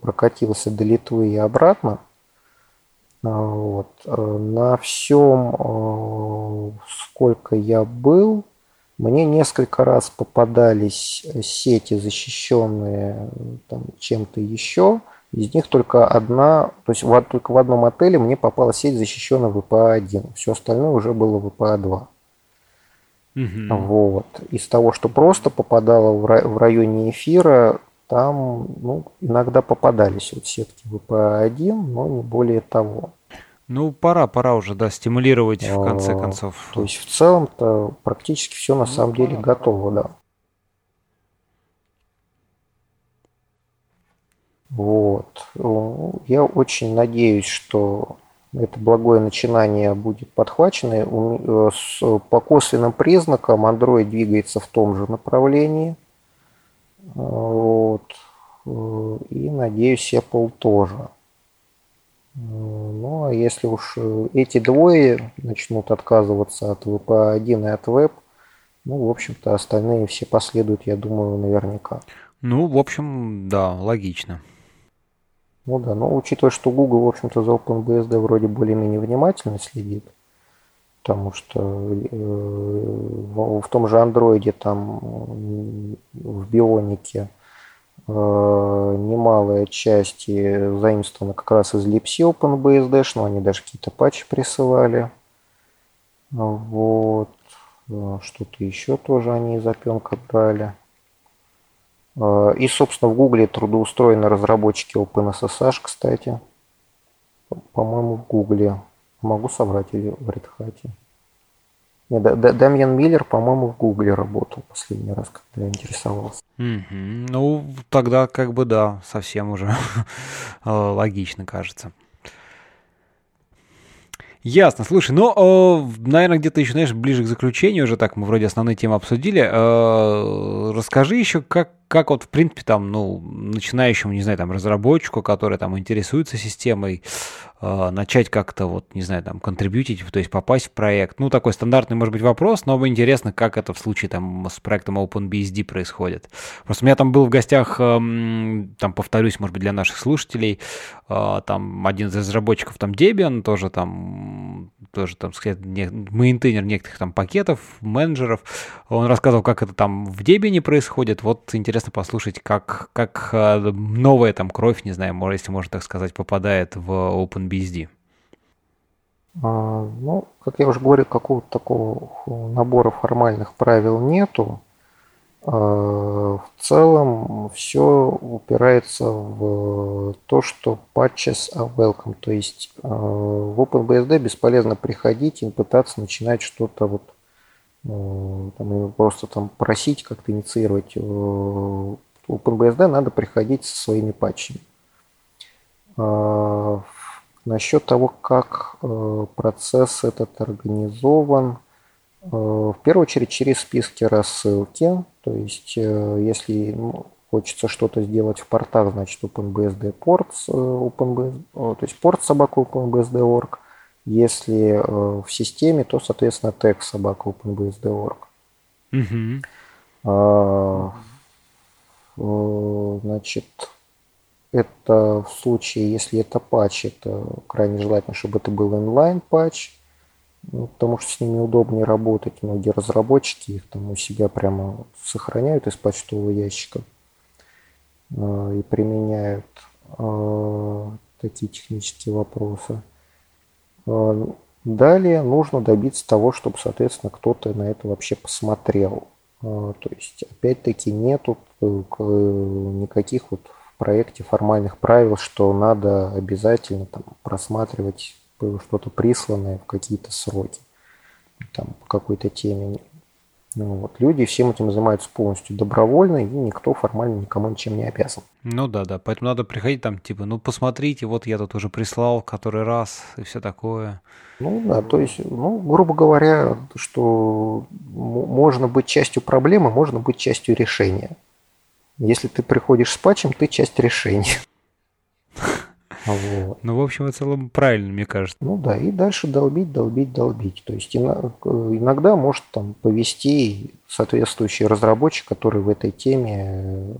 прокатился до Литвы и обратно. Вот. На всем, сколько я был, Мне несколько раз попадались сети, защищенные чем-то еще. Из них только одна, то есть в, только в одном отеле мне попала сеть, защищенная VPA-1. Все остальное уже было VPA-2. Угу. Вот. Из того, что просто попадало в районе эфира, там ну, иногда попадались вот сетки VPA-1, но не более того. Ну, пора, пора уже, да, стимулировать в конце а, концов. То есть в целом-то практически все на ну, самом деле готово, да. Вот. Ну, я очень надеюсь, что это благое начинание будет подхвачено. Э, по косвенным признакам Android двигается в том же направлении. Вот. Э, и надеюсь, Apple тоже. Э, ну, а если уж эти двое начнут отказываться от VP1 и от Web, ну, в общем-то, остальные все последуют, я думаю, наверняка. Ну, в общем, да, логично. Ну да, но учитывая, что Google, в общем-то, за OpenBSD вроде более-менее внимательно следит, потому что э, в том же андроиде там в бионике э, немалая часть заимствована как раз из Lipsy OpenBSD, но они даже какие-то патчи присылали. Вот. Э, что-то еще тоже они из опенка брали. Э, и, собственно, в Гугле трудоустроены разработчики OpenSSH, кстати. По-моему, в Гугле. Могу соврать или в Red Hat. Нет, Дамьян Миллер, по-моему, в Гугле работал последний раз, когда я интересовался. Mm-hmm. Ну, тогда как бы да, совсем уже логично кажется. Ясно. Слушай, ну, э, наверное, где-то еще, знаешь, ближе к заключению уже так, мы вроде основные темы обсудили. Э, расскажи еще, как, как вот, в принципе, там, ну, начинающему, не знаю, там, разработчику, который там интересуется системой, э, начать как-то, вот, не знаю, там, контрибьютить, то есть попасть в проект. Ну, такой стандартный, может быть, вопрос, но интересно, как это в случае, там, с проектом OpenBSD происходит. Просто у меня там был в гостях, эм, там, повторюсь, может быть, для наших слушателей, э, там, один из разработчиков, там, Debian, тоже там, тоже, там, сказать, мейнтейнер некоторых там пакетов, менеджеров. Он рассказывал, как это там в Debian происходит. Вот интересно послушать, как, как э, новая там кровь, не знаю, если можно так сказать, попадает в OpenBSD. А, ну, как я уже говорил, какого-то такого набора формальных правил нету. А, в целом все упирается в то, что patches are welcome. То есть а, в OpenBSD бесполезно приходить и пытаться начинать что-то вот там, просто там просить как-то инициировать. OpenBSD надо приходить со своими патчами. Насчет того, как э, процесс этот организован, э, в первую очередь через списки рассылки. То есть, э, если ну, хочется что-то сделать в портах, значит OpenBSD ports, OpenBSD, то есть порт собака OpenBSD.org. Если в системе, то, соответственно, тег собака OpenBSD.org. Угу. А, значит, это в случае, если это патч, это крайне желательно, чтобы это был инлайн патч, ну, потому что с ними удобнее работать. Многие разработчики их там у себя прямо сохраняют из почтового ящика э, и применяют э, такие технические вопросы. Э, далее нужно добиться того, чтобы, соответственно, кто-то на это вообще посмотрел. Э, то есть, опять-таки, нету э, никаких вот проекте формальных правил, что надо обязательно там, просматривать что-то присланное в какие-то сроки там, по какой-то теме. Ну, вот. Люди всем этим занимаются полностью добровольно, и никто формально никому ничем не обязан. Ну да, да. Поэтому надо приходить там, типа, ну посмотрите, вот я тут уже прислал который раз и все такое. Ну да, то есть, ну, грубо говоря, что можно быть частью проблемы, можно быть частью решения. Если ты приходишь с патчем, ты часть решения. Вот. Ну, в общем и целом, правильно, мне кажется. Ну да, и дальше долбить, долбить, долбить. То есть иногда может там повести соответствующий разработчик, который в этой теме э,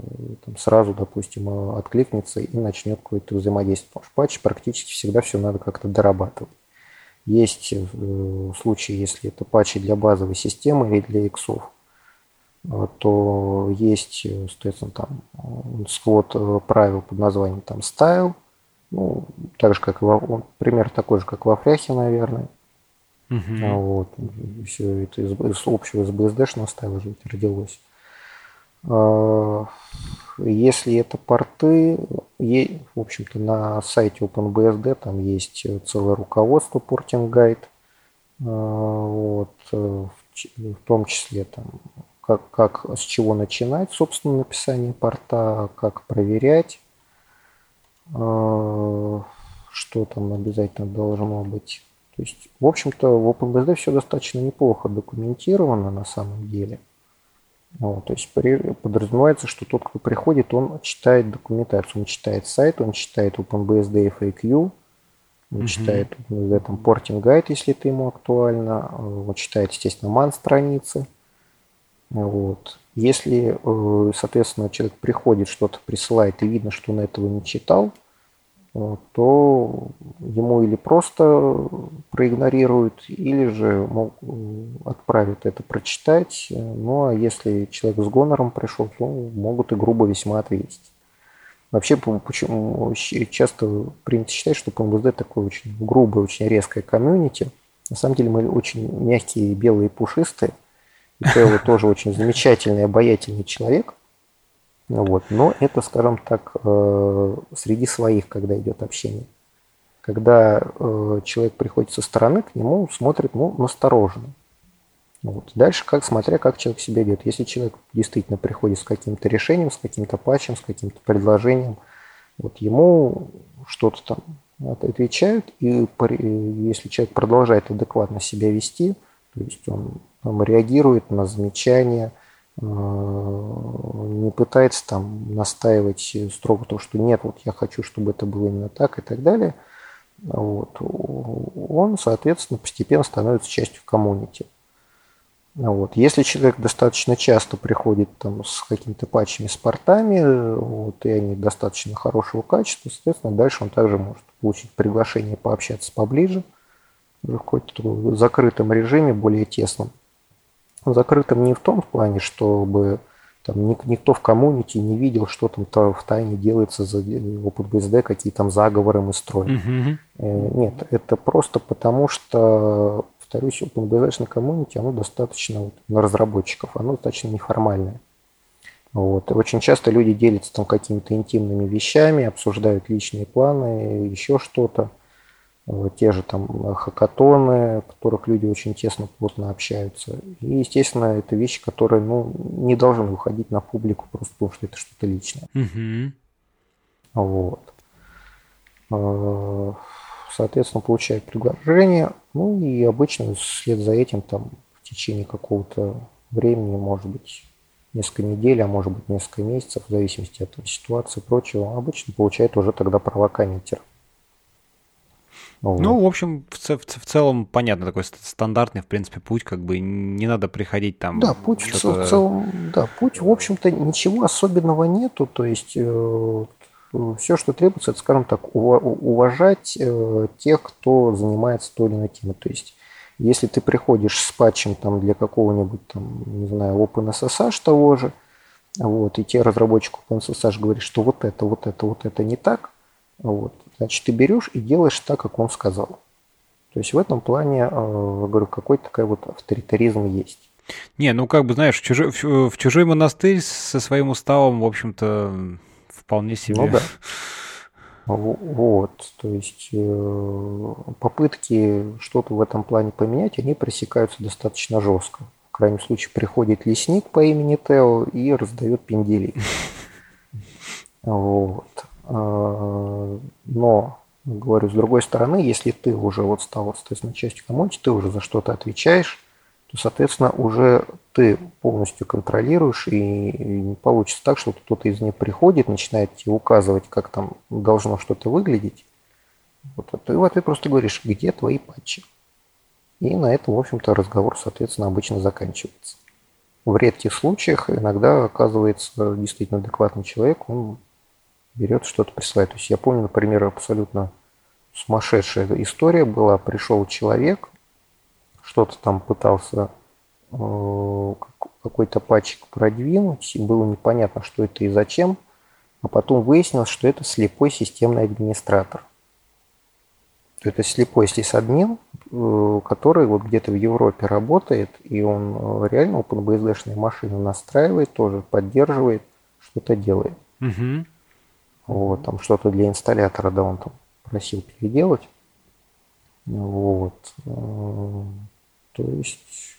там, сразу, допустим, откликнется и начнет какое-то взаимодействие. Потому что патч практически всегда все надо как-то дорабатывать. Есть э, случаи, если это патчи для базовой системы или для иксов, то есть, соответственно, там свод правил под названием там style, ну, так же, как и во, пример такой же, как во фряхе, наверное. Uh-huh. Вот. Все это из, из общего из BSD-шного стайла же родилось. А, если это порты, в общем-то на сайте OpenBSD там есть целое руководство а, вот, в том числе там как, как с чего начинать, собственно, написание порта, как проверять, что там обязательно должно быть. То есть, в общем-то, в OpenBSD все достаточно неплохо документировано на самом деле. Вот, то есть подразумевается, что тот, кто приходит, он читает документацию, он читает сайт, он читает OpenBSD FAQ, он mm-hmm. читает OpenBSD там, Porting Guide, если это ему актуально, он читает, естественно, ман страницы. Вот. Если, э, соответственно, человек приходит, что-то присылает и видно, что он этого не читал, э, то ему или просто проигнорируют, или же отправят это прочитать. Ну а если человек с гонором пришел, то могут и грубо весьма ответить. Вообще, почему часто принято считать, что ПМВД такое очень грубое, очень резкое комьюнити. На самом деле мы очень мягкие, белые, пушистые. И Тео тоже очень замечательный, обаятельный человек. Вот. Но это, скажем так, э, среди своих, когда идет общение. Когда э, человек приходит со стороны, к нему смотрит ну, настороженно. Вот. Дальше, как, смотря как человек себя ведет. Если человек действительно приходит с каким-то решением, с каким-то патчем, с каким-то предложением, вот ему что-то там отвечают, и если человек продолжает адекватно себя вести, то есть он реагирует на замечания, э, не пытается там настаивать строго то, что нет, вот я хочу, чтобы это было именно так и так далее, вот, он, соответственно, постепенно становится частью коммунити. Вот. Если человек достаточно часто приходит там, с какими-то патчами, с портами, вот, и они достаточно хорошего качества, соответственно, дальше он также может получить приглашение пообщаться поближе, в какой-то закрытом режиме, более тесном. Закрытым не в том плане, чтобы там никто в коммунити не видел, что там -то в тайне делается за опыт BSD, какие там заговоры мы строим. Mm-hmm. Нет, это просто потому, что, повторюсь, OpenBSD коммунити, оно достаточно вот, на разработчиков, оно достаточно неформальное. Вот. И очень часто люди делятся там какими-то интимными вещами, обсуждают личные планы, еще что-то те же там хакатоны, в которых люди очень тесно, плотно общаются. И, естественно, это вещи, которые ну, не должны выходить на публику просто потому, что это что-то личное. Угу. Вот. А, соответственно, получают приглашение. Ну и обычно вслед за этим там в течение какого-то времени, может быть, несколько недель, а может быть несколько месяцев, в зависимости от ситуации и прочего, обычно получает уже тогда права комментера. Вот. Ну, в общем, в, в, в целом понятно, такой стандартный, в принципе, путь, как бы не надо приходить там. Да, путь в, целом, да, путь, в общем-то, ничего особенного нету, то есть э, все, что требуется, это, скажем так, уважать э, тех, кто занимается той или иной темой. То есть, если ты приходишь с патчем там для какого-нибудь там, не знаю, OpenSSH того же, вот, и те разработчик OpenSSH говорит, что вот это, вот это, вот это не так, вот, Значит, ты берешь и делаешь так, как он сказал. То есть в этом плане, э, говорю, какой-то такой вот авторитаризм есть. Не, ну как бы, знаешь, в чужой, в, в чужой монастырь со своим уставом, в общем-то, вполне себе. Ну да. Вот, то есть э, попытки что-то в этом плане поменять, они пресекаются достаточно жестко. В крайнем случае приходит лесник по имени Тео и раздает пенделей. Вот. А, но, говорю, с другой стороны, если ты уже вот стал, соответственно, частью команды, ты уже за что-то отвечаешь, то, соответственно, уже ты полностью контролируешь, и не получится так, что кто-то из них приходит, начинает тебе указывать, как там должно что-то выглядеть. Вот, а ты в ответ просто говоришь, где твои патчи. И на этом, в общем-то, разговор, соответственно, обычно заканчивается. В редких случаях иногда оказывается действительно адекватный человек, он берет что-то присылает. То есть я помню, например, абсолютно сумасшедшая история была. Пришел человек, что-то там пытался, э, какой-то патчик продвинуть, и было непонятно, что это и зачем, а потом выяснилось, что это слепой системный администратор. Это слепой сисадмин, э, который вот где-то в Европе работает, и он э, реально OpenBSD-шные машины настраивает тоже, поддерживает, что-то делает. Угу. Вот, там что-то для инсталлятора, да, он там просил переделать. Вот. Э, то есть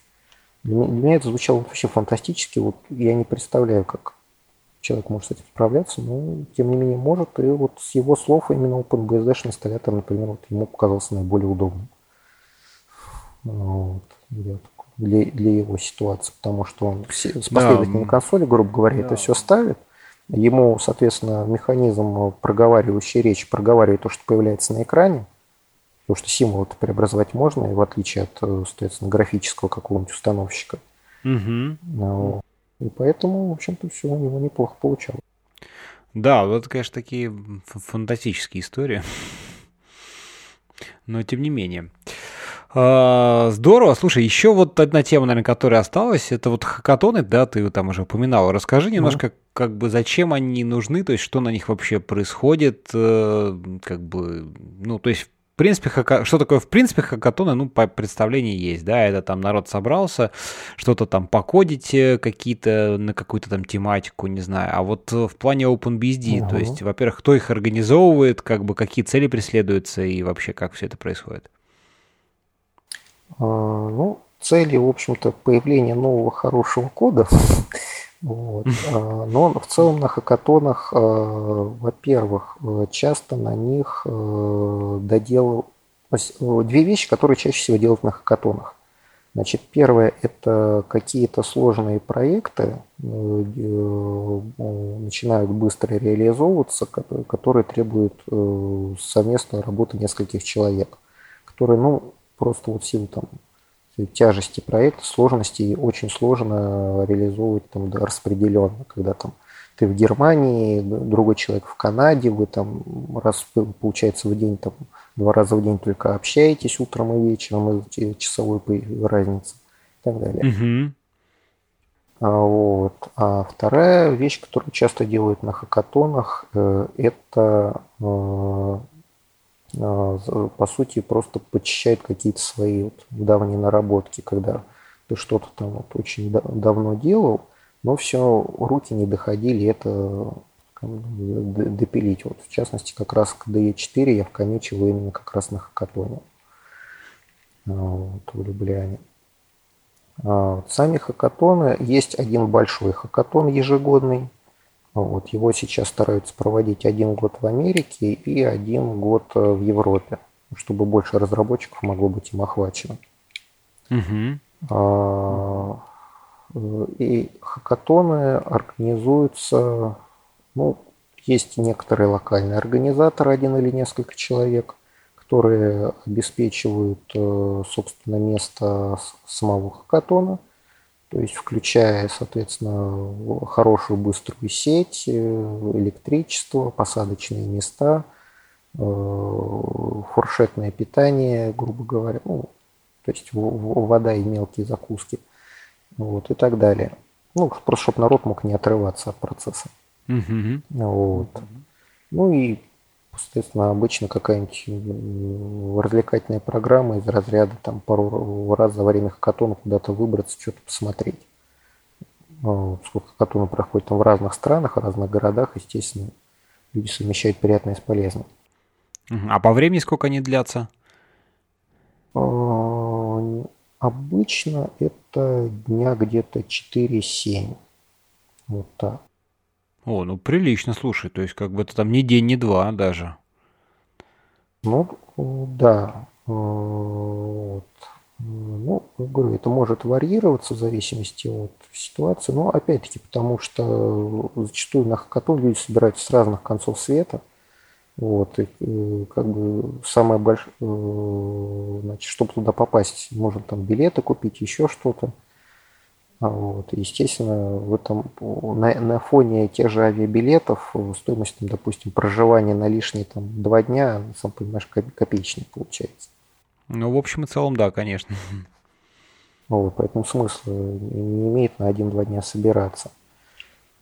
для меня, для меня это звучало вообще фантастически. Вот я не представляю, как человек может с этим справляться, но тем не менее может. И вот с его слов именно OpenBSD инсталлятор, например, вот ему показался наиболее удобным. Вот. Для, для его ситуации, потому что он с последовательной да. консоли, грубо говоря, да. это все ставит. Ему, соответственно, механизм проговаривающей речи проговаривает то, что появляется на экране, потому что символы это преобразовать можно, и в отличие от, соответственно, графического какого-нибудь установщика. Угу. И поэтому, в общем-то, все у него неплохо получалось. Да, вот, конечно, такие фантастические истории. Но тем не менее. А, здорово. Слушай, еще вот одна тема, наверное, которая осталась, это вот хакатоны, да, ты там уже упоминал. Расскажи немножко, mm. как бы, зачем они нужны, то есть, что на них вообще происходит, э, как бы, ну, то есть, в принципе, хака... что такое в принципе хакатоны, ну, по представлению есть, да, это там народ собрался, что-то там покодить какие-то на какую-то там тематику, не знаю, а вот в плане OpenBSD, uh-huh. то есть, во-первых, кто их организовывает, как бы какие цели преследуются и вообще как все это происходит? А, ну, цели, в общем-то, появления нового хорошего кода. Вот. А, но в целом на хакатонах, а, во-первых, часто на них доделал две вещи, которые чаще всего делают на хакатонах. Значит, первое – это какие-то сложные проекты начинают быстро реализовываться, которые требуют совместной работы нескольких человек, которые, ну, просто вот силу там тяжести проекта, сложности очень сложно реализовывать там да, распределенно, когда там ты в Германии, другой человек в Канаде, вы там раз, получается, в день, там, два раза в день только общаетесь утром и вечером из часовой разницы и так далее. Угу. Вот. А вторая вещь, которую часто делают на хакатонах, э, это э, по сути, просто почищает какие-то свои вот давние наработки, когда ты что-то там вот очень давно делал, но все, руки не доходили это допилить. Вот, в частности, как раз к DE4 я вкомичивал именно как раз на хакатоне а, вот, в Любляне. А, сами хакатоны, есть один большой хакатон ежегодный, вот, его сейчас стараются проводить один год в Америке и один год э, в Европе, чтобы больше разработчиков могло быть им охвачено. Угу. И хакатоны организуются, ну, есть некоторые локальные организаторы, один или несколько человек, которые обеспечивают, э, собственно, место самого хакатона – то есть включая, соответственно, хорошую быструю сеть, э, электричество, посадочные места, э, фуршетное питание, грубо говоря, ну, то есть вода и мелкие закуски, вот, и так далее. Ну, просто чтобы народ мог не отрываться от процесса. Mm-hmm. Вот. Ну и Соответственно, обычно какая-нибудь развлекательная программа из разряда там пару раз за время хакатона куда-то выбраться, что-то посмотреть. Ну, сколько хакатона проходит там в разных странах, в разных городах, естественно, люди совмещают приятное с полезным. А по времени сколько они длятся? А, обычно это дня где-то 4-7. Вот так. О, ну прилично, слушай, то есть как бы это там не день, не два даже. Ну, да. Э, вот. Ну, говорю, это может варьироваться в зависимости от ситуации, но опять-таки потому что зачастую на хакатон люди собираются с разных концов света. Вот, и, и как бы самое большое, э, значит, чтобы туда попасть, можно там билеты купить, еще что-то. А вот. Естественно, в этом, на, на фоне тех же авиабилетов э, стоимость, там, допустим, проживания на лишние там, два дня, сам понимаешь, копеечный получается. Ну, в общем и целом, да, конечно. Вот, поэтому смысла не имеет на один-два дня собираться.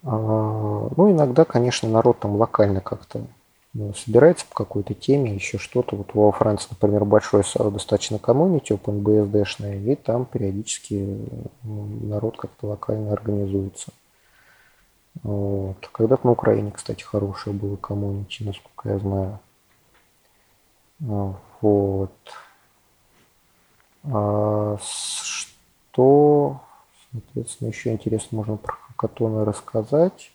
А, ну, иногда, конечно, народ там локально как-то ну, собирается по какой-то теме, еще что-то. Вот во Франции, например, большой достаточно комьюнити OpenBSD-шное, и там периодически ну, народ как-то локально организуется. Вот. Когда-то на Украине, кстати, хорошее было комьюнити, насколько я знаю. Вот. А что, соответственно, еще интересно можно про хакатоны рассказать.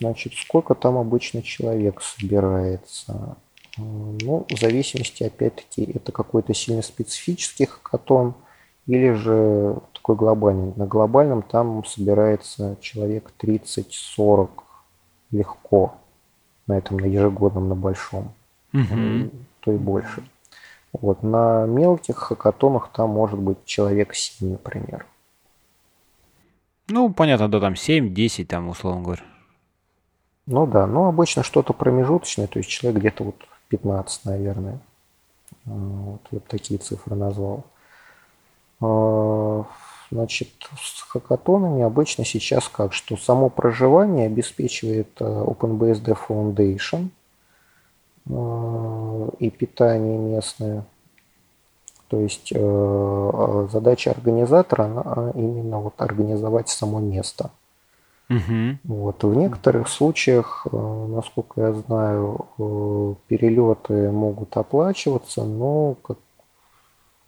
Значит, сколько там обычно человек собирается? Ну, в зависимости, опять-таки, это какой-то сильно специфический хакатон или же такой глобальный. На глобальном там собирается человек 30-40 легко на этом, на ежегодном, на большом, угу. то и больше. Вот. На мелких хакатонах там может быть человек 7, например. Ну, понятно, да, там 7-10, там, условно говоря. Ну да, ну обычно что-то промежуточное, то есть человек где-то вот 15, наверное. А, вот я бы такие цифры назвал. А, значит, с хакатонами обычно сейчас как, что само проживание обеспечивает а, OpenBSD Foundation – Э, и питание местное. То есть э, задача организатора она именно вот организовать само место. Угу. Вот. В некоторых случаях, э, насколько я знаю, перелеты могут оплачиваться, но как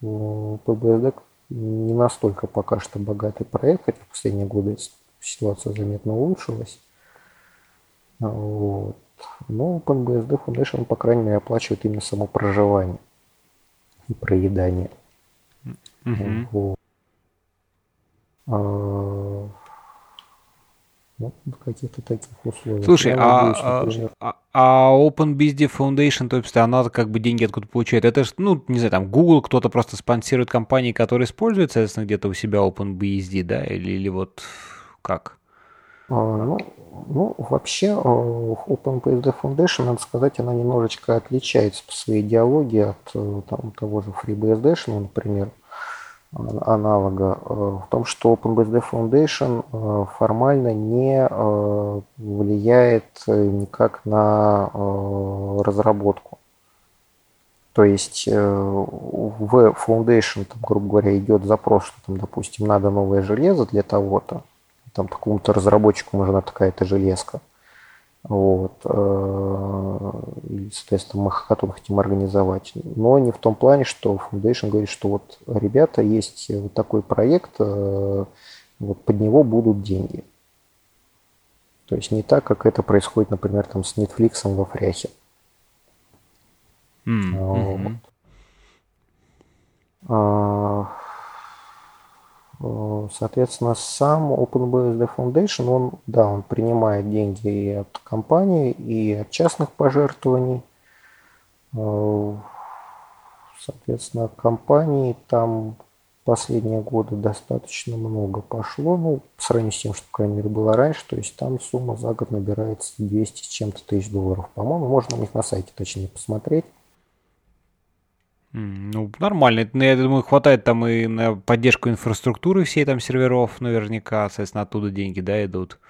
ПБСД не настолько пока что богатый проект, хотя в последние годы ситуация заметно улучшилась. Вот. Но OpenBSD Foundation, по крайней мере, оплачивает именно само проживание и проедание. Mm-hmm. Вот. А, вот в каких-то таких условиях. Слушай, а, надеюсь, а, а OpenBSD Foundation, то есть она как бы деньги откуда получает? Это же, ну, не знаю, там Google кто-то просто спонсирует компании, которые используют, соответственно, где-то у себя OpenBSD, да, или, или вот как? А, ну, ну, вообще, э, OpenBSD Foundation, надо сказать, она немножечко отличается по своей идеологии от э, там, того же FreeBSD, ну, например, аналога, э, в том, что OpenBSD Foundation формально не влияет никак на разработку. То есть в Foundation, там, грубо говоря, идет запрос, что там, допустим, надо новое железо для того-то, там какому-то разработчику нужна такая-то железка. Вот. Э, и, соответственно, мы хакатон хотим организовать. Но не в том плане, что Foundation говорит, что вот, ребята, есть вот такой проект, э, вот под него будут деньги. То есть не так, как это происходит, например, там с Netflix во фряхе. Mm-hmm. Вот. Соответственно, сам OpenBSD Foundation, он, да, он принимает деньги и от компании, и от частных пожертвований. Э, соответственно, компании там последние годы достаточно много пошло, ну, по сравнению с тем, что, по крайней мере, было раньше, то есть там сумма за год набирается 200 с чем-то тысяч долларов, по-моему, можно у них на сайте точнее посмотреть. Ну, нормально. Ну, я думаю, хватает там и на поддержку инфраструктуры всей там серверов наверняка, соответственно, оттуда деньги, да, идут.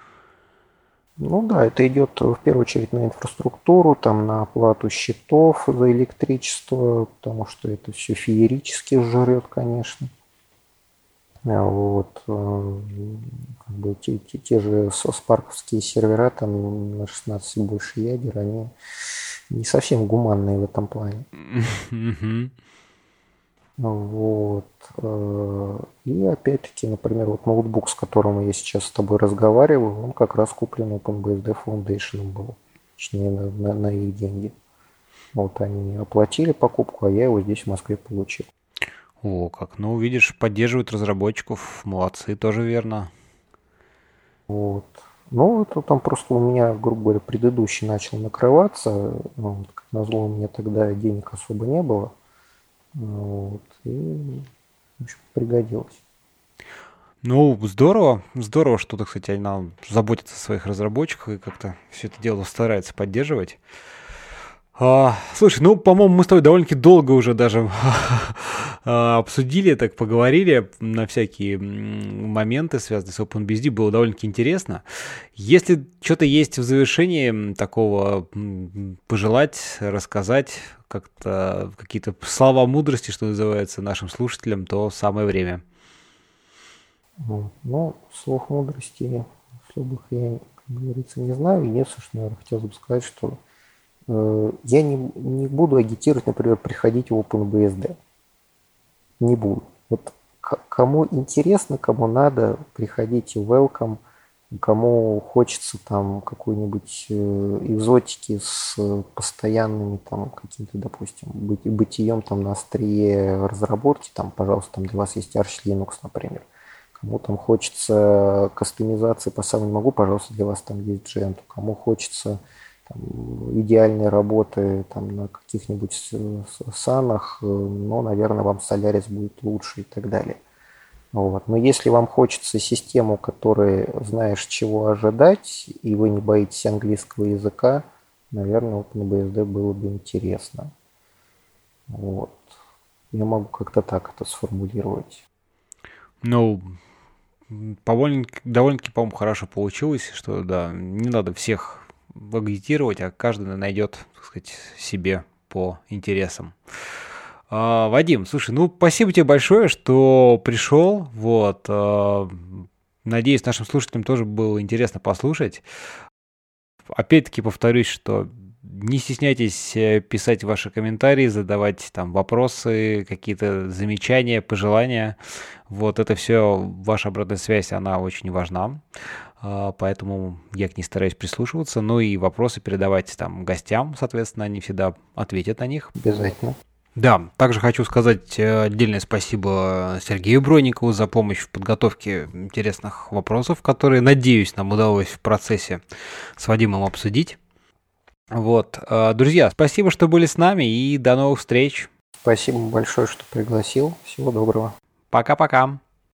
Ну да, это идет в первую очередь на инфраструктуру, там на оплату счетов за электричество, потому что это все феерически жрет, конечно. А вот, э, как бы те, те, те же спарковские сервера, там на 16 больше ядер, они не совсем гуманные в этом плане. Вот. Э, и опять-таки, например, вот ноутбук, с которым я сейчас с тобой разговариваю, он как раз куплен OpenBSD Foundation был, точнее на, на, на их деньги. Вот они оплатили покупку, а я его здесь в Москве получил. О, как. Ну, видишь, поддерживают разработчиков. Молодцы, тоже верно. Вот. Ну, это там просто у меня, грубо говоря, предыдущий начал накрываться. Ну, как назло, у меня тогда денег особо не было. Вот, и, в общем, пригодилось. Ну, здорово. Здорово, что, так сказать, она заботится о своих разработчиках и как-то все это дело старается поддерживать. А, слушай, ну, по-моему, мы с тобой довольно-таки долго уже даже а, обсудили, так поговорили на всякие моменты, связанные с OpenBSD. Было довольно-таки интересно. Если что-то есть в завершении такого пожелать, рассказать, как-то какие-то слова мудрости, что называется, нашим слушателям, то самое время. Ну, слов мудрости особых я, как говорится, не знаю. Единственное, что, наверное, хотел бы сказать, что я не, не буду агитировать, например, приходить в OpenBSD. Не буду. Вот кому интересно, кому надо, приходите Welcome. Кому хочется там какой-нибудь э, экзотики с постоянными там каким-то, допустим, бытием там на острие разработки, там, пожалуйста, там для вас есть Arch Linux, например. Кому там хочется кастомизации по самому не могу, пожалуйста, для вас там есть Gentoo. Кому хочется там, идеальной работы там, на каких-нибудь санах, э, но, наверное, вам Солярис будет лучше и так далее. Вот. Но если вам хочется систему, которой знаешь, чего ожидать, и вы не боитесь английского языка, наверное, OpenBSD было бы интересно. Вот. Я могу как-то так это сформулировать. Ну, довольно-таки по-моему, хорошо получилось, что, да, не надо всех агитировать, а каждый найдет, так сказать, себе по интересам. А, Вадим, слушай, ну спасибо тебе большое, что пришел. Вот, а, надеюсь, нашим слушателям тоже было интересно послушать. Опять-таки повторюсь, что не стесняйтесь э, писать ваши комментарии, задавать там вопросы, какие-то замечания, пожелания. Вот это все, ваша обратная связь, она очень важна. А, поэтому я к ней стараюсь прислушиваться. Ну и вопросы передавать там гостям, соответственно, они всегда ответят на них. Обязательно. Да, также хочу сказать э, отдельное спасибо Сергею Бронникову за помощь в подготовке интересных вопросов, которые, надеюсь, нам удалось в процессе с Вадимом обсудить. Вот, э, друзья, спасибо, что были с нами и до новых встреч. Спасибо большое, что пригласил. Всего доброго. Пока-пока.